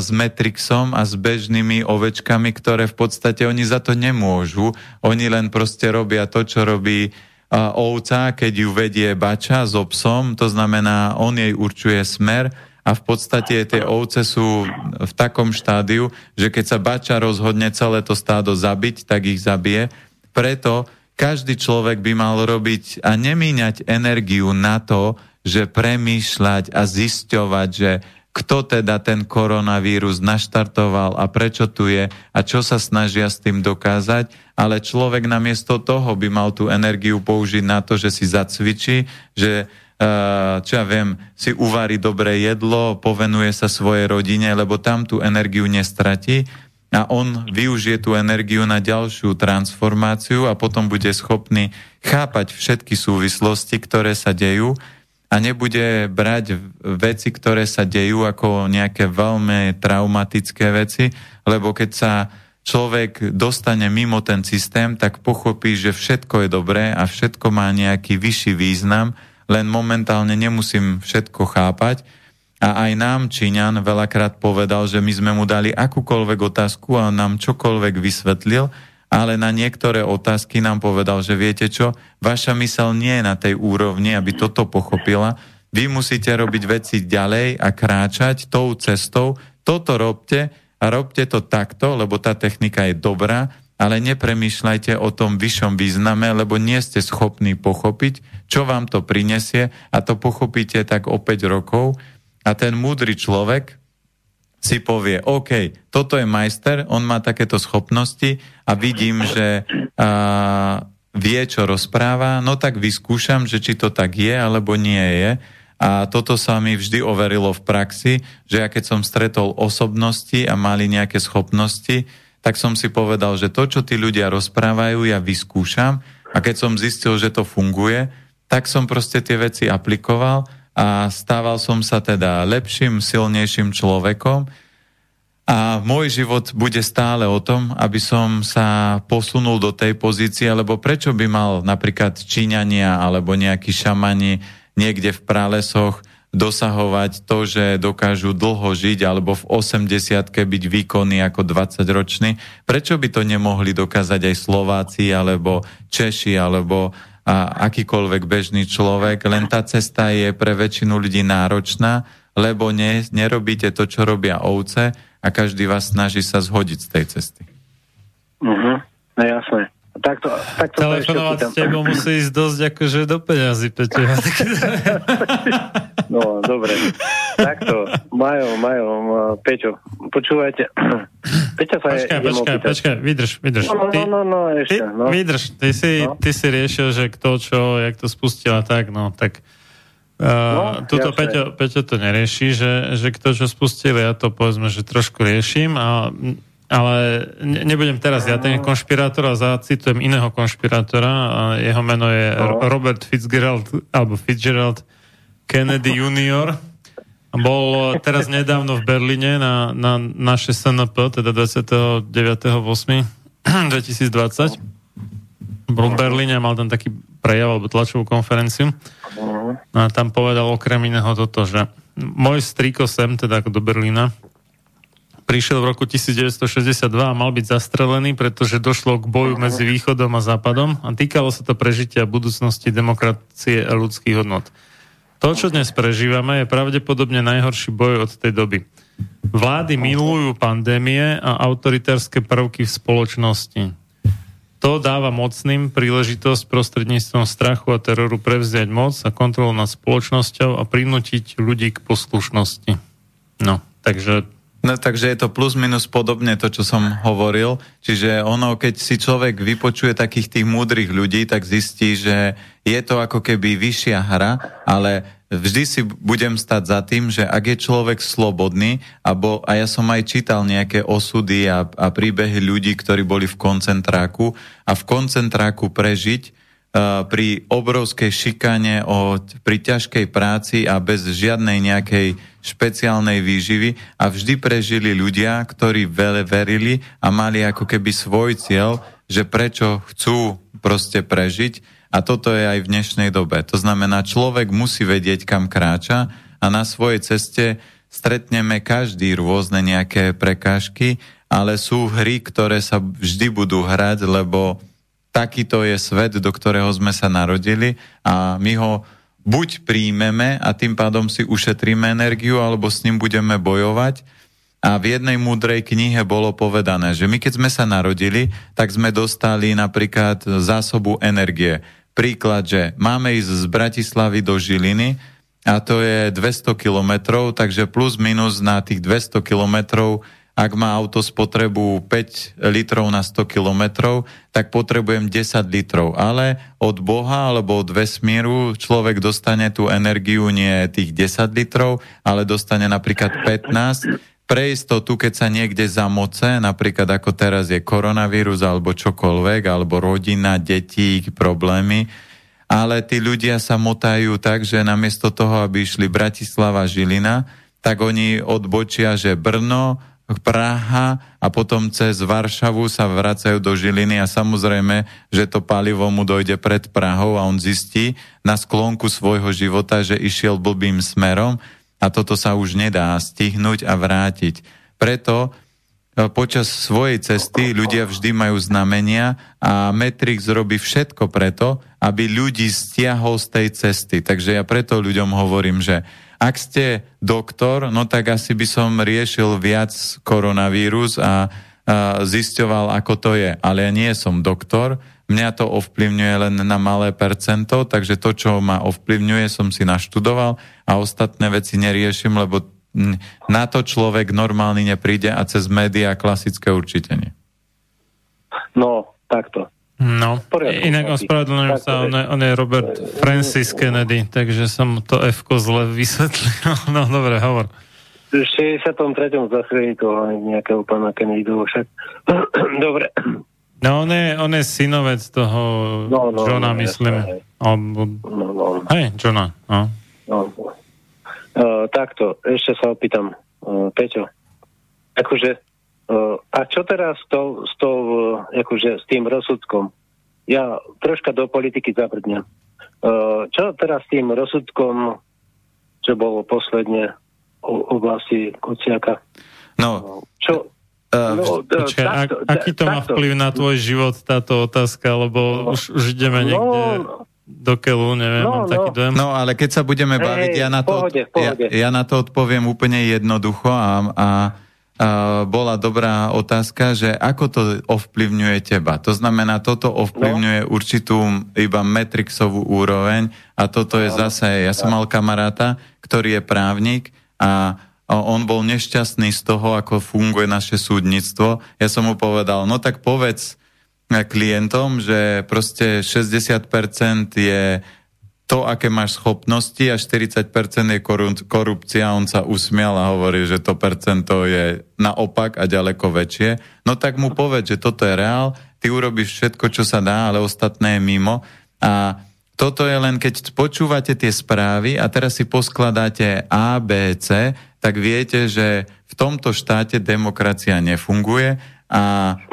s Matrixom a s bežnými ovečkami, ktoré v podstate oni za to nemôžu, oni len proste robia to, čo robí ovca, keď ju vedie bača so psom, to znamená, on jej určuje smer a v podstate tie ovce sú v takom štádiu, že keď sa bača rozhodne celé to stádo zabiť, tak ich zabije. Preto každý človek by mal robiť a nemíňať energiu na to, že premýšľať a zisťovať, že kto teda ten koronavírus naštartoval a prečo tu je a čo sa snažia s tým dokázať, ale človek namiesto toho by mal tú energiu použiť na to, že si zacvičí, že čo ja viem, si uvarí dobré jedlo, povenuje sa svojej rodine, lebo tam tú energiu nestratí a on využije tú energiu na ďalšiu transformáciu a potom bude schopný chápať všetky súvislosti, ktoré sa dejú a nebude brať veci, ktoré sa dejú ako nejaké veľmi traumatické veci, lebo keď sa človek dostane mimo ten systém, tak pochopí, že všetko je dobré a všetko má nejaký vyšší význam, len momentálne nemusím všetko chápať. A aj nám Číňan veľakrát povedal, že my sme mu dali akúkoľvek otázku a nám čokoľvek vysvetlil, ale na niektoré otázky nám povedal, že viete čo, vaša mysel nie je na tej úrovni, aby toto pochopila. Vy musíte robiť veci ďalej a kráčať tou cestou. Toto robte a robte to takto, lebo tá technika je dobrá, ale nepremýšľajte o tom vyššom význame, lebo nie ste schopní pochopiť, čo vám to prinesie a to pochopíte tak o 5 rokov. A ten múdry človek, si povie, OK, toto je majster, on má takéto schopnosti a vidím, že a, vie, čo rozpráva, no tak vyskúšam, že či to tak je, alebo nie je. A toto sa mi vždy overilo v praxi, že ja keď som stretol osobnosti a mali nejaké schopnosti, tak som si povedal, že to, čo tí ľudia rozprávajú, ja vyskúšam a keď som zistil, že to funguje, tak som proste tie veci aplikoval a stával som sa teda lepším, silnejším človekom a môj život bude stále o tom, aby som sa posunul do tej pozície, lebo prečo by mal napríklad Číňania alebo nejakí šamani niekde v pralesoch dosahovať to, že dokážu dlho žiť alebo v 80 byť výkonní ako 20-roční. Prečo by to nemohli dokázať aj Slováci alebo Češi alebo a akýkoľvek bežný človek, len tá cesta je pre väčšinu ľudí náročná, lebo ne, nerobíte to, čo robia ovce a každý vás snaží sa zhodiť z tej cesty. Uh-huh. No jasné. Takto, takto Telefonovať s tebou musí ísť dosť akože do peňazí, Peťo. no, dobre. Takto. Majo, Majo, Peťo, počúvajte. (clears throat) Peťo sa počkaj, je, počkaj, počkaj, vydrž, vydrž. No, no, ty, no, no, no, ešte, ty, no. Vydrž, ty si, no. ty si riešil, že kto čo, jak to spustila, tak, no, tak uh, no, tuto Peťo, Peťo to nerieši, že, že kto čo spustil, ja to povedzme, že trošku riešim a ale nebudem teraz ja ten konšpirátor a zacitujem iného konšpirátora a jeho meno je no. Robert Fitzgerald alebo Fitzgerald Kennedy Junior bol teraz nedávno v Berlíne na, na naše SNP, teda 29.8.2020. Bol v Berlíne a mal tam taký prejav alebo tlačovú konferenciu. A tam povedal okrem iného toto, že môj striko sem, teda ako do Berlína, prišiel v roku 1962 a mal byť zastrelený, pretože došlo k boju medzi východom a západom a týkalo sa to prežitia budúcnosti demokracie a ľudských hodnot. To, čo dnes prežívame, je pravdepodobne najhorší boj od tej doby. Vlády milujú pandémie a autoritárske prvky v spoločnosti. to dáva mocným príležitosť prostredníctvom strachu a teroru prevziať moc a kontrolu nad spoločnosťou a prinútiť ľudí k poslušnosti. No, takže No takže je to plus minus podobne to, čo som hovoril. Čiže ono, keď si človek vypočuje takých tých múdrych ľudí, tak zistí, že je to ako keby vyššia hra, ale vždy si budem stať za tým, že ak je človek slobodný, abo, a ja som aj čítal nejaké osudy a, a príbehy ľudí, ktorí boli v koncentráku a v koncentráku prežiť, pri obrovskej šikane, o, pri ťažkej práci a bez žiadnej nejakej špeciálnej výživy a vždy prežili ľudia, ktorí veľa verili a mali ako keby svoj cieľ, že prečo chcú proste prežiť a toto je aj v dnešnej dobe. To znamená, človek musí vedieť, kam kráča a na svojej ceste stretneme každý rôzne nejaké prekážky, ale sú hry, ktoré sa vždy budú hrať, lebo takýto je svet, do ktorého sme sa narodili a my ho buď príjmeme a tým pádom si ušetríme energiu, alebo s ním budeme bojovať. A v jednej múdrej knihe bolo povedané, že my keď sme sa narodili, tak sme dostali napríklad zásobu energie. Príklad, že máme ísť z Bratislavy do Žiliny a to je 200 kilometrov, takže plus minus na tých 200 kilometrov ak má auto spotrebu 5 litrov na 100 kilometrov, tak potrebujem 10 litrov. Ale od Boha alebo od vesmíru človek dostane tú energiu nie tých 10 litrov, ale dostane napríklad 15. Pre istotu, keď sa niekde zamoce, napríklad ako teraz je koronavírus alebo čokoľvek, alebo rodina, deti, problémy, ale tí ľudia sa motajú tak, že namiesto toho, aby išli Bratislava, Žilina, tak oni odbočia, že Brno, Praha a potom cez Varšavu sa vracajú do Žiliny a samozrejme, že to palivo mu dojde pred Prahou a on zistí na sklonku svojho života, že išiel blbým smerom a toto sa už nedá stihnúť a vrátiť. Preto e, počas svojej cesty ľudia vždy majú znamenia a Matrix robí všetko preto, aby ľudí stiahol z tej cesty. Takže ja preto ľuďom hovorím, že ak ste doktor, no tak asi by som riešil viac koronavírus a, a zisťoval, ako to je. Ale ja nie som doktor, mňa to ovplyvňuje len na malé percento, takže to, čo ma ovplyvňuje, som si naštudoval a ostatné veci neriešim, lebo na to človek normálny nepríde a cez médiá klasické určite nie. No, takto. No, inak ospravedlňujem sa, on je, on je Robert Francis Kennedy, takže som to f zle vysvetlil. (laughs) No, dobre, hovor. V 63. zachrení toho nejakého pána Kennedy, však. (clears throat) dobre. No, on je, on je synovec toho no, no, Johna, no, myslím. Alebo... No, no. Hej, Johna, no. no. Uh, takto, ešte sa opýtam, uh, Peťo. Akože a čo teraz s, tou, s, tou, akože, s tým rozsudkom? Ja troška do politiky zabrdnem. Čo teraz s tým rozsudkom, čo bolo posledne o oblasti Kociaka? No, čo, Uh, no, počkaj, takto, ak, aký to takto. má vplyv na tvoj život táto otázka, lebo no, už, už ideme no, niekde no, do keľu, neviem, no, mám no. taký dojem. No, ale keď sa budeme baviť, Ej, ja, na to, pohode, pohode. Ja, ja na to odpoviem úplne jednoducho a, a bola dobrá otázka, že ako to ovplyvňuje teba. To znamená, toto ovplyvňuje no. určitú iba metrixovú úroveň a toto je zase, ja som mal kamaráta, ktorý je právnik a on bol nešťastný z toho, ako funguje naše súdnictvo. Ja som mu povedal, no tak povedz klientom, že proste 60% je to, aké máš schopnosti a 40% je korupcia. On sa usmial a hovorí, že to percento je naopak a ďaleko väčšie. No tak mu povedz, že toto je reál, ty urobíš všetko, čo sa dá, ale ostatné je mimo. A toto je len, keď počúvate tie správy a teraz si poskladáte A, B, C, tak viete, že v tomto štáte demokracia nefunguje a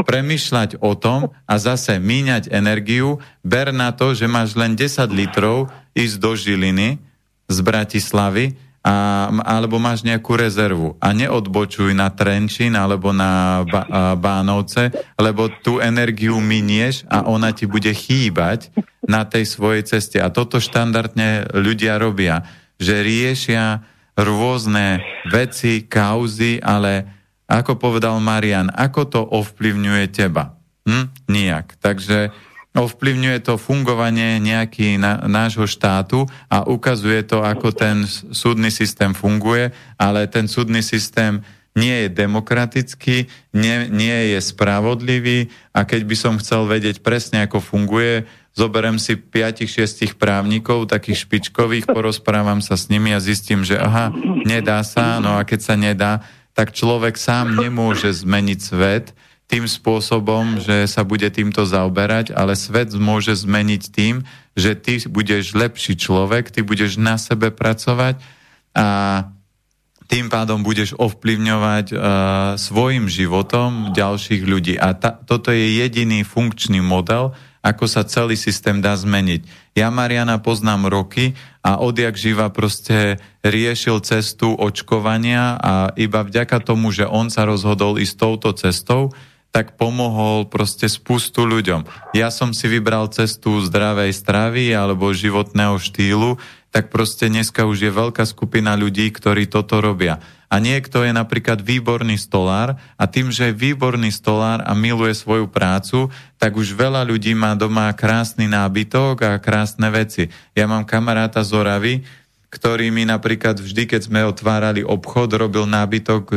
premyšľať o tom a zase míňať energiu, ber na to, že máš len 10 litrov ísť do Žiliny z Bratislavy, a, alebo máš nejakú rezervu a neodbočuj na Trenčín alebo na ba, Bánovce, lebo tú energiu minieš a ona ti bude chýbať na tej svojej ceste. A toto štandardne ľudia robia, že riešia rôzne veci, kauzy, ale ako povedal Marian, ako to ovplyvňuje teba? Hm? Nijak. Takže ovplyvňuje to fungovanie nejaký na, nášho štátu a ukazuje to, ako ten súdny systém funguje, ale ten súdny systém nie je demokratický, nie, nie je spravodlivý a keď by som chcel vedieť presne, ako funguje, zoberem si 5-6 právnikov, takých špičkových, porozprávam sa s nimi a zistím, že aha, nedá sa, no a keď sa nedá, tak človek sám (laughs) nemôže zmeniť svet tým spôsobom, že sa bude týmto zaoberať, ale svet môže zmeniť tým, že ty budeš lepší človek, ty budeš na sebe pracovať a tým pádom budeš ovplyvňovať uh, svojim životom ďalších ľudí. A ta, toto je jediný funkčný model, ako sa celý systém dá zmeniť. Ja Mariana poznám roky a odjak živa proste riešil cestu očkovania a iba vďaka tomu, že on sa rozhodol ísť touto cestou, tak pomohol proste spustu ľuďom. Ja som si vybral cestu zdravej stravy alebo životného štýlu, tak proste dneska už je veľká skupina ľudí, ktorí toto robia. A niekto je napríklad výborný stolár a tým, že je výborný stolár a miluje svoju prácu, tak už veľa ľudí má doma krásny nábytok a krásne veci. Ja mám kamaráta z Oravy, ktorý mi napríklad vždy, keď sme otvárali obchod, robil nábytok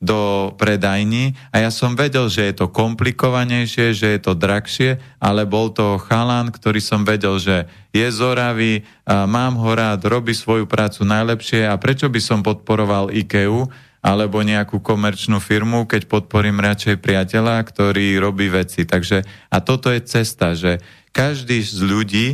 do predajní a ja som vedel, že je to komplikovanejšie, že je to drahšie, ale bol to chalan, ktorý som vedel, že je zoravý, mám ho rád, robí svoju prácu najlepšie a prečo by som podporoval IKEA alebo nejakú komerčnú firmu, keď podporím radšej priateľa, ktorý robí veci. Takže, a toto je cesta, že každý z ľudí,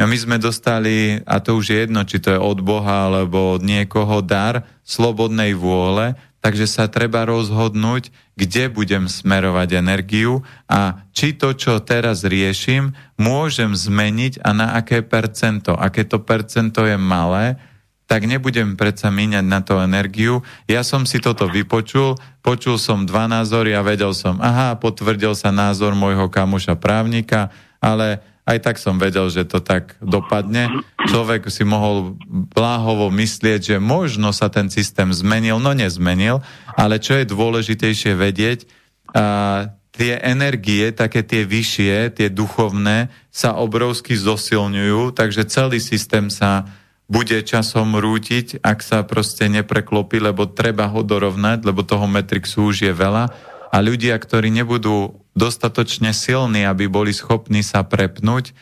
my sme dostali, a to už je jedno, či to je od Boha alebo od niekoho dar slobodnej vôle, takže sa treba rozhodnúť, kde budem smerovať energiu a či to, čo teraz riešim, môžem zmeniť a na aké percento. A keď to percento je malé, tak nebudem predsa míňať na to energiu. Ja som si toto vypočul, počul som dva názory a vedel som, aha, potvrdil sa názor môjho kamuša právnika, ale aj tak som vedel, že to tak dopadne. Človek si mohol bláhovo myslieť, že možno sa ten systém zmenil, no nezmenil, ale čo je dôležitejšie vedieť, a tie energie, také tie vyššie, tie duchovné, sa obrovsky zosilňujú, takže celý systém sa bude časom rútiť, ak sa proste nepreklopí, lebo treba ho dorovnať, lebo toho Matrixu už je veľa a ľudia, ktorí nebudú dostatočne silní, aby boli schopní sa prepnúť,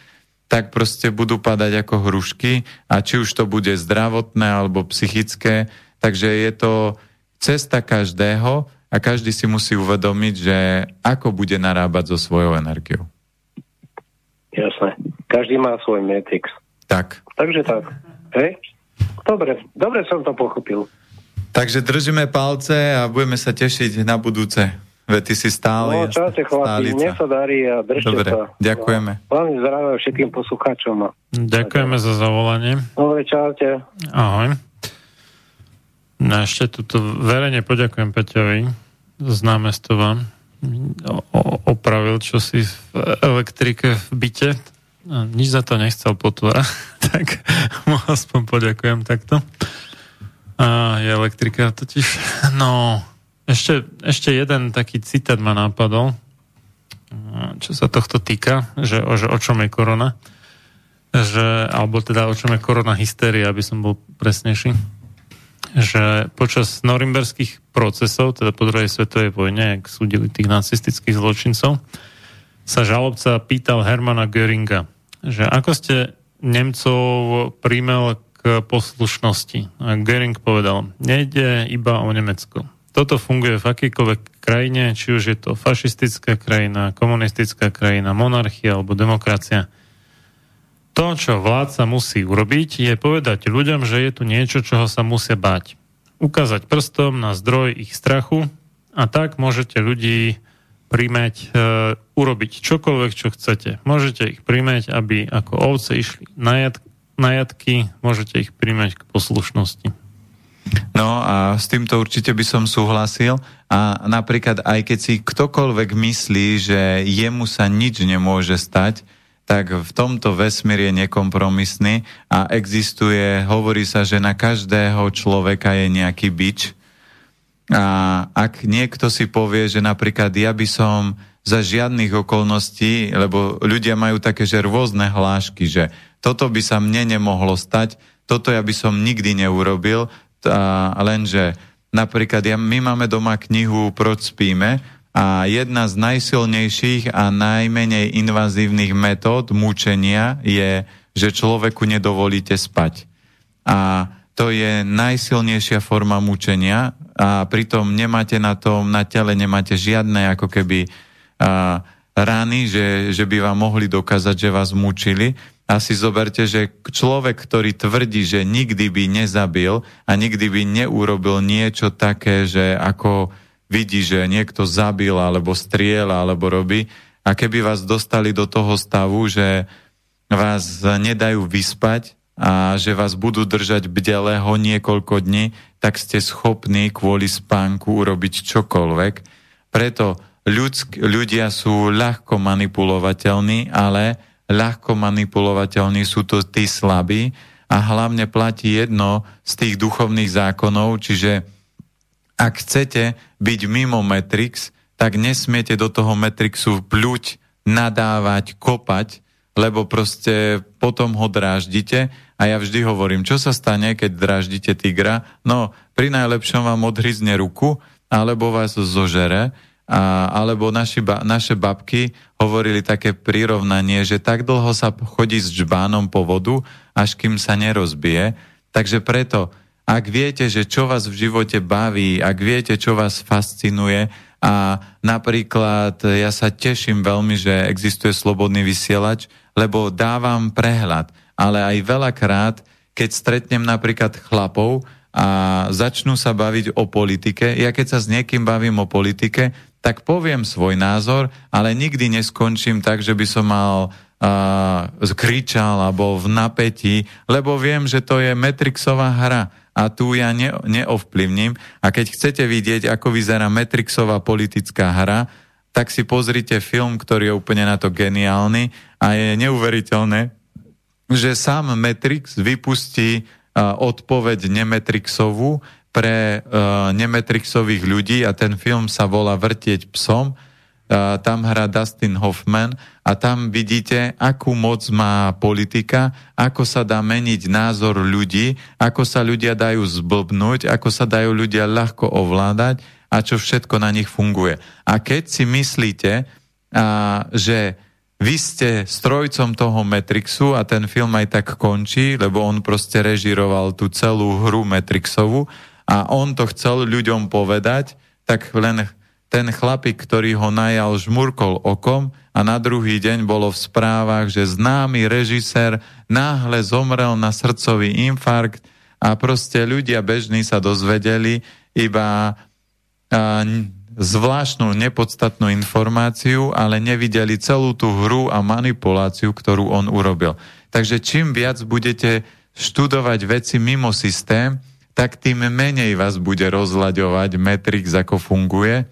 tak proste budú padať ako hrušky a či už to bude zdravotné alebo psychické, takže je to cesta každého a každý si musí uvedomiť, že ako bude narábať so svojou energiou. Jasné. Každý má svoj matrix. Tak. Takže tak. Hej? Dobre, dobre som to pochopil. Takže držíme palce a budeme sa tešiť na budúce. Veď ty si stále... No, čaute chlapi, mne sa darí a držte Dobre, sa. ďakujeme. Hlavne zdravia všetkým poslucháčom. Ďakujeme za zavolanie. Dobre, čaute. Ahoj. No ešte tuto verejne poďakujem Peťovi z námestova. Opravil čo si v elektrike v byte. A nič za to nechcel potvora. (laughs) tak mu aspoň poďakujem takto. A je elektrika totiž. No, ešte, ešte jeden taký citát ma napadol, čo sa tohto týka, že, že o čom je korona. Že, alebo teda o čom je korona hystéria, aby som bol presnejší. Že počas norimberských procesov, teda po druhej svetovej vojne, ak súdili tých nacistických zločincov, sa žalobca pýtal Hermana Göringa, že ako ste Nemcov príjmel k poslušnosti. A Göring povedal, nejde iba o Nemecko toto funguje v akýkoľvek krajine, či už je to fašistická krajina, komunistická krajina, monarchia alebo demokracia. To, čo vládca musí urobiť, je povedať ľuďom, že je tu niečo, čoho sa musia báť. Ukázať prstom na zdroj ich strachu a tak môžete ľudí príjmať, e, urobiť čokoľvek, čo chcete. Môžete ich príjmať, aby ako ovce išli na, jad, na jadky, môžete ich príjmať k poslušnosti. No a s týmto určite by som súhlasil a napríklad aj keď si ktokoľvek myslí, že jemu sa nič nemôže stať, tak v tomto vesmír je nekompromisný a existuje, hovorí sa, že na každého človeka je nejaký bič. A ak niekto si povie, že napríklad ja by som za žiadnych okolností, lebo ľudia majú také, že rôzne hlášky, že toto by sa mne nemohlo stať, toto ja by som nikdy neurobil, a lenže napríklad ja, my máme doma knihu Proč spíme a jedna z najsilnejších a najmenej invazívnych metód mučenia je, že človeku nedovolíte spať. A to je najsilnejšia forma mučenia a pritom nemáte na tom, na tele nemáte žiadne ako keby a, rány, že, že by vám mohli dokázať, že vás mučili. A si zoberte, že človek, ktorý tvrdí, že nikdy by nezabil a nikdy by neurobil niečo také, že ako vidí, že niekto zabil alebo striela alebo robí, a keby vás dostali do toho stavu, že vás nedajú vyspať, a že vás budú držať bdelého niekoľko dní, tak ste schopní kvôli spánku urobiť čokoľvek. Preto ľudsk, ľudia sú ľahko manipulovateľní, ale ľahko manipulovateľní sú to tí slabí a hlavne platí jedno z tých duchovných zákonov, čiže ak chcete byť mimo Matrix, tak nesmiete do toho Matrixu pľuť, nadávať, kopať, lebo proste potom ho dráždite a ja vždy hovorím, čo sa stane, keď dráždite tigra? No, pri najlepšom vám odhryzne ruku, alebo vás zožere, a, alebo naši ba, naše babky hovorili také prirovnanie, že tak dlho sa chodí s džbánom po vodu, až kým sa nerozbije. Takže preto, ak viete, že čo vás v živote baví, ak viete, čo vás fascinuje, a napríklad ja sa teším veľmi, že existuje slobodný vysielač, lebo dávam prehľad ale aj veľakrát, keď stretnem napríklad chlapov a začnú sa baviť o politike, ja keď sa s niekým bavím o politike, tak poviem svoj názor, ale nikdy neskončím tak, že by som mal uh, kričal alebo v napätí, lebo viem, že to je Matrixová hra a tu ja ne, neovplyvním. A keď chcete vidieť, ako vyzerá Matrixová politická hra, tak si pozrite film, ktorý je úplne na to geniálny a je neuveriteľné, že sám Matrix vypustí uh, odpoveď Nemetrixovú pre uh, Nemetrixových ľudí a ten film sa volá Vrtieť psom. Uh, tam hrá Dustin Hoffman a tam vidíte, akú moc má politika, ako sa dá meniť názor ľudí, ako sa ľudia dajú zblbnúť, ako sa dajú ľudia ľahko ovládať a čo všetko na nich funguje. A keď si myslíte, uh, že vy ste strojcom toho Matrixu a ten film aj tak končí, lebo on proste režiroval tú celú hru Matrixovu a on to chcel ľuďom povedať, tak len ten chlapík, ktorý ho najal, žmurkol okom a na druhý deň bolo v správach, že známy režisér náhle zomrel na srdcový infarkt a proste ľudia bežní sa dozvedeli iba zvláštnu nepodstatnú informáciu, ale nevideli celú tú hru a manipuláciu, ktorú on urobil. Takže čím viac budete študovať veci mimo systém, tak tým menej vás bude rozlaďovať Matrix, ako funguje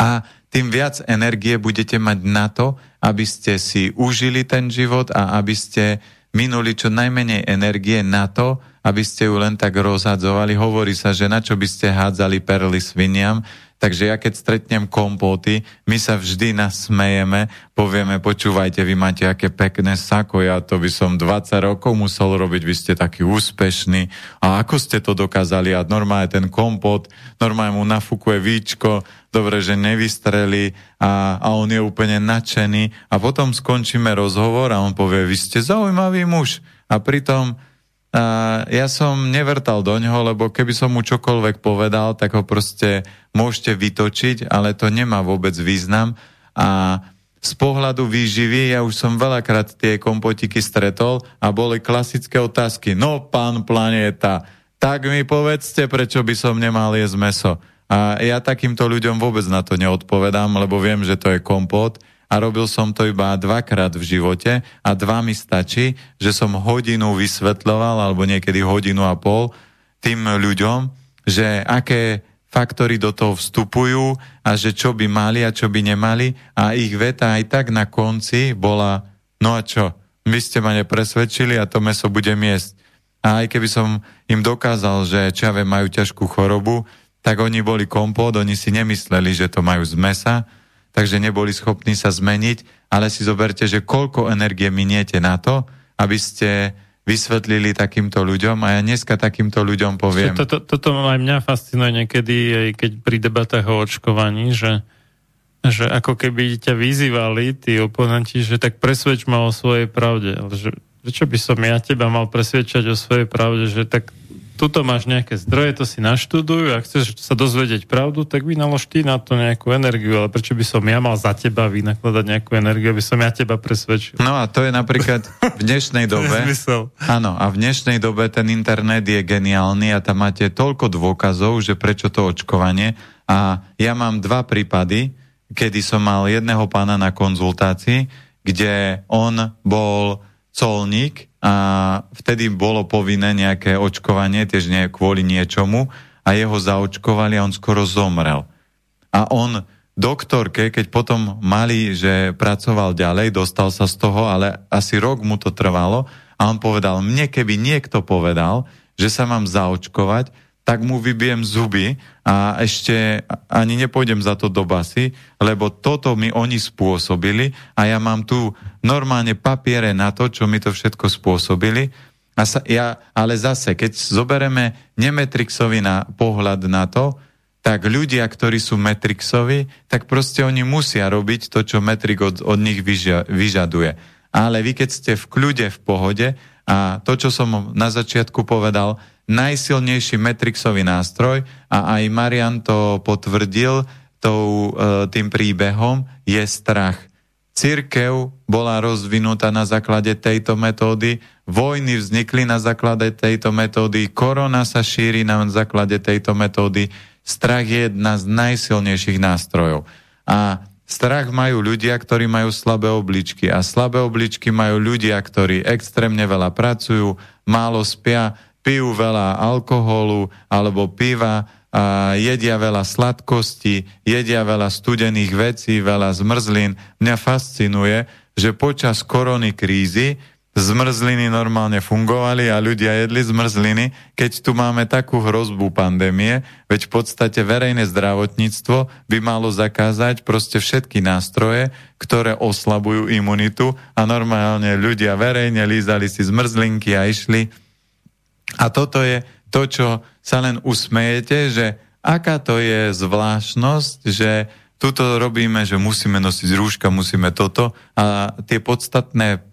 a tým viac energie budete mať na to, aby ste si užili ten život a aby ste minuli čo najmenej energie na to, aby ste ju len tak rozhadzovali. Hovorí sa, že na čo by ste hádzali perly sviniam, Takže ja keď stretnem kompóty, my sa vždy nasmejeme, povieme, počúvajte, vy máte aké pekné sako, ja to by som 20 rokov musel robiť, vy ste takí úspešní. A ako ste to dokázali? A normálne ten kompót, normálne mu nafúkuje víčko, dobre, že nevystreli a, a on je úplne nadšený. A potom skončíme rozhovor a on povie, vy ste zaujímavý muž. A pritom Ja som nevrtal do ňoho, lebo keby som mu čokoľvek povedal, tak ho proste môžete vytočiť, ale to nemá vôbec význam. A z pohľadu výživy, ja už som veľakrát tie kompotiky stretol a boli klasické otázky. No, pán planéta, tak mi povedzte, prečo by som nemal jesť meso. A ja takýmto ľuďom vôbec na to neodpovedám, lebo viem, že to je kompot a robil som to iba dvakrát v živote a dva mi stačí, že som hodinu vysvetľoval alebo niekedy hodinu a pol tým ľuďom, že aké faktory do toho vstupujú a že čo by mali a čo by nemali a ich veta aj tak na konci bola no a čo, vy ste ma nepresvedčili a to meso bude jesť. A aj keby som im dokázal, že čo ja majú ťažkú chorobu, tak oni boli kompót, oni si nemysleli, že to majú z mesa, takže neboli schopní sa zmeniť, ale si zoberte, že koľko energie miniete na to, aby ste vysvetlili takýmto ľuďom a ja dneska takýmto ľuďom poviem... Toto, toto aj mňa fascinuje niekedy, aj keď pri debatách o očkovaní, že, že ako keby ťa vyzývali tí oponenti, že tak presvedč ma o svojej pravde. Ale že, prečo by som ja teba mal presvedčať o svojej pravde, že tak tuto máš nejaké zdroje, to si naštudujú a chceš sa dozvedieť pravdu, tak vynalož ty na to nejakú energiu, ale prečo by som ja mal za teba vynakladať nejakú energiu, aby som ja teba presvedčil? No a to je napríklad v dnešnej (laughs) dobe. áno, a v dnešnej dobe ten internet je geniálny a tam máte toľko dôkazov, že prečo to očkovanie. A ja mám dva prípady, kedy som mal jedného pána na konzultácii, kde on bol colník a vtedy bolo povinné nejaké očkovanie, tiež nie kvôli niečomu a jeho zaočkovali a on skoro zomrel. A on doktorke, keď potom mali, že pracoval ďalej, dostal sa z toho, ale asi rok mu to trvalo a on povedal, mne keby niekto povedal, že sa mám zaočkovať, tak mu vybijem zuby a ešte ani nepôjdem za to do basy, lebo toto mi oni spôsobili a ja mám tu normálne papiere na to, čo mi to všetko spôsobili. A sa, ja, ale zase, keď zobereme nemetrixový na, pohľad na to, tak ľudia, ktorí sú metrixoví, tak proste oni musia robiť to, čo metrik od, od nich vyža, vyžaduje. Ale vy, keď ste v kľude, v pohode a to, čo som na začiatku povedal, najsilnejší Metrixový nástroj a aj Marian to potvrdil tou, e, tým príbehom, je strach. Cirkev bola rozvinutá na základe tejto metódy, vojny vznikli na základe tejto metódy, korona sa šíri na základe tejto metódy, strach je jedna z najsilnejších nástrojov. A strach majú ľudia, ktorí majú slabé obličky a slabé obličky majú ľudia, ktorí extrémne veľa pracujú, málo spia, pijú veľa alkoholu alebo piva, a jedia veľa sladkosti, jedia veľa studených vecí, veľa zmrzlín. Mňa fascinuje, že počas korony krízy zmrzliny normálne fungovali a ľudia jedli zmrzliny, keď tu máme takú hrozbu pandémie, veď v podstate verejné zdravotníctvo by malo zakázať proste všetky nástroje, ktoré oslabujú imunitu a normálne ľudia verejne lízali si zmrzlinky a išli. A toto je to, čo sa len usmejete, že aká to je zvláštnosť, že tuto robíme, že musíme nosiť rúška, musíme toto a tie podstatné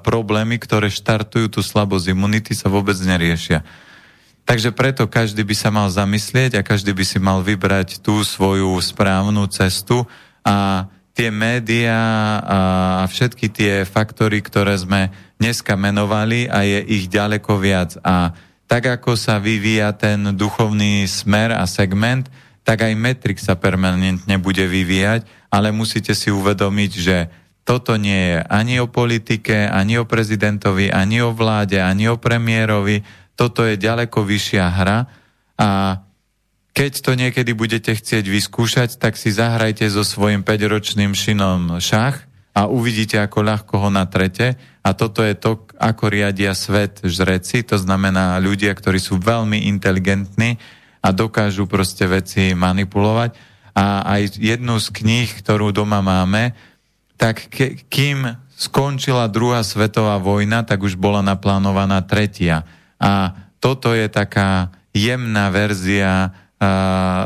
problémy, ktoré štartujú tú slabosť imunity, sa vôbec neriešia. Takže preto každý by sa mal zamyslieť a každý by si mal vybrať tú svoju správnu cestu a tie médiá a všetky tie faktory, ktoré sme dneska menovali a je ich ďaleko viac. A tak ako sa vyvíja ten duchovný smer a segment, tak aj metrik sa permanentne bude vyvíjať, ale musíte si uvedomiť, že toto nie je ani o politike, ani o prezidentovi, ani o vláde, ani o premiérovi. Toto je ďaleko vyššia hra a keď to niekedy budete chcieť vyskúšať, tak si zahrajte so svojím 5-ročným šinom šach a uvidíte, ako ľahko ho natrete. A toto je to, ako riadia svet žreci, to znamená ľudia, ktorí sú veľmi inteligentní a dokážu proste veci manipulovať. A aj jednu z kníh, ktorú doma máme, tak ke, kým skončila druhá svetová vojna, tak už bola naplánovaná tretia. A toto je taká jemná verzia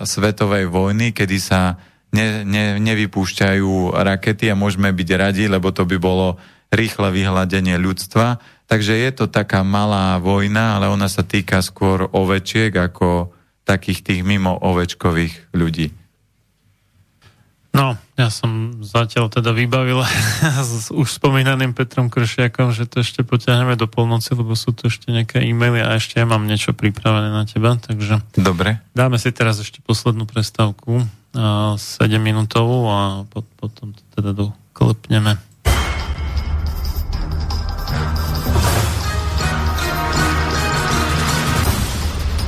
svetovej vojny, kedy sa ne, ne, nevypúšťajú rakety a môžeme byť radi, lebo to by bolo rýchle vyhľadenie ľudstva. Takže je to taká malá vojna, ale ona sa týka skôr ovečiek ako takých tých mimo ovečkových ľudí. No, ja som zatiaľ teda vybavil (laughs) s už spomínaným Petrom Kršiakom, že to ešte potiahneme do polnoci, lebo sú tu ešte nejaké e-maily a ešte ja mám niečo pripravené na teba, takže... Dobre. Dáme si teraz ešte poslednú prestávku, 7 minútovú a potom to teda doklepneme.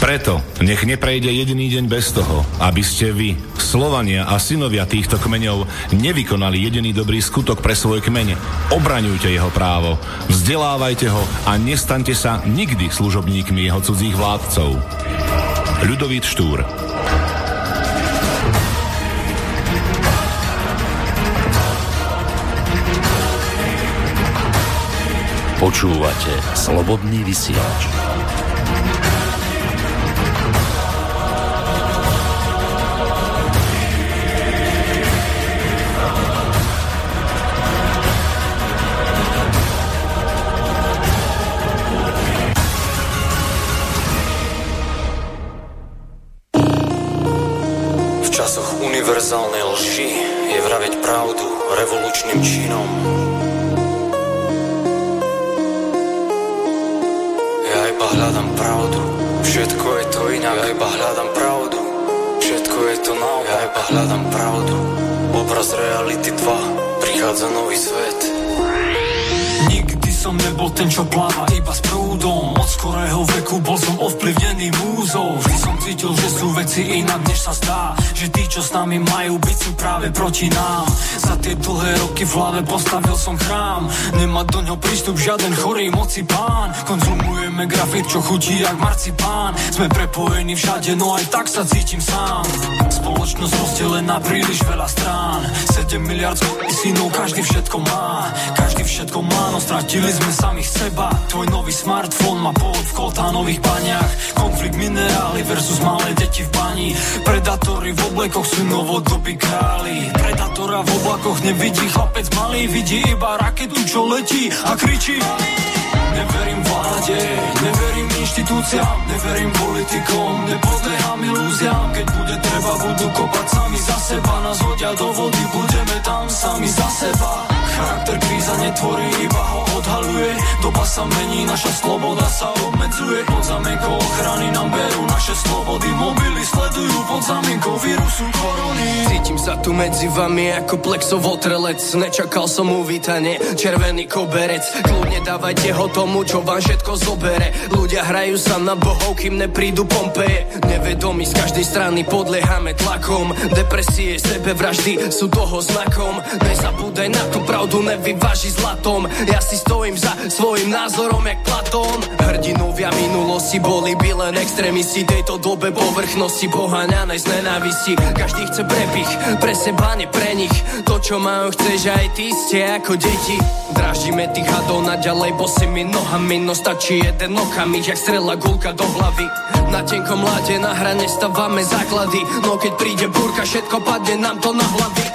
Preto nech neprejde jediný deň bez toho, aby ste vy, Slovania a synovia týchto kmeňov, nevykonali jediný dobrý skutok pre svoje kmeň. Obraňujte jeho právo, vzdelávajte ho a nestaňte sa nikdy služobníkmi jeho cudzích vládcov. Ľudovít Štúr Počúvate Slobodný vysielač. Univerzálnej lži je vraveť pravdu revolučným činom. hľadám pravdu Všetko je to inak, ja iba hľadám pravdu Všetko je to naopak, ja iba hľadám pravdu Obraz reality 2 Prichádza nový svet som nebol ten, čo pláva iba s prúdom. Od skorého veku bol som ovplyvnený múzou. Vždy som cítil, že sú veci inak, než sa zdá. Že tí, čo s nami majú byť, sú práve proti nám. Za tie dlhé roky v hlave postavil som chrám. Nemá do ňo prístup žiaden chorý moci pán. Konzumujeme grafit, čo chutí jak marcipán. Sme prepojení všade, no aj tak sa cítim sám. Spoločnosť rozdelená príliš veľa strán. 7 miliard synov, každý všetko má. Každý všetko má, no stratili sme samých seba. Tvoj nový smartfón má pôvod v koltánových baniach. Konflikt minerály versus malé deti v bani. Predátory v oblekoch sú novodobí králi. Predátora v oblakoch nevidí chlapec malý Vidí iba raketu, čo letí a kričí. Neverím vláde, neverím inštitúciám, neverím politikom, nepodlieham ilúziám, keď bude treba, budú kopať sami za seba, nás hodia do vody, budeme tam sami za seba. Charakter kríza netvorí, iba ho odhaluje. Doba sa mení, naša sloboda sa obmedzuje. Pod zamienkou ochrany nám berú naše slobody. Mobily sledujú pod zamienkou vírusu korony. Cítim sa tu medzi vami ako plexov otrelec. Nečakal som uvítanie, červený koberec. Kľudne dávajte ho tomu, čo vám všetko zobere. Ľudia hrajú sa na bohov, kým neprídu Pompeje. Nevedomí z každej strany podliehame tlakom. Depresie, sebevraždy sú toho znakom Nezabúdaj na tú pravdu nevyváži zlatom. Ja si stojím za svojim názorom jak Platón. Hrdinovia minulosti boli by len extrémisti. Tejto dobe povrchnosti poháňanej z nenávisti. Každý chce prepich, pre seba, ne pre nich. To čo majú chceš aj ty ste ako deti. Dražíme tých hadov naďalej bosými nohami No stačí jeden okamih, jak strela gulka do hlavy. Na tenkom láde na hrane stávame základy. No keď príde búrka, všetko padne nám to na hlavy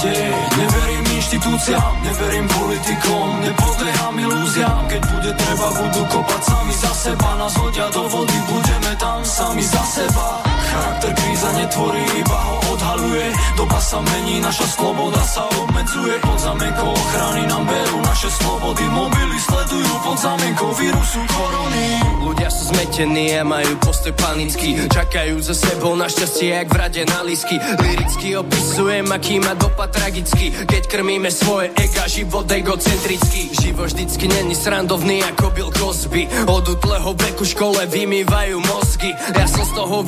Vláde, neverím inštitúciám, neverím politikom, nepodlieham ilúziám, keď bude treba, budú kopať sami za seba, nás hodia do vody, budeme tam sami za seba. Charakter kríza netvorí, iba ho odhaluje, doba sa mení, naša sloboda sa obmedzuje, pod zamienkou ochrany nám berú naše slobody, mobily sledujú pod zamienkou vírusu korony. Ľudia sú zmetení a majú postoj panický, čakajú za sebou na šťastie, jak v rade na lísky, liricky opisujem, aký má dopad tragický, keď krmí Plníme svoje ega, život egocentrický. Život vždycky není srandovný ako Bill Cosby. Od útleho veku škole vymývajú mozgy. Ja som z toho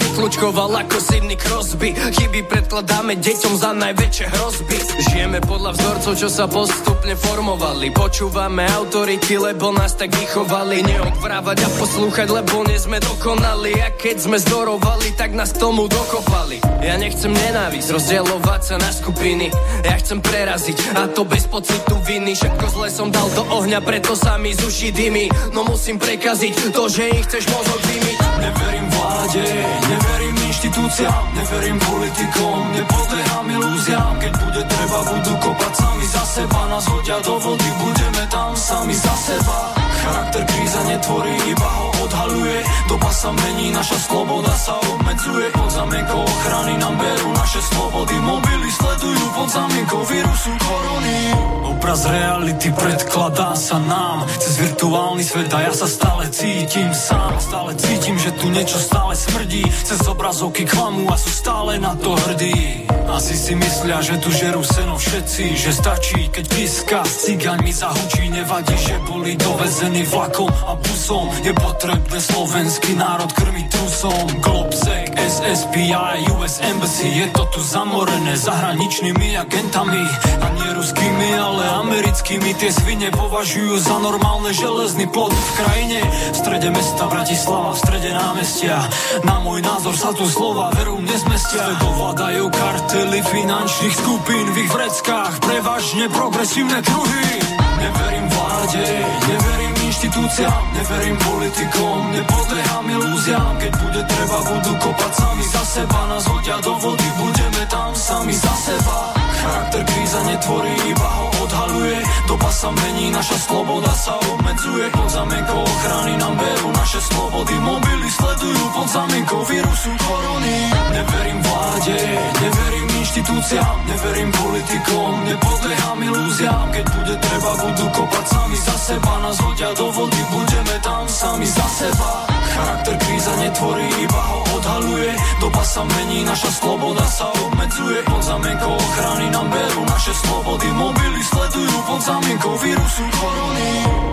vyklúčkoval ako Sidney Crosby. Chyby predkladáme deťom za najväčšie hrozby. Žijeme podľa vzorcov, čo sa postupne formovali. Počúvame autority, lebo nás tak vychovali. Neodvrávať a poslúchať, lebo nie sme dokonali. A keď sme zdorovali, tak nás tomu dokopali. Ja nechcem nenávisť, rozdielovať sa na skupiny. Ja chcem preraziť a to bez pocitu viny. Všetko zle som dal do ohňa, preto sa mi z uši dymy No musím prekaziť to, že ich chceš mozog vymiť Neverím vláde, neverím inštitúciám Neverím politikom, nepodlieham ilúziám. Keď bude treba, budú kopať sami za seba. Nás hodia do vody, budeme tam sami za seba. Charakter kríza netvorí, iba ho odhaluje. Doba sa mení, naša sloboda sa obmedzuje. Pod zamienkou ochrany nám berú naše slobody. Mobily sledujú pod zamienkou vírusu korony. Obraz reality predkladá sa nám. Cez virtuálny svet a ja sa stále cítim sám. Stále cítim, že tu niečo stále smrdí. Cez obrazovky klamu a sú stále na to hrdí. Asi si myslia, že tu žerú seno všetci Že stačí, keď píska. Cigaň mi zahučí, nevadí, že boli dovezení vlakom a busom. Je potrebné slovenský národ krmiť trusom. Globsec, SSPI, US Embassy. Je to tu zamorené zahraničnými agentami. A nie ruskými, ale americkými. Tie svine považujú za normálne železný plod v krajine. V strede mesta Bratislava, v strede námestia. Na môj názor sa tu slova veru nezmestia. Dovládajú kartely finančných skupín v ich vreckách. Prevažne progresívne kruhy. Neverím vláde, neverím inštitúciám, neverím politikom, nepodlieham ilúziám, keď bude treba, budú kopať sami za seba, nás hodia do vody, budeme tam sami za seba. Charakter kríza netvorí, iba ho odhaluje, doba sa mení, naša sloboda sa obmedzuje, pod zamienkou ochrany nám berú naše slobody, mobily sledujú pod zamienkou vírusu korony. Neverím vláde, neverím inštitúciám, neverím politikom, nepodlieham ilúziám, keď bude treba, budú kopať sami za seba, nás hodia do vody, budeme tam sami za seba. Charakter kríza netvorí, iba ho odhaluje, doba sa mení, naša sloboda sa obmedzuje, pod zamienkou ochrany nám berú naše slobody, mobily sledujú pod zamienkou vírusu korony.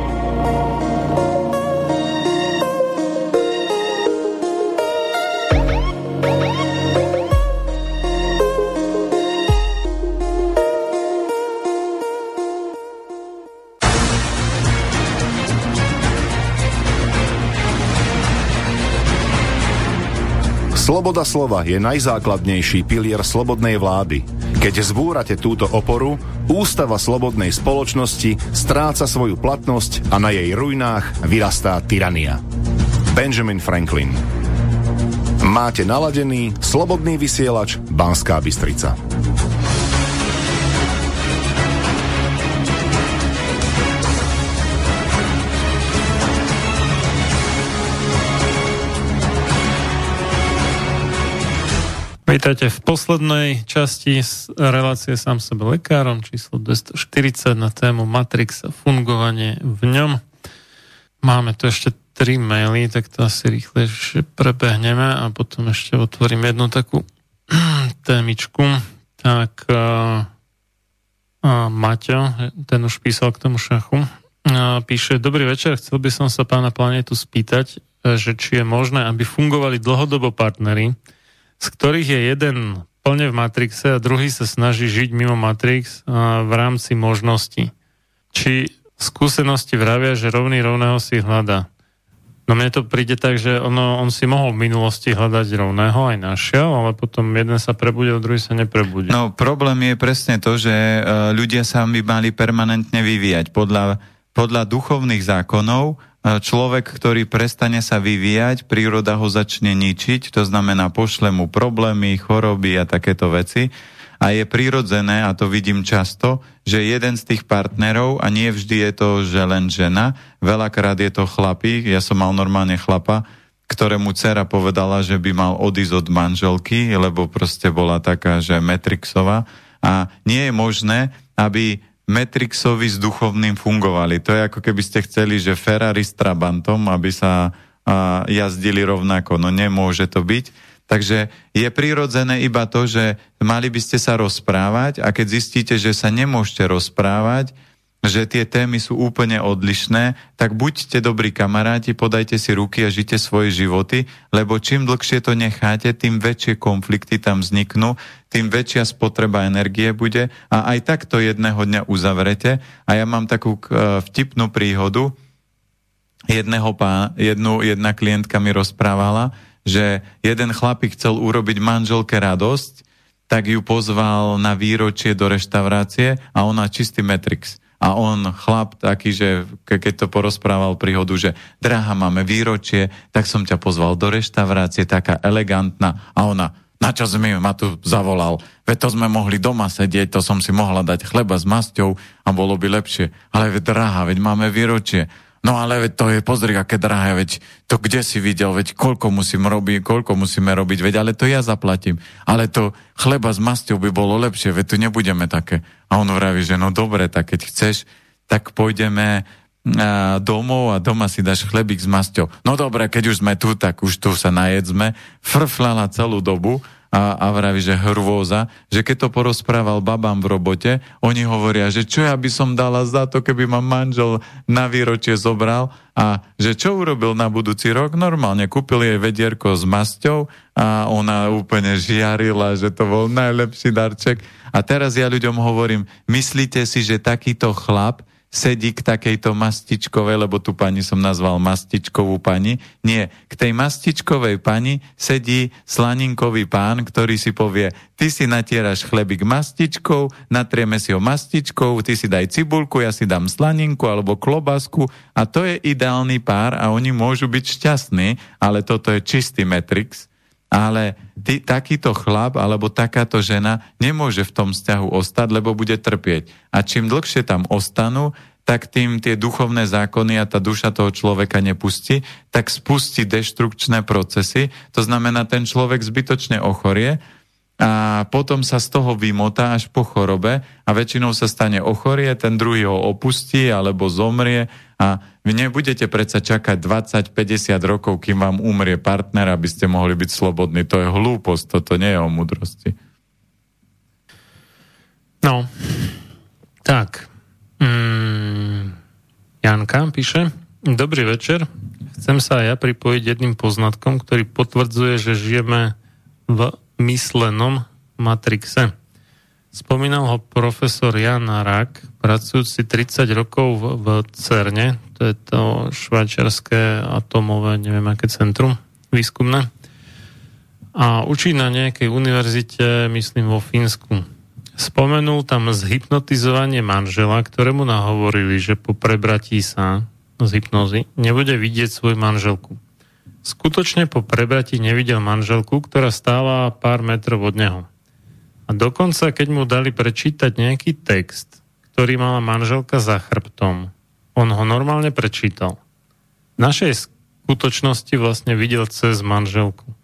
Sloboda slova je najzákladnejší pilier slobodnej vlády. Keď zbúrate túto oporu, ústava slobodnej spoločnosti stráca svoju platnosť a na jej ruinách vyrastá tyrania. Benjamin Franklin Máte naladený slobodný vysielač Banská Bystrica. Vítajte v poslednej časti relácie sám sebe lekárom číslo 240 na tému Matrix a fungovanie v ňom. Máme tu ešte tri maily, tak to asi rýchle prebehneme a potom ešte otvorím jednu takú (clears throat) témičku. Tak uh, Maťo, ten už písal k tomu šachu, uh, píše, dobrý večer, chcel by som sa pána Planetu spýtať, že či je možné, aby fungovali dlhodobo partnery, z ktorých je jeden plne v Matrixe a druhý sa snaží žiť mimo Matrix v rámci možností. Či skúsenosti vravia, že rovný rovného si hľadá. No mne to príde tak, že ono, on si mohol v minulosti hľadať rovného, aj našiel, ale potom jeden sa prebudil, druhý sa neprebudil. No problém je presne to, že e, ľudia sa by mali permanentne vyvíjať. Podľa, podľa duchovných zákonov človek, ktorý prestane sa vyvíjať, príroda ho začne ničiť, to znamená pošle mu problémy, choroby a takéto veci. A je prirodzené, a to vidím často, že jeden z tých partnerov, a nie vždy je to, že len žena, veľakrát je to chlapík, ja som mal normálne chlapa, ktorému dcera povedala, že by mal odísť od manželky, lebo proste bola taká, že Metrixová. A nie je možné, aby Matrixovi s duchovným fungovali. To je ako keby ste chceli, že Ferrari s Trabantom, aby sa a, jazdili rovnako. No nemôže to byť. Takže je prirodzené iba to, že mali by ste sa rozprávať a keď zistíte, že sa nemôžete rozprávať, že tie témy sú úplne odlišné, tak buďte dobrí kamaráti, podajte si ruky a žite svoje životy, lebo čím dlhšie to necháte, tým väčšie konflikty tam vzniknú, tým väčšia spotreba energie bude a aj tak to jedného dňa uzavrete. A ja mám takú uh, vtipnú príhodu, jedného pá, jednu, jedna klientka mi rozprávala, že jeden chlapík chcel urobiť manželke radosť, tak ju pozval na výročie do reštaurácie a ona čistý Matrix a on, chlap taký, že keď to porozprával príhodu, že drahá, máme výročie, tak som ťa pozval do reštaurácie, taká elegantná. A ona, na čo mi ma tu zavolal? Veď to sme mohli doma sedieť, to som si mohla dať chleba s masťou a bolo by lepšie. Ale veď drahá, veď máme výročie. No ale veď to je, pozri, aké drahé, veď to kde si videl, veď koľko musím robiť, koľko musíme robiť, veď ale to ja zaplatím. Ale to chleba s masťou by bolo lepšie, veď tu nebudeme také. A on vraví, že no dobre, tak keď chceš, tak pôjdeme a, domov a doma si dáš chlebík s masťou. No dobre, keď už sme tu, tak už tu sa najedzme. Frflala celú dobu a, a vraví, že hrôza, že keď to porozprával babám v robote, oni hovoria, že čo ja by som dala za to, keby ma manžel na výročie zobral a že čo urobil na budúci rok? Normálne kúpil jej vedierko s masťou a ona úplne žiarila, že to bol najlepší darček. A teraz ja ľuďom hovorím, myslíte si, že takýto chlap sedí k takejto mastičkovej, lebo tu pani som nazval mastičkovú pani. Nie, k tej mastičkovej pani sedí slaninkový pán, ktorý si povie, ty si natieraš chlebík mastičkou, natrieme si ho mastičkou, ty si daj cibulku, ja si dám slaninku alebo klobasku a to je ideálny pár a oni môžu byť šťastní, ale toto je čistý Matrix ale ty, takýto chlap alebo takáto žena nemôže v tom vzťahu ostať, lebo bude trpieť. A čím dlhšie tam ostanú, tak tým tie duchovné zákony a tá duša toho človeka nepustí, tak spustí deštrukčné procesy. To znamená, ten človek zbytočne ochorie a potom sa z toho vymotá až po chorobe a väčšinou sa stane ochorie, ten druhý ho opustí alebo zomrie a vy nebudete predsa čakať 20-50 rokov, kým vám umrie partner, aby ste mohli byť slobodní. To je hlúposť, toto nie je o múdrosti. No, tak. Mm, Janka píše, Dobrý večer. Chcem sa aj ja pripojiť jedným poznatkom, ktorý potvrdzuje, že žijeme v myslenom matrixe. Spomínal ho profesor Jan Rak, pracujúci 30 rokov v, v CERNE, to je to švajčiarské atomové, neviem aké centrum výskumné. A učí na nejakej univerzite, myslím vo Fínsku. Spomenul tam zhypnotizovanie manžela, ktorému nahovorili, že po prebratí sa z hypnozy nebude vidieť svoju manželku. Skutočne po prebratí nevidel manželku, ktorá stála pár metrov od neho. A dokonca, keď mu dali prečítať nejaký text, ktorý mala manželka za chrbtom, on ho normálne prečítal. V našej skutočnosti vlastne videl cez manželku.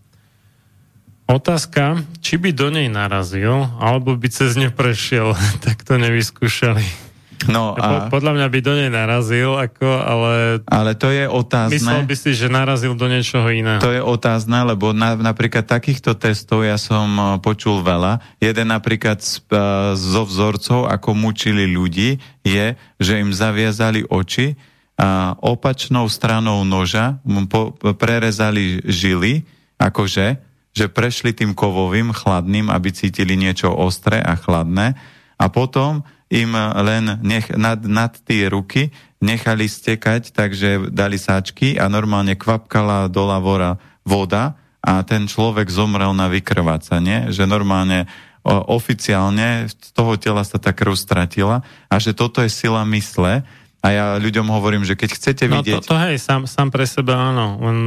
Otázka, či by do nej narazil, alebo by cez ňu prešiel, (laughs) tak to nevyskúšali. No a... Podľa mňa by do nej narazil, ako, ale... Ale to je otázne. Myslel by si, že narazil do niečoho iného. To je otázne, lebo na, napríklad takýchto testov ja som e, počul veľa. Jeden napríklad z, uh, zo vzorcov, ako mučili ľudí, je, že im zaviazali oči a opačnou stranou noža po, prerezali žily, akože, že prešli tým kovovým, chladným, aby cítili niečo ostré a chladné. A potom im len nech, nad, nad tie ruky nechali stekať, takže dali sáčky a normálne kvapkala do lavora voda a ten človek zomrel na vykrvácanie, že normálne oficiálne z toho tela sa tá krv stratila a že toto je sila mysle, a ja ľuďom hovorím, že keď chcete no, vidieť... No to, to hej, sám, sám pre seba áno. On,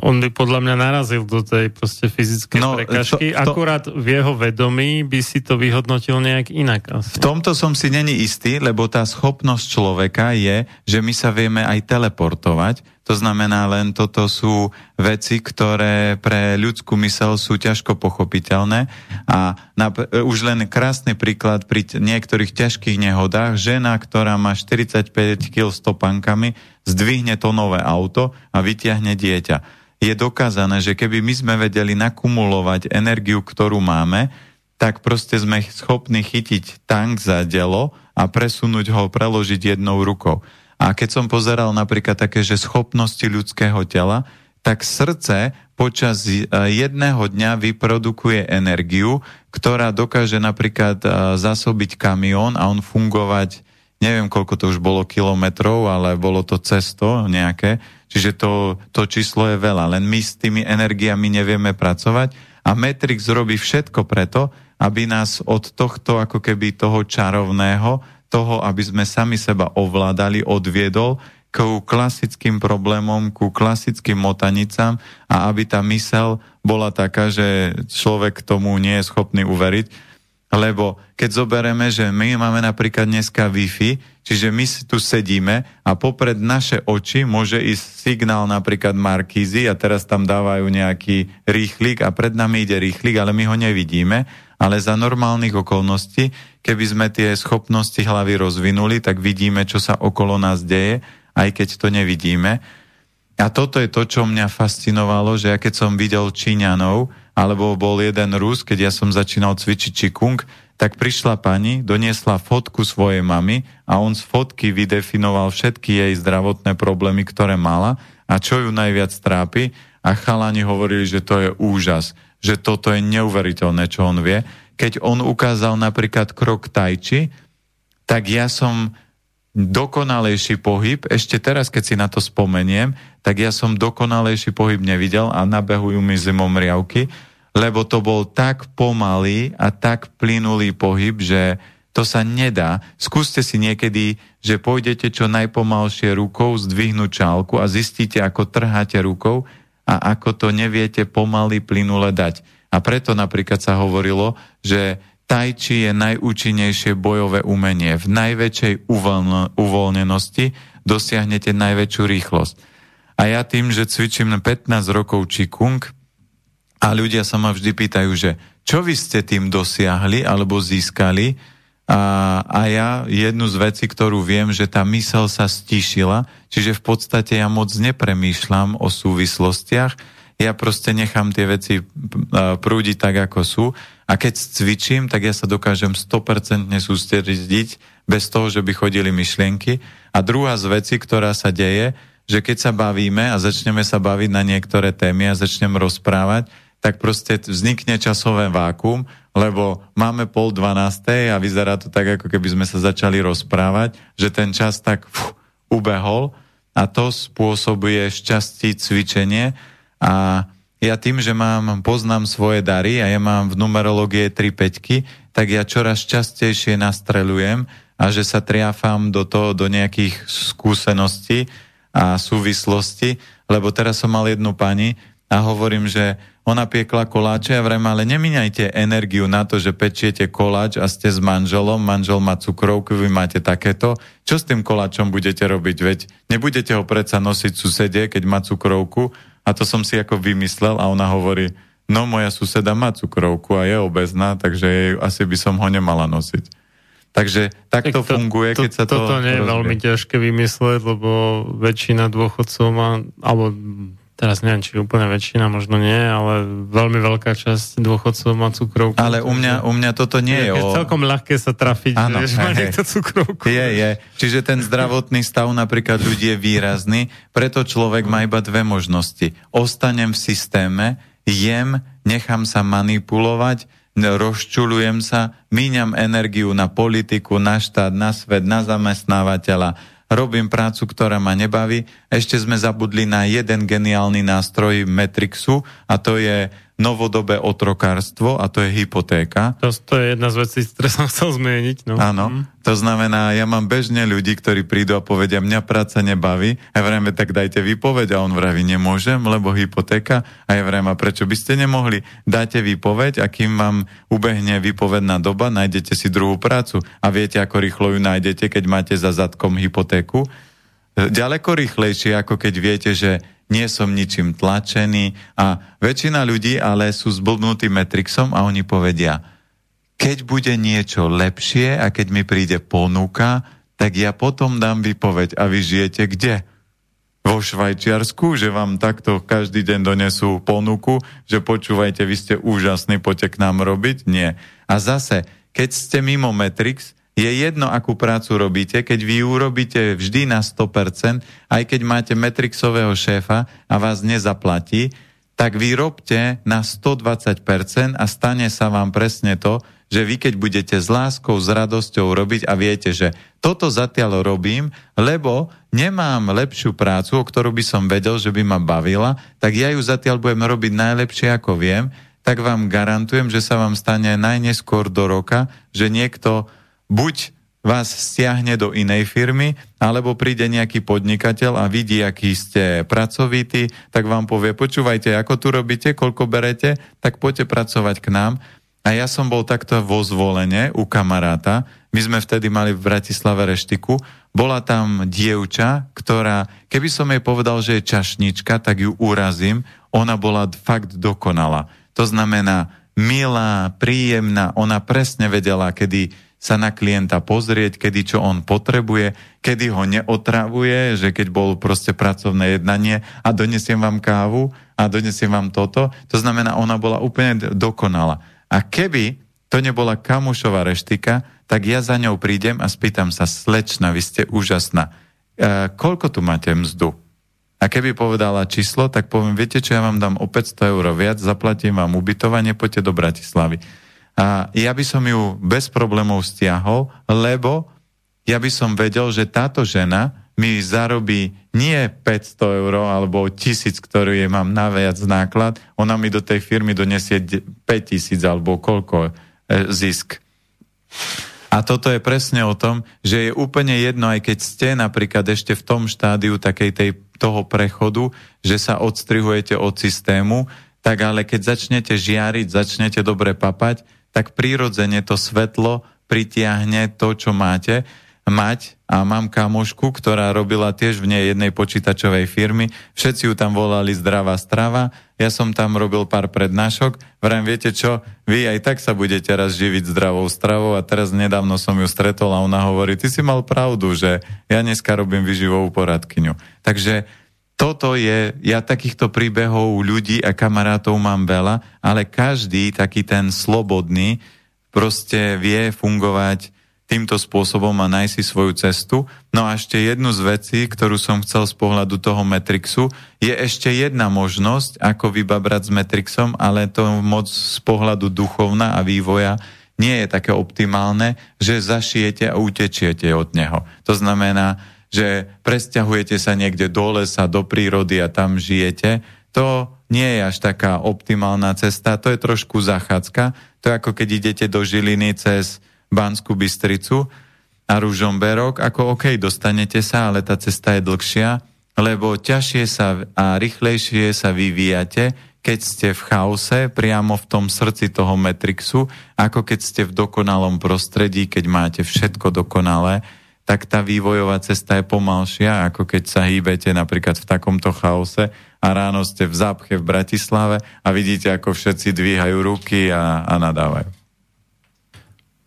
on by podľa mňa narazil do tej proste fyzickej no, prekažky. To, to, Akurát v jeho vedomí by si to vyhodnotil nejak inak. Asi. V tomto som si není istý, lebo tá schopnosť človeka je, že my sa vieme aj teleportovať to znamená len, toto sú veci, ktoré pre ľudskú mysel sú ťažko pochopiteľné a na, už len krásny príklad pri niektorých ťažkých nehodách, žena, ktorá má 45 kg stopankami, zdvihne to nové auto a vyťahne dieťa. Je dokázané, že keby my sme vedeli nakumulovať energiu, ktorú máme, tak proste sme schopní chytiť tank za delo a presunúť ho, preložiť jednou rukou. A keď som pozeral napríklad také, že schopnosti ľudského tela, tak srdce počas jedného dňa vyprodukuje energiu, ktorá dokáže napríklad e, zasobiť kamión a on fungovať, neviem koľko to už bolo kilometrov, ale bolo to cesto nejaké, čiže to, to číslo je veľa, len my s tými energiami nevieme pracovať a Matrix robí všetko preto, aby nás od tohto ako keby toho čarovného toho, aby sme sami seba ovládali, odviedol ku klasickým problémom, ku klasickým motanicám a aby tá mysel bola taká, že človek tomu nie je schopný uveriť. Lebo keď zobereme, že my máme napríklad dneska Wi-Fi, čiže my tu sedíme a popred naše oči môže ísť signál napríklad Markízy a teraz tam dávajú nejaký rýchlik a pred nami ide rýchlik, ale my ho nevidíme ale za normálnych okolností, keby sme tie schopnosti hlavy rozvinuli, tak vidíme, čo sa okolo nás deje, aj keď to nevidíme. A toto je to, čo mňa fascinovalo, že ja keď som videl Číňanov, alebo bol jeden Rus, keď ja som začínal cvičiť Čikung, tak prišla pani, doniesla fotku svojej mamy a on z fotky vydefinoval všetky jej zdravotné problémy, ktoré mala a čo ju najviac trápi a chalani hovorili, že to je úžas že toto je neuveriteľné, čo on vie. Keď on ukázal napríklad krok tajči, tak ja som dokonalejší pohyb, ešte teraz, keď si na to spomeniem, tak ja som dokonalejší pohyb nevidel a nabehujú mi zimomriavky, lebo to bol tak pomalý a tak plynulý pohyb, že to sa nedá. Skúste si niekedy, že pôjdete čo najpomalšie rukou zdvihnúť čálku a zistíte, ako trháte rukou a ako to neviete pomaly plynule dať. A preto napríklad sa hovorilo, že tai chi je najúčinnejšie bojové umenie. V najväčšej uvoľnenosti dosiahnete najväčšiu rýchlosť. A ja tým, že cvičím 15 rokov Qigong a ľudia sa ma vždy pýtajú, že čo vy ste tým dosiahli alebo získali, a, a ja jednu z vecí, ktorú viem, že tá mysel sa stíšila, čiže v podstate ja moc nepremýšľam o súvislostiach, ja proste nechám tie veci prúdiť tak, ako sú a keď cvičím, tak ja sa dokážem 100% sústrediť bez toho, že by chodili myšlienky. A druhá z vecí, ktorá sa deje, že keď sa bavíme a začneme sa baviť na niektoré témy a začnem rozprávať, tak proste vznikne časové vákum, lebo máme pol dvanástej a vyzerá to tak, ako keby sme sa začali rozprávať, že ten čas tak fú, ubehol a to spôsobuje šťastí cvičenie. A ja tým, že mám, poznám svoje dary a ja mám v numerológie tri peťky, tak ja čoraz častejšie nastrelujem a že sa triafam do toho, do nejakých skúseností a súvislosti, lebo teraz som mal jednu pani a hovorím, že ona piekla koláče a vrajme, ale nemíňajte energiu na to, že pečiete koláč a ste s manželom, manžel má cukrovku, vy máte takéto. Čo s tým koláčom budete robiť? Veď nebudete ho predsa nosiť susedie, keď má cukrovku. A to som si ako vymyslel a ona hovorí, no moja suseda má cukrovku a je obezná, takže jej, asi by som ho nemala nosiť. Takže tak to, to funguje, to, keď sa to... Toto nie je rozbie. veľmi ťažké vymysleť, lebo väčšina dôchodcov má, alebo teraz neviem, či úplne väčšina, možno nie, ale veľmi veľká časť dôchodcov má cukrovku. Ale u mňa, u mňa toto nie je, je o... celkom ľahké sa trafiť, ano, že má niekto cukrovku. Je, je. Čiže ten zdravotný stav napríklad ľudí je výrazný, preto človek má iba dve možnosti. Ostanem v systéme, jem, nechám sa manipulovať, rozčulujem sa, míňam energiu na politiku, na štát, na svet, na zamestnávateľa, robím prácu, ktorá ma nebaví. Ešte sme zabudli na jeden geniálny nástroj Metrixu a to je novodobé otrokárstvo a to je hypotéka. To, to je jedna z vecí, ktoré som chcel zmieniť. No. Áno, mm. to znamená, ja mám bežne ľudí, ktorí prídu a povedia, mňa práca nebaví. A ja vrajme, tak dajte výpoveď a on vraví, nemôžem, lebo hypotéka. A ja vrajme, prečo by ste nemohli? Dáte výpoveď a kým vám ubehne výpovedná doba, nájdete si druhú prácu. A viete, ako rýchlo ju nájdete, keď máte za zadkom hypotéku? Ďaleko rýchlejšie, ako keď viete, že nie som ničím tlačený a väčšina ľudí ale sú zblbnutí Metrixom a oni povedia, keď bude niečo lepšie a keď mi príde ponuka, tak ja potom dám vypoveď a vy žijete kde? Vo Švajčiarsku, že vám takto každý deň donesú ponuku, že počúvajte, vy ste úžasní, poďte k nám robiť? Nie. A zase, keď ste mimo Matrix, je jedno, akú prácu robíte, keď vy ju robíte vždy na 100%, aj keď máte metrixového šéfa a vás nezaplatí, tak vy robte na 120% a stane sa vám presne to, že vy keď budete s láskou, s radosťou robiť a viete, že toto zatiaľ robím, lebo nemám lepšiu prácu, o ktorú by som vedel, že by ma bavila, tak ja ju zatiaľ budem robiť najlepšie, ako viem, tak vám garantujem, že sa vám stane najneskôr do roka, že niekto buď vás stiahne do inej firmy, alebo príde nejaký podnikateľ a vidí, aký ste pracovití, tak vám povie, počúvajte, ako tu robíte, koľko berete, tak poďte pracovať k nám. A ja som bol takto vo zvolenie u kamaráta, my sme vtedy mali v Bratislave reštiku, bola tam dievča, ktorá, keby som jej povedal, že je čašnička, tak ju urazím, ona bola fakt dokonala. To znamená, milá, príjemná, ona presne vedela, kedy sa na klienta pozrieť, kedy čo on potrebuje, kedy ho neotravuje, že keď bol proste pracovné jednanie a donesiem vám kávu a donesiem vám toto. To znamená, ona bola úplne dokonala. A keby to nebola kamušová reštika, tak ja za ňou prídem a spýtam sa, slečna, vy ste úžasná. E, koľko tu máte mzdu? A keby povedala číslo, tak poviem, viete čo, ja vám dám o 500 eur viac, zaplatím vám ubytovanie, poďte do Bratislavy. A ja by som ju bez problémov stiahol, lebo ja by som vedel, že táto žena mi zarobí nie 500 eur alebo 1000, ktorú je mám na viac náklad, ona mi do tej firmy donesie 5000 alebo koľko e, zisk. A toto je presne o tom, že je úplne jedno, aj keď ste napríklad ešte v tom štádiu takej tej, toho prechodu, že sa odstrihujete od systému, tak ale keď začnete žiariť, začnete dobre papať, tak prirodzene to svetlo pritiahne to, čo máte mať a mám kamošku, ktorá robila tiež v nej jednej počítačovej firmy. Všetci ju tam volali zdravá strava. Ja som tam robil pár prednášok. Vrem, viete čo, vy aj tak sa budete raz živiť zdravou stravou a teraz nedávno som ju stretol a ona hovorí, ty si mal pravdu, že ja dneska robím vyživovú poradkyňu. Takže toto je, ja takýchto príbehov ľudí a kamarátov mám veľa, ale každý taký ten slobodný proste vie fungovať týmto spôsobom a nájsť si svoju cestu. No a ešte jednu z vecí, ktorú som chcel z pohľadu toho Matrixu, je ešte jedna možnosť, ako vybabrať s Matrixom, ale to moc z pohľadu duchovna a vývoja nie je také optimálne, že zašijete a utečiete od neho. To znamená, že presťahujete sa niekde do lesa, do prírody a tam žijete. To nie je až taká optimálna cesta, to je trošku zachádzka. To je ako keď idete do Žiliny cez Banskú Bystricu a Ružomberok, ako OK, dostanete sa, ale tá cesta je dlhšia, lebo ťažšie sa a rýchlejšie sa vyvíjate, keď ste v chaose, priamo v tom srdci toho Matrixu, ako keď ste v dokonalom prostredí, keď máte všetko dokonalé, tak tá vývojová cesta je pomalšia, ako keď sa hýbete napríklad v takomto chaose a ráno ste v zápche v Bratislave a vidíte, ako všetci dvíhajú ruky a, a nadávajú.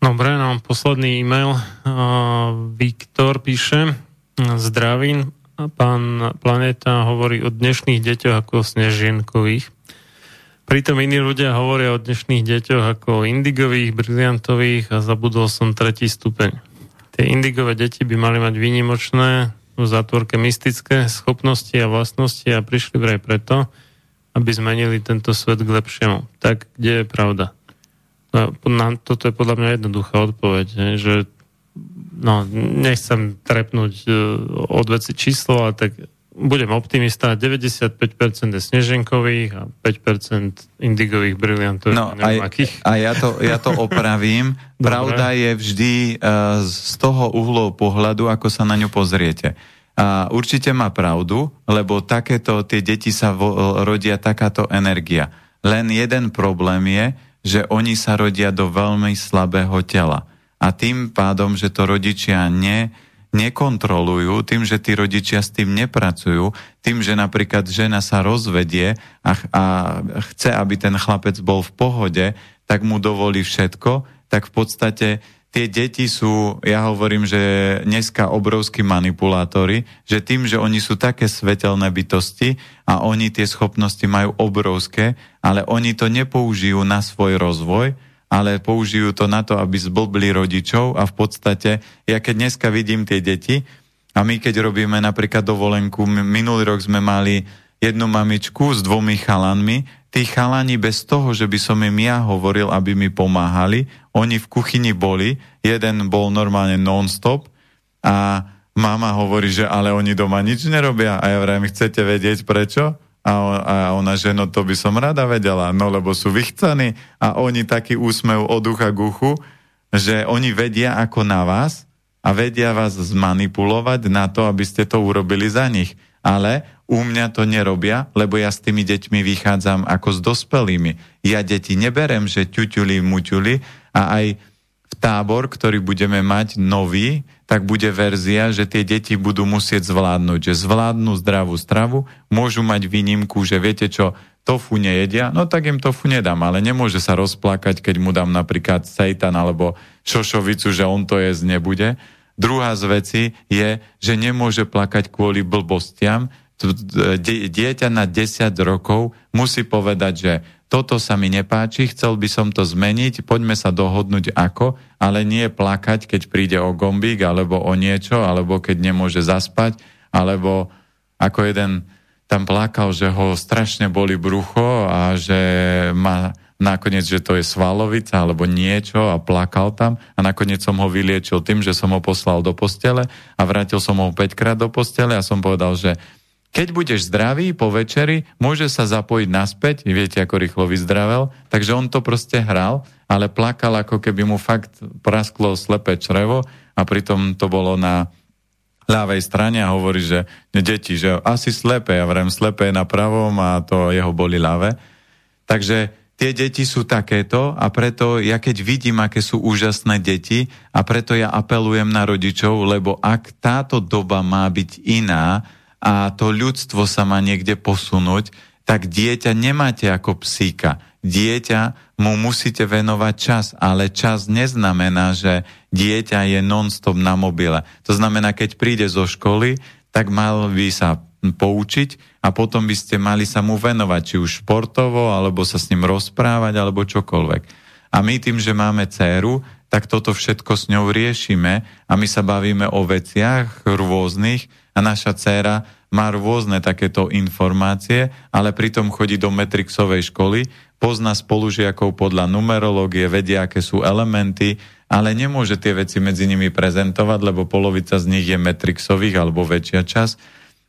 Dobre, no posledný e-mail. Uh, Viktor píše, zdravím, pán Planeta hovorí o dnešných deťoch ako o snežienkových. Pritom iní ľudia hovoria o dnešných deťoch ako o indigových, briliantových a zabudol som tretí stupeň. Tie indigové deti by mali mať výnimočné v zátvorke mystické schopnosti a vlastnosti a prišli vraj preto, aby zmenili tento svet k lepšiemu. Tak kde je pravda? No, toto je podľa mňa jednoduchá odpoveď, že no, nechcem trepnúť uh, od veci číslo, ale tak budem optimista, 95% je sneženkových a 5% indigových briliantov. No, a, a ja, to, ja to (laughs) opravím. Pravda je vždy uh, z toho uhlu pohľadu, ako sa na ňu pozriete. A určite má pravdu, lebo takéto, tie deti sa vo, rodia takáto energia. Len jeden problém je, že oni sa rodia do veľmi slabého tela. A tým pádom, že to rodičia ne, nekontrolujú, tým, že tí rodičia s tým nepracujú, tým, že napríklad žena sa rozvedie a, a chce, aby ten chlapec bol v pohode, tak mu dovolí všetko, tak v podstate tie deti sú, ja hovorím, že dneska obrovskí manipulátori, že tým, že oni sú také svetelné bytosti a oni tie schopnosti majú obrovské, ale oni to nepoužijú na svoj rozvoj, ale použijú to na to, aby zblbli rodičov a v podstate, ja keď dneska vidím tie deti a my keď robíme napríklad dovolenku, minulý rok sme mali jednu mamičku s dvomi chalanmi, tí chalani bez toho, že by som im ja hovoril, aby mi pomáhali, oni v kuchyni boli, jeden bol normálne non-stop a mama hovorí, že ale oni doma nič nerobia. A ja vrajím, chcete vedieť prečo? A, a ona, že no to by som rada vedela, no lebo sú vychcaní a oni taký úsmev od ducha k uchu, že oni vedia ako na vás a vedia vás zmanipulovať na to, aby ste to urobili za nich. Ale u mňa to nerobia, lebo ja s tými deťmi vychádzam ako s dospelými. Ja deti neberem, že ťuťuli, muťuli a aj tábor, ktorý budeme mať nový, tak bude verzia, že tie deti budú musieť zvládnuť, že zvládnu zdravú stravu, môžu mať výnimku, že viete čo, tofu nejedia, no tak im tofu nedám, ale nemôže sa rozplakať, keď mu dám napríklad seitan alebo šošovicu, že on to jesť nebude. Druhá z veci je, že nemôže plakať kvôli blbostiam, dieťa na 10 rokov musí povedať, že toto sa mi nepáči, chcel by som to zmeniť, poďme sa dohodnúť ako, ale nie plakať, keď príde o gombík, alebo o niečo, alebo keď nemôže zaspať, alebo ako jeden tam plakal, že ho strašne boli brucho a že má nakoniec, že to je svalovica alebo niečo a plakal tam a nakoniec som ho vyliečil tým, že som ho poslal do postele a vrátil som ho 5 krát do postele a som povedal, že keď budeš zdravý po večeri, môže sa zapojiť naspäť, viete, ako rýchlo vyzdravel, takže on to proste hral, ale plakal, ako keby mu fakt prasklo slepé črevo a pritom to bolo na ľavej strane a hovorí, že deti, že asi slepé, ja vrem slepé na pravom a to jeho boli ľavé. Takže tie deti sú takéto a preto ja keď vidím, aké sú úžasné deti a preto ja apelujem na rodičov, lebo ak táto doba má byť iná, a to ľudstvo sa má niekde posunúť, tak dieťa nemáte ako psíka. Dieťa mu musíte venovať čas, ale čas neznamená, že dieťa je non-stop na mobile. To znamená, keď príde zo školy, tak mal by sa poučiť a potom by ste mali sa mu venovať, či už športovo, alebo sa s ním rozprávať, alebo čokoľvek. A my tým, že máme dceru, tak toto všetko s ňou riešime a my sa bavíme o veciach rôznych, a naša dcéra má rôzne takéto informácie, ale pritom chodí do Metrixovej školy, pozná spolužiakov podľa numerológie, vedia, aké sú elementy, ale nemôže tie veci medzi nimi prezentovať, lebo polovica z nich je Metrixových alebo väčšia časť.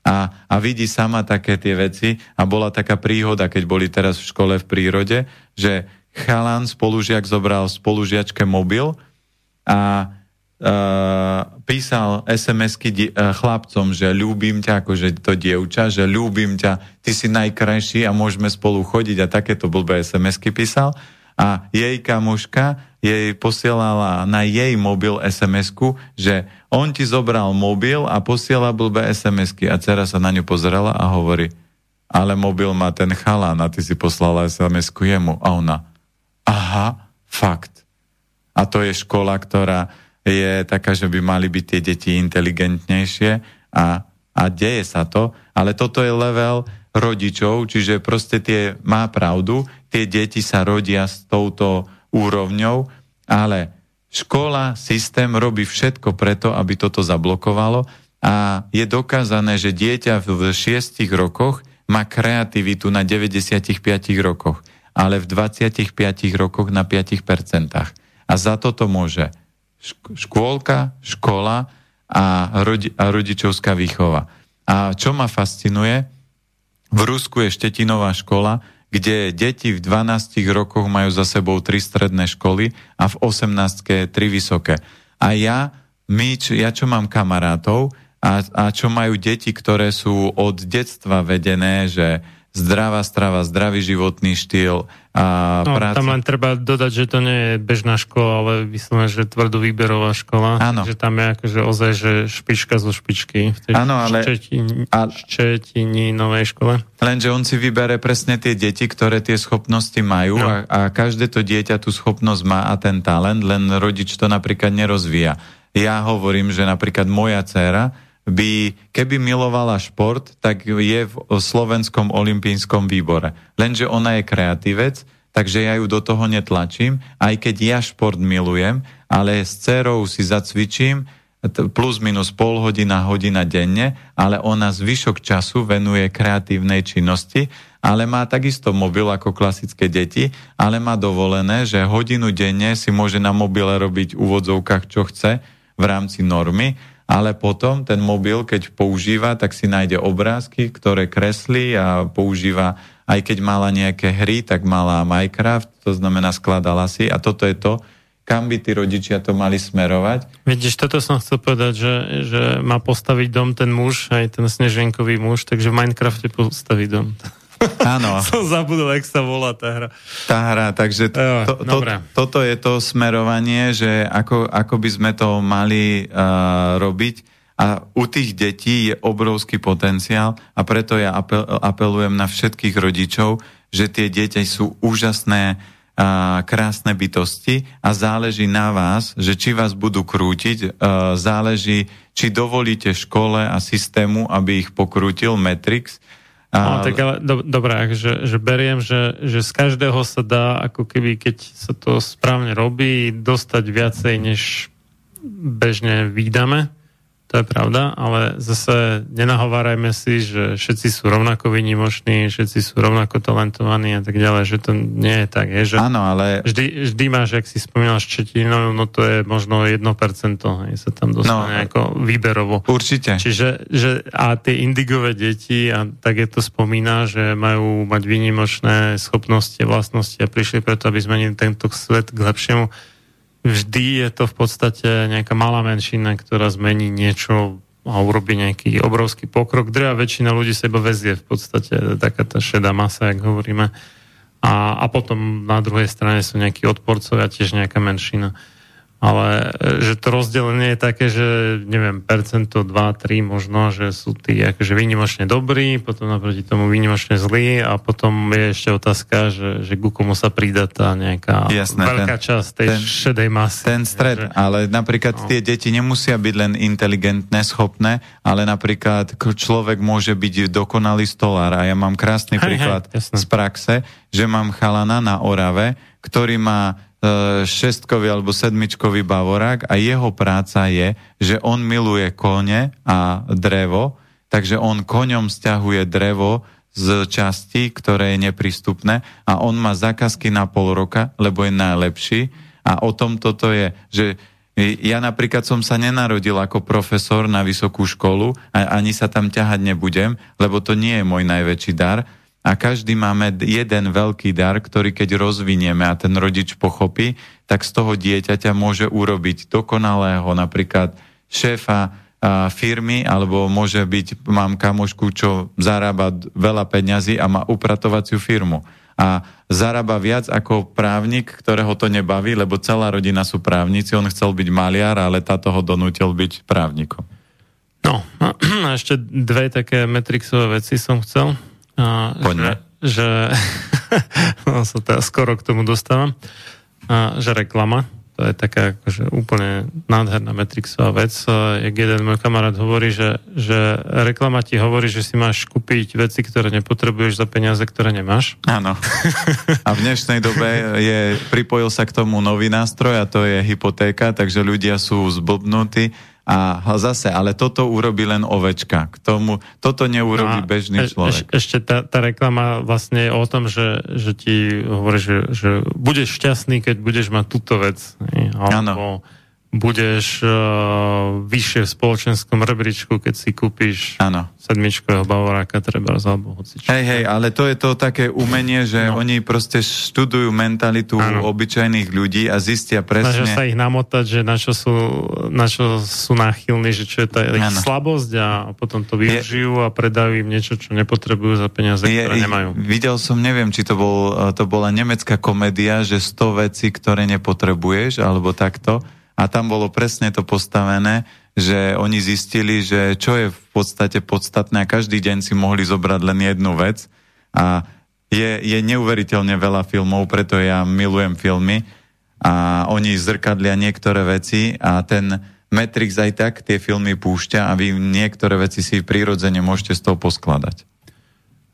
A, a vidí sama také tie veci a bola taká príhoda, keď boli teraz v škole v prírode, že chalan spolužiak zobral spolužiačke mobil a písal SMS-ky uh, chlapcom, že ľúbim ťa, akože to dievča, že ľúbim ťa, ty si najkrajší a môžeme spolu chodiť a takéto blbé SMS-ky písal. A jej kamoška jej posielala na jej mobil SMS-ku, že on ti zobral mobil a posiela blbé SMS-ky. A dcera sa na ňu pozrela a hovorí, ale mobil má ten chalán a ty si poslala SMS-ku jemu. A ona, aha, fakt. A to je škola, ktorá je taká, že by mali byť tie deti inteligentnejšie a, a deje sa to, ale toto je level rodičov, čiže proste tie, má pravdu, tie deti sa rodia s touto úrovňou, ale škola, systém robí všetko preto, aby toto zablokovalo a je dokázané, že dieťa v 6 rokoch má kreativitu na 95 rokoch, ale v 25 rokoch na 5%. A za toto môže škôlka, škola a, rodi, a rodičovská výchova. A čo ma fascinuje, v Rusku je Štetinová škola, kde deti v 12 rokoch majú za sebou tri stredné školy a v 18 tri vysoké. A ja, my, ja čo mám kamarátov a, a čo majú deti, ktoré sú od detstva vedené, že zdravá strava, zdravý životný štýl a no, práca. Tam len treba dodať, že to nie je bežná škola, ale vyslovene, že tvrdú výberová škola. Áno. Že tam je akože ozaj, že špička zo špičky v tej Áno, ale... Štetini, a... novej škole. Lenže on si vybere presne tie deti, ktoré tie schopnosti majú no. a, a každé to dieťa tú schopnosť má a ten talent, len rodič to napríklad nerozvíja. Ja hovorím, že napríklad moja dcéra by, keby milovala šport, tak je v slovenskom olimpijskom výbore. Lenže ona je kreatívec, takže ja ju do toho netlačím, aj keď ja šport milujem, ale s dcerou si zacvičím plus minus pol hodina, hodina denne, ale ona zvyšok času venuje kreatívnej činnosti, ale má takisto mobil ako klasické deti, ale má dovolené, že hodinu denne si môže na mobile robiť v úvodzovkách, čo chce v rámci normy ale potom ten mobil, keď používa, tak si nájde obrázky, ktoré kreslí a používa, aj keď mala nejaké hry, tak mala Minecraft, to znamená skladala si a toto je to, kam by tí rodičia to mali smerovať. Vidíš, toto som chcel povedať, že, že má postaviť dom ten muž, aj ten sneženkový muž, takže v Minecrafte postaví dom. Áno. (laughs) Som zabudol, jak sa volá tá hra. Tá hra, takže to, to, to, toto je to smerovanie, že ako, ako by sme to mali uh, robiť a u tých detí je obrovský potenciál a preto ja apel, apelujem na všetkých rodičov, že tie deti sú úžasné a krásne bytosti a záleží na vás, že či vás budú krútiť, záleží, či dovolíte škole a systému, aby ich pokrútil Matrix, a... No, tak ale do, dobré, že, že beriem, že, že z každého sa dá, ako keby, keď sa to správne robí, dostať viacej, než bežne vydáme. To je pravda, ale zase nenahovárajme si, že všetci sú rovnako vynimoční, všetci sú rovnako talentovaní a tak ďalej, že to nie je tak. Je, že Áno, ale... Vždy, vždy máš, ak si spomínal Ščetinu, no to je možno 1%, hej, sa tam dostane no, ako výberovo. Určite. Čiže že, a tie indigové deti, a tak je to spomína, že majú mať výnimočné schopnosti, vlastnosti a prišli preto, aby zmenili tento svet k lepšiemu vždy je to v podstate nejaká malá menšina, ktorá zmení niečo a urobí nejaký obrovský pokrok. Drvá väčšina ľudí sa iba vezie v podstate taká tá šedá masa, jak hovoríme. A, a potom na druhej strane sú nejakí odporcovia, tiež nejaká menšina ale e, že to rozdelenie je také, že neviem, percento 2, 3 možno, že sú tí akože výnimočne dobrí, potom naproti tomu výnimočne zlí a potom je ešte otázka, že, že ku komu sa pridá tá nejaká Jasné, veľká ten, časť tej ten, šedej masy. Ten stred, že, ale napríklad no. tie deti nemusia byť len inteligentné, schopné, ale napríklad človek môže byť dokonalý stolár a ja mám krásny hej, príklad hej, z praxe, že mám chalana na Orave, ktorý má šestkový alebo sedmičkový bavorák a jeho práca je, že on miluje kone a drevo, takže on koňom stiahuje drevo z časti, ktoré je neprístupné a on má zákazky na pol roka, lebo je najlepší. A o tom toto je, že ja napríklad som sa nenarodil ako profesor na vysokú školu a ani sa tam ťahať nebudem, lebo to nie je môj najväčší dar, a každý máme jeden veľký dar, ktorý keď rozvinieme a ten rodič pochopí, tak z toho dieťaťa môže urobiť dokonalého napríklad šéfa firmy, alebo môže byť, mám kamošku, čo zarába veľa peňazí a má upratovaciu firmu. A zarába viac ako právnik, ktorého to nebaví, lebo celá rodina sú právnici, on chcel byť maliar, ale táto ho donútil byť právnikom. No, (clears throat) a ešte dve také metrixové veci som chcel a, Poďme. Že, že (laughs) no, sa teda skoro k tomu dostávam, a, že reklama, to je taká akože úplne nádherná Metrixová vec. Jak jeden môj kamarát hovorí, že, že reklama ti hovorí, že si máš kúpiť veci, ktoré nepotrebuješ za peniaze, ktoré nemáš. Áno. A v dnešnej dobe je, pripojil sa k tomu nový nástroj a to je hypotéka, takže ľudia sú zblbnutí a zase, ale toto urobí len ovečka. K tomu, toto neurobí no bežný človek. Eš, ešte tá, tá reklama vlastne je o tom, že, že ti hovorí, že, že budeš šťastný, keď budeš mať túto vec. Alebo, budeš uh, vyššie v spoločenskom rebríčku, keď si kúpiš ano. sedmičkového bavoráka, treba alebo hocič. Hej, hej, ale to je to také umenie, že no. oni proste študujú mentalitu ano. obyčajných ľudí a zistia presne... Snažia sa ich namotať, že na čo sú, na čo sú náchylní, že čo je tá ich slabosť a potom to využijú je, a predajú im niečo, čo nepotrebujú za peniaze, je, ktoré nemajú. Videl som, neviem, či to, bol, to bola nemecká komédia, že 100 vecí, ktoré nepotrebuješ, alebo takto a tam bolo presne to postavené, že oni zistili, že čo je v podstate podstatné a každý deň si mohli zobrať len jednu vec. A je, je neuveriteľne veľa filmov, preto ja milujem filmy. A oni zrkadlia niektoré veci a ten Matrix aj tak tie filmy púšťa a vy niektoré veci si prirodzene môžete z toho poskladať.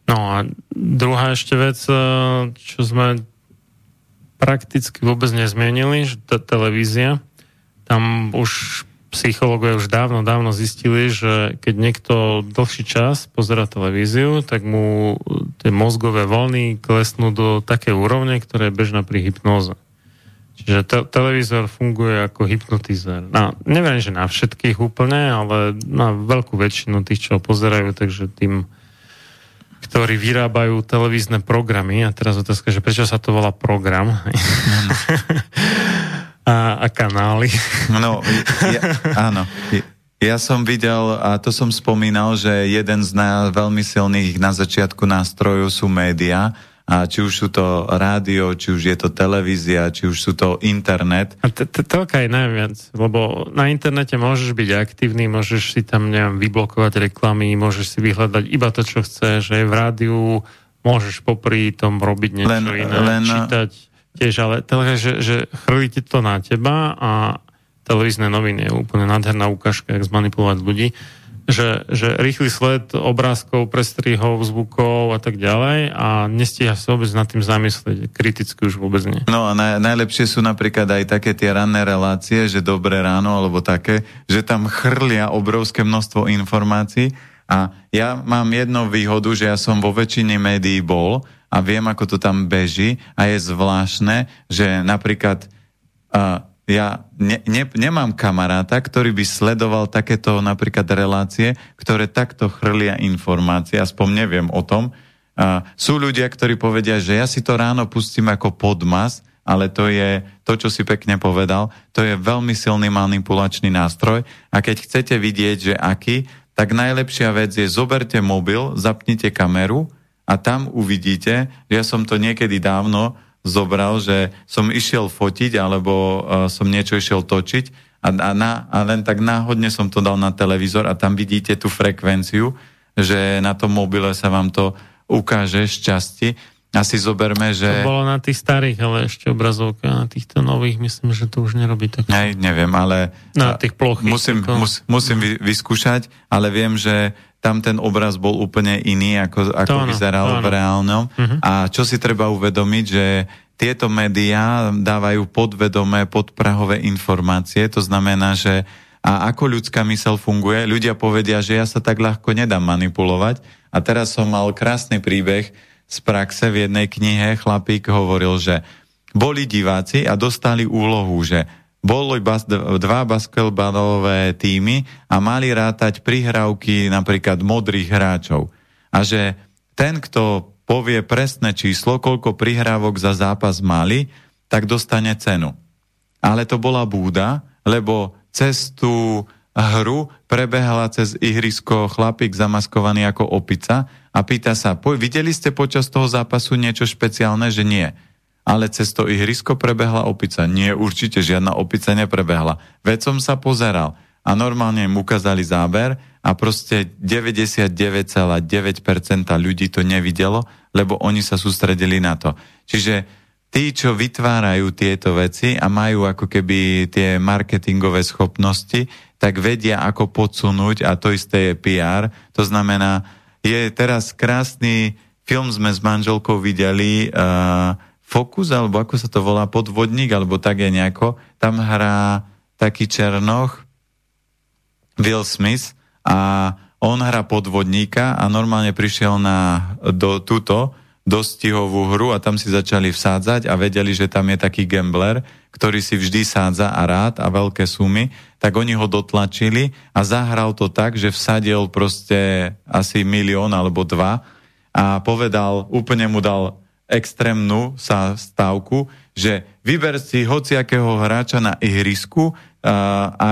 No a druhá ešte vec, eh, čo sme prakticky vôbec nezmienili, že tá televízia, tam už psychológovia už dávno, dávno zistili, že keď niekto dlhší čas pozera televíziu, tak mu tie mozgové voľny klesnú do také úrovne, ktoré je bežná pri hypnóze. Čiže te- televízor funguje ako hypnotizer. Na, neviem, že na všetkých úplne, ale na veľkú väčšinu tých, čo pozerajú, takže tým, ktorí vyrábajú televízne programy, a teraz otázka, že prečo sa to volá program? (laughs) a, a kanály. No, ja, áno. Ja som videl, a to som spomínal, že jeden z na, veľmi silných na začiatku nástrojov sú médiá, a či už sú to rádio, či už je to televízia, či už sú to internet. A telka je najviac, lebo na internete môžeš byť aktívny, môžeš si tam, neviem, vyblokovať reklamy, môžeš si vyhľadať iba to, čo chceš, že v rádiu môžeš popri tom robiť niečo len, iné, len, čítať tiež, ale televízia, že, že chrlíte to na teba a televízne noviny je úplne nádherná ukážka, jak zmanipulovať ľudí, že, že rýchly sled obrázkov, prestrihov, zvukov a tak ďalej a nestíha sa vôbec nad tým zamyslieť. Kriticky už vôbec nie. No a naj, najlepšie sú napríklad aj také tie ranné relácie, že dobré ráno alebo také, že tam chrlia obrovské množstvo informácií a ja mám jednu výhodu, že ja som vo väčšine médií bol a viem, ako to tam beží. A je zvláštne, že napríklad uh, ja ne, ne, nemám kamaráta, ktorý by sledoval takéto napríklad relácie, ktoré takto chrlia informácie, aspoň neviem o tom. A sú ľudia, ktorí povedia, že ja si to ráno pustím ako podmas, ale to je to, čo si pekne povedal, to je veľmi silný manipulačný nástroj. A keď chcete vidieť, že aký, tak najlepšia vec je zoberte mobil, zapnite kameru a tam uvidíte, že ja som to niekedy dávno zobral, že som išiel fotiť alebo uh, som niečo išiel točiť a, a, na, a len tak náhodne som to dal na televízor a tam vidíte tú frekvenciu, že na tom mobile sa vám to ukáže šťastie. Asi zoberme, že... To bolo na tých starých, ale ešte obrazovka. Na týchto nových myslím, že to už nerobí tak. Nej, neviem, ale... Na tých plochých. Musím, mus, musím vyskúšať, ale viem, že tam ten obraz bol úplne iný, ako, ako to vyzeral to v reálnom. Uh-huh. A čo si treba uvedomiť, že tieto médiá dávajú podvedomé, podprahové informácie, to znamená, že a ako ľudská mysel funguje, ľudia povedia, že ja sa tak ľahko nedám manipulovať. A teraz som mal krásny príbeh z praxe v jednej knihe, chlapík hovoril, že boli diváci a dostali úlohu, že boli bas, dva basketbalové týmy a mali rátať prihrávky napríklad modrých hráčov. A že ten, kto povie presné číslo, koľko prihrávok za zápas mali, tak dostane cenu. Ale to bola búda, lebo cez tú hru prebehala cez ihrisko chlapík zamaskovaný ako opica a pýta sa, videli ste počas toho zápasu niečo špeciálne, že nie ale cez to ihrisko prebehla opica. Nie, určite žiadna opica neprebehla. Veď som sa pozeral a normálne im ukázali záber a proste 99,9% ľudí to nevidelo, lebo oni sa sústredili na to. Čiže tí, čo vytvárajú tieto veci a majú ako keby tie marketingové schopnosti, tak vedia, ako podsunúť a to isté je PR. To znamená, je teraz krásny film sme s manželkou videli, uh, Fokus, alebo ako sa to volá, podvodník, alebo tak je nejako, tam hrá taký Černoch, Will Smith a on hrá podvodníka a normálne prišiel na do túto dostihovú hru a tam si začali vsádzať a vedeli, že tam je taký gambler, ktorý si vždy sádza a rád a veľké sumy, tak oni ho dotlačili a zahral to tak, že vsadil proste asi milión alebo dva a povedal, úplne mu dal extrémnu sa stávku, že vyber si hociakého hráča na ihrisku a, a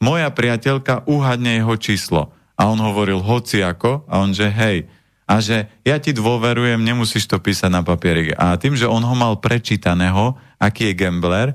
moja priateľka uhadne jeho číslo. A on hovoril hociako a on že hej. A že ja ti dôverujem, nemusíš to písať na papierik. A tým, že on ho mal prečítaného, aký je gambler,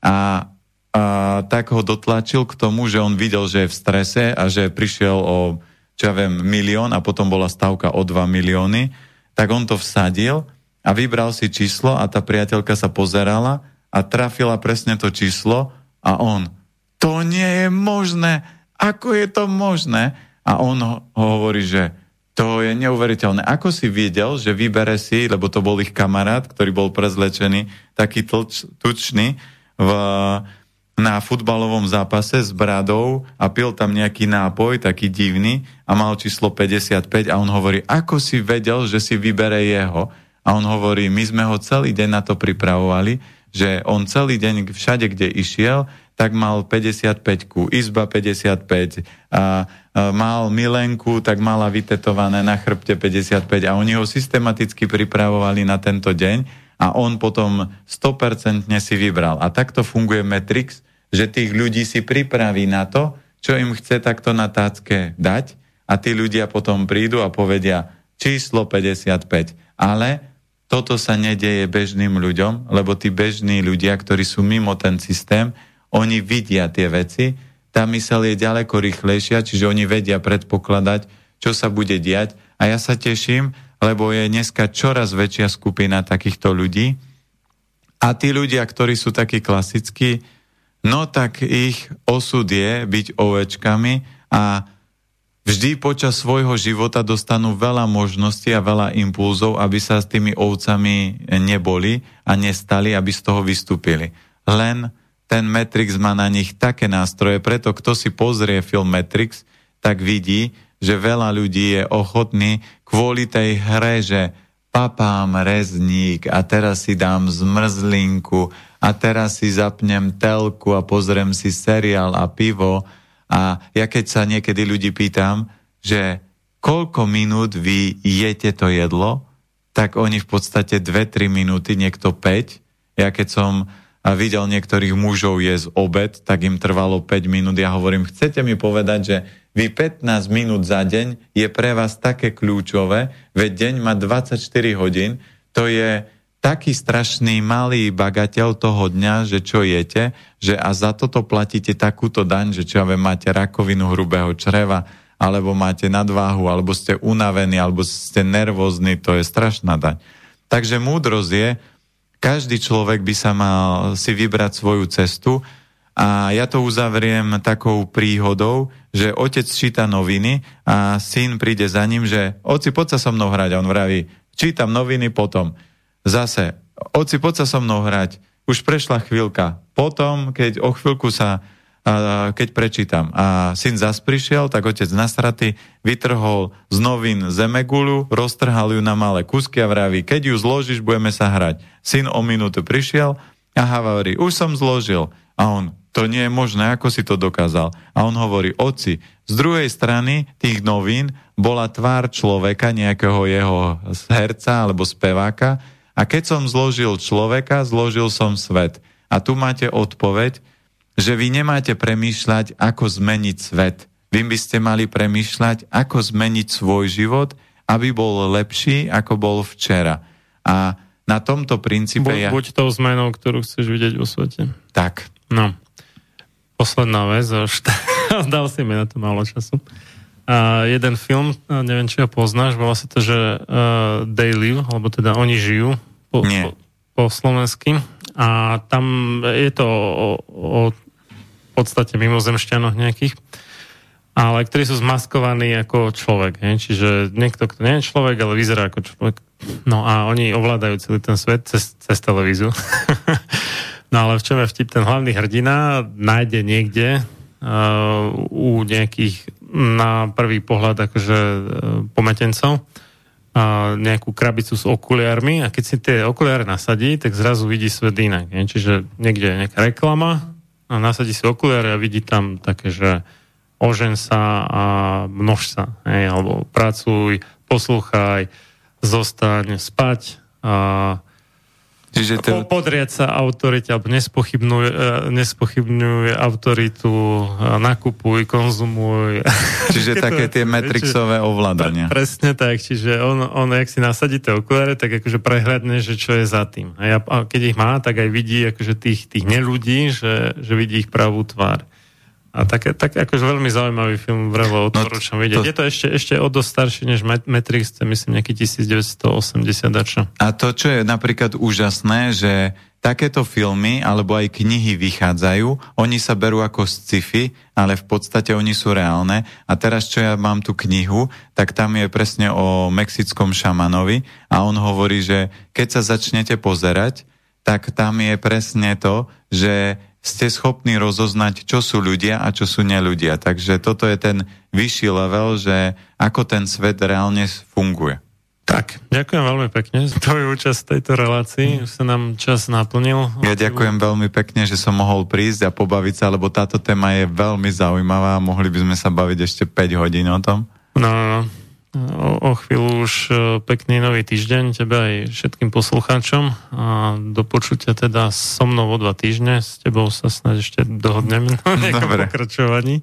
a, a tak ho dotlačil k tomu, že on videl, že je v strese a že prišiel o, čo ja viem, milión a potom bola stavka o 2 milióny, tak on to vsadil a vybral si číslo a tá priateľka sa pozerala a trafila presne to číslo a on, to nie je možné, ako je to možné? A on ho, hovorí, že to je neuveriteľné. Ako si videl, že vybere si, lebo to bol ich kamarát, ktorý bol prezlečený, taký tlč, tučný v, na futbalovom zápase s bradou a pil tam nejaký nápoj, taký divný a mal číslo 55 a on hovorí, ako si vedel, že si vybere jeho? A on hovorí, my sme ho celý deň na to pripravovali, že on celý deň všade, kde išiel, tak mal 55 izba 55 a, mal milenku, tak mala vytetované na chrbte 55 a oni ho systematicky pripravovali na tento deň a on potom 100% si vybral. A takto funguje Matrix, že tých ľudí si pripraví na to, čo im chce takto na tácke dať a tí ľudia potom prídu a povedia číslo 55. Ale toto sa nedeje bežným ľuďom, lebo tí bežní ľudia, ktorí sú mimo ten systém, oni vidia tie veci, tá mysel je ďaleko rýchlejšia, čiže oni vedia predpokladať, čo sa bude diať. A ja sa teším, lebo je dneska čoraz väčšia skupina takýchto ľudí. A tí ľudia, ktorí sú takí klasickí, no tak ich osud je byť ovečkami a vždy počas svojho života dostanú veľa možností a veľa impulzov, aby sa s tými ovcami neboli a nestali, aby z toho vystúpili. Len ten Matrix má na nich také nástroje, preto kto si pozrie film Matrix, tak vidí, že veľa ľudí je ochotný kvôli tej hre, že papám rezník a teraz si dám zmrzlinku a teraz si zapnem telku a pozriem si seriál a pivo a ja keď sa niekedy ľudí pýtam, že koľko minút vy jete to jedlo, tak oni v podstate 2-3 minúty, niekto 5. Ja keď som videl niektorých mužov jesť obed, tak im trvalo 5 minút. Ja hovorím, chcete mi povedať, že vy 15 minút za deň je pre vás také kľúčové, veď deň má 24 hodín, to je taký strašný malý bagateľ toho dňa, že čo jete, že a za toto platíte takúto daň, že čo ja viem, máte rakovinu hrubého čreva, alebo máte nadváhu, alebo ste unavení, alebo ste nervózni, to je strašná daň. Takže múdrosť je, každý človek by sa mal si vybrať svoju cestu a ja to uzavriem takou príhodou, že otec číta noviny a syn príde za ním, že oci, poď sa so mnou hrať. A on vraví, čítam noviny potom. Zase, oci, poď sa so mnou hrať. Už prešla chvíľka. Potom, keď o chvíľku sa, a, keď prečítam a syn zas prišiel, tak otec nasratý vytrhol z novín zemegulu, roztrhal ju na malé kusky a vraví, keď ju zložíš, budeme sa hrať. Syn o minútu prišiel a hovorí, už som zložil. A on, to nie je možné, ako si to dokázal. A on hovorí, oci, z druhej strany tých novín bola tvár človeka, nejakého jeho herca alebo speváka, a keď som zložil človeka, zložil som svet. A tu máte odpoveď, že vy nemáte premýšľať, ako zmeniť svet. Vy by ste mali premýšľať, ako zmeniť svoj život, aby bol lepší, ako bol včera. A na tomto princípe... Bu- ja... Buď tou zmenou, ktorú chceš vidieť vo svete. Tak. No. Posledná vec, už (laughs) dal si mi na to málo času. A jeden film, neviem, či ho poznáš, volá sa to, že uh, They Live, alebo teda Oni žijú, po, po, po slovensky. A tam je to o, o podstate mimozemšťanoch nejakých, ale ktorí sú zmaskovaní ako človek. Ne? Čiže niekto, kto nie je človek, ale vyzerá ako človek. No a oni ovládajú celý ten svet cez, cez televízu. (laughs) no ale v čom je vtip? Ten hlavný hrdina nájde niekde uh, u nejakých na prvý pohľad akože uh, pometencov nejakú krabicu s okuliármi a keď si tie okuliare nasadí, tak zrazu vidí svet inak. Nie? Čiže niekde je nejaká reklama a nasadí si okuliare a vidí tam také, že ožen sa a množ sa. Hej? Alebo pracuj, poslúchaj, zostaň, spať a Čiže to... Podriať sa autorite, alebo nespochybňuje, nespochybňuje autoritu, nakupuj, konzumuj. Čiže (laughs) také tie metrixové ovládania. Presne tak, čiže on, on jak si nasadí tie okuláre, tak akože prehľadne, že čo je za tým. A, ja, a keď ich má, tak aj vidí akože tých, tých neludí, že, že vidí ich pravú tvár. A tak, tak akože veľmi zaujímavý film, vrevo odporúčam no, vidieť. To... Je to ešte, ešte o dosť starší než Matrix, to myslím nejaký 1980 dačo. A to, čo je napríklad úžasné, že takéto filmy alebo aj knihy vychádzajú, oni sa berú ako sci-fi, ale v podstate oni sú reálne. A teraz, čo ja mám tú knihu, tak tam je presne o mexickom šamanovi a on hovorí, že keď sa začnete pozerať, tak tam je presne to, že ste schopní rozoznať, čo sú ľudia a čo sú neľudia. Takže toto je ten vyšší level, že ako ten svet reálne funguje. Tak, ďakujem veľmi pekne za tvoju účasť v tejto relácii. Už sa nám čas naplnil. Ja ďakujem veľmi pekne, že som mohol prísť a pobaviť sa, lebo táto téma je veľmi zaujímavá a mohli by sme sa baviť ešte 5 hodín o tom. No, no, no o, o chvíľu už e, pekný nový týždeň tebe aj všetkým poslucháčom a do počutia teda so mnou o dva týždne. S tebou sa snáď ešte dohodneme na nejakom pokračovaní.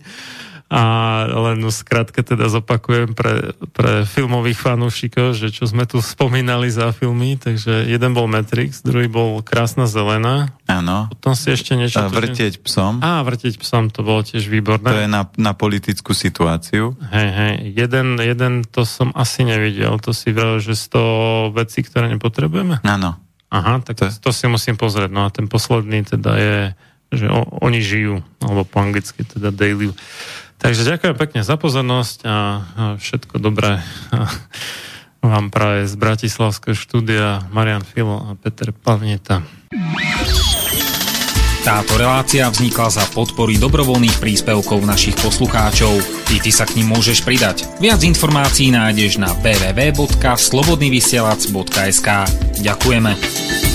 A len skrátka teda zopakujem pre, pre filmových fanúšikov, že čo sme tu spomínali za filmy, takže jeden bol Matrix, druhý bol Krásna zelená. Áno. Potom si ešte niečo... A vrtieť psom. Á, vrtieť psom, to bolo tiež výborné. To je na, na politickú situáciu. Hej, hej. Jeden, jeden to som asi nevidel, to si vral, že 100 vecí, ktoré nepotrebujeme? Áno. Aha, tak to... to si musím pozrieť. No a ten posledný teda je, že o, oni žijú, alebo po anglicky teda daily Takže ďakujem pekne za pozornosť a všetko dobré (laughs) vám práve z Bratislavského štúdia Marian Filo a Peter Pavneta. Táto relácia vznikla za podpory dobrovoľných príspevkov našich poslucháčov. I ty sa k ním môžeš pridať. Viac informácií nájdeš na www.slobodnyvysielac.sk Ďakujeme.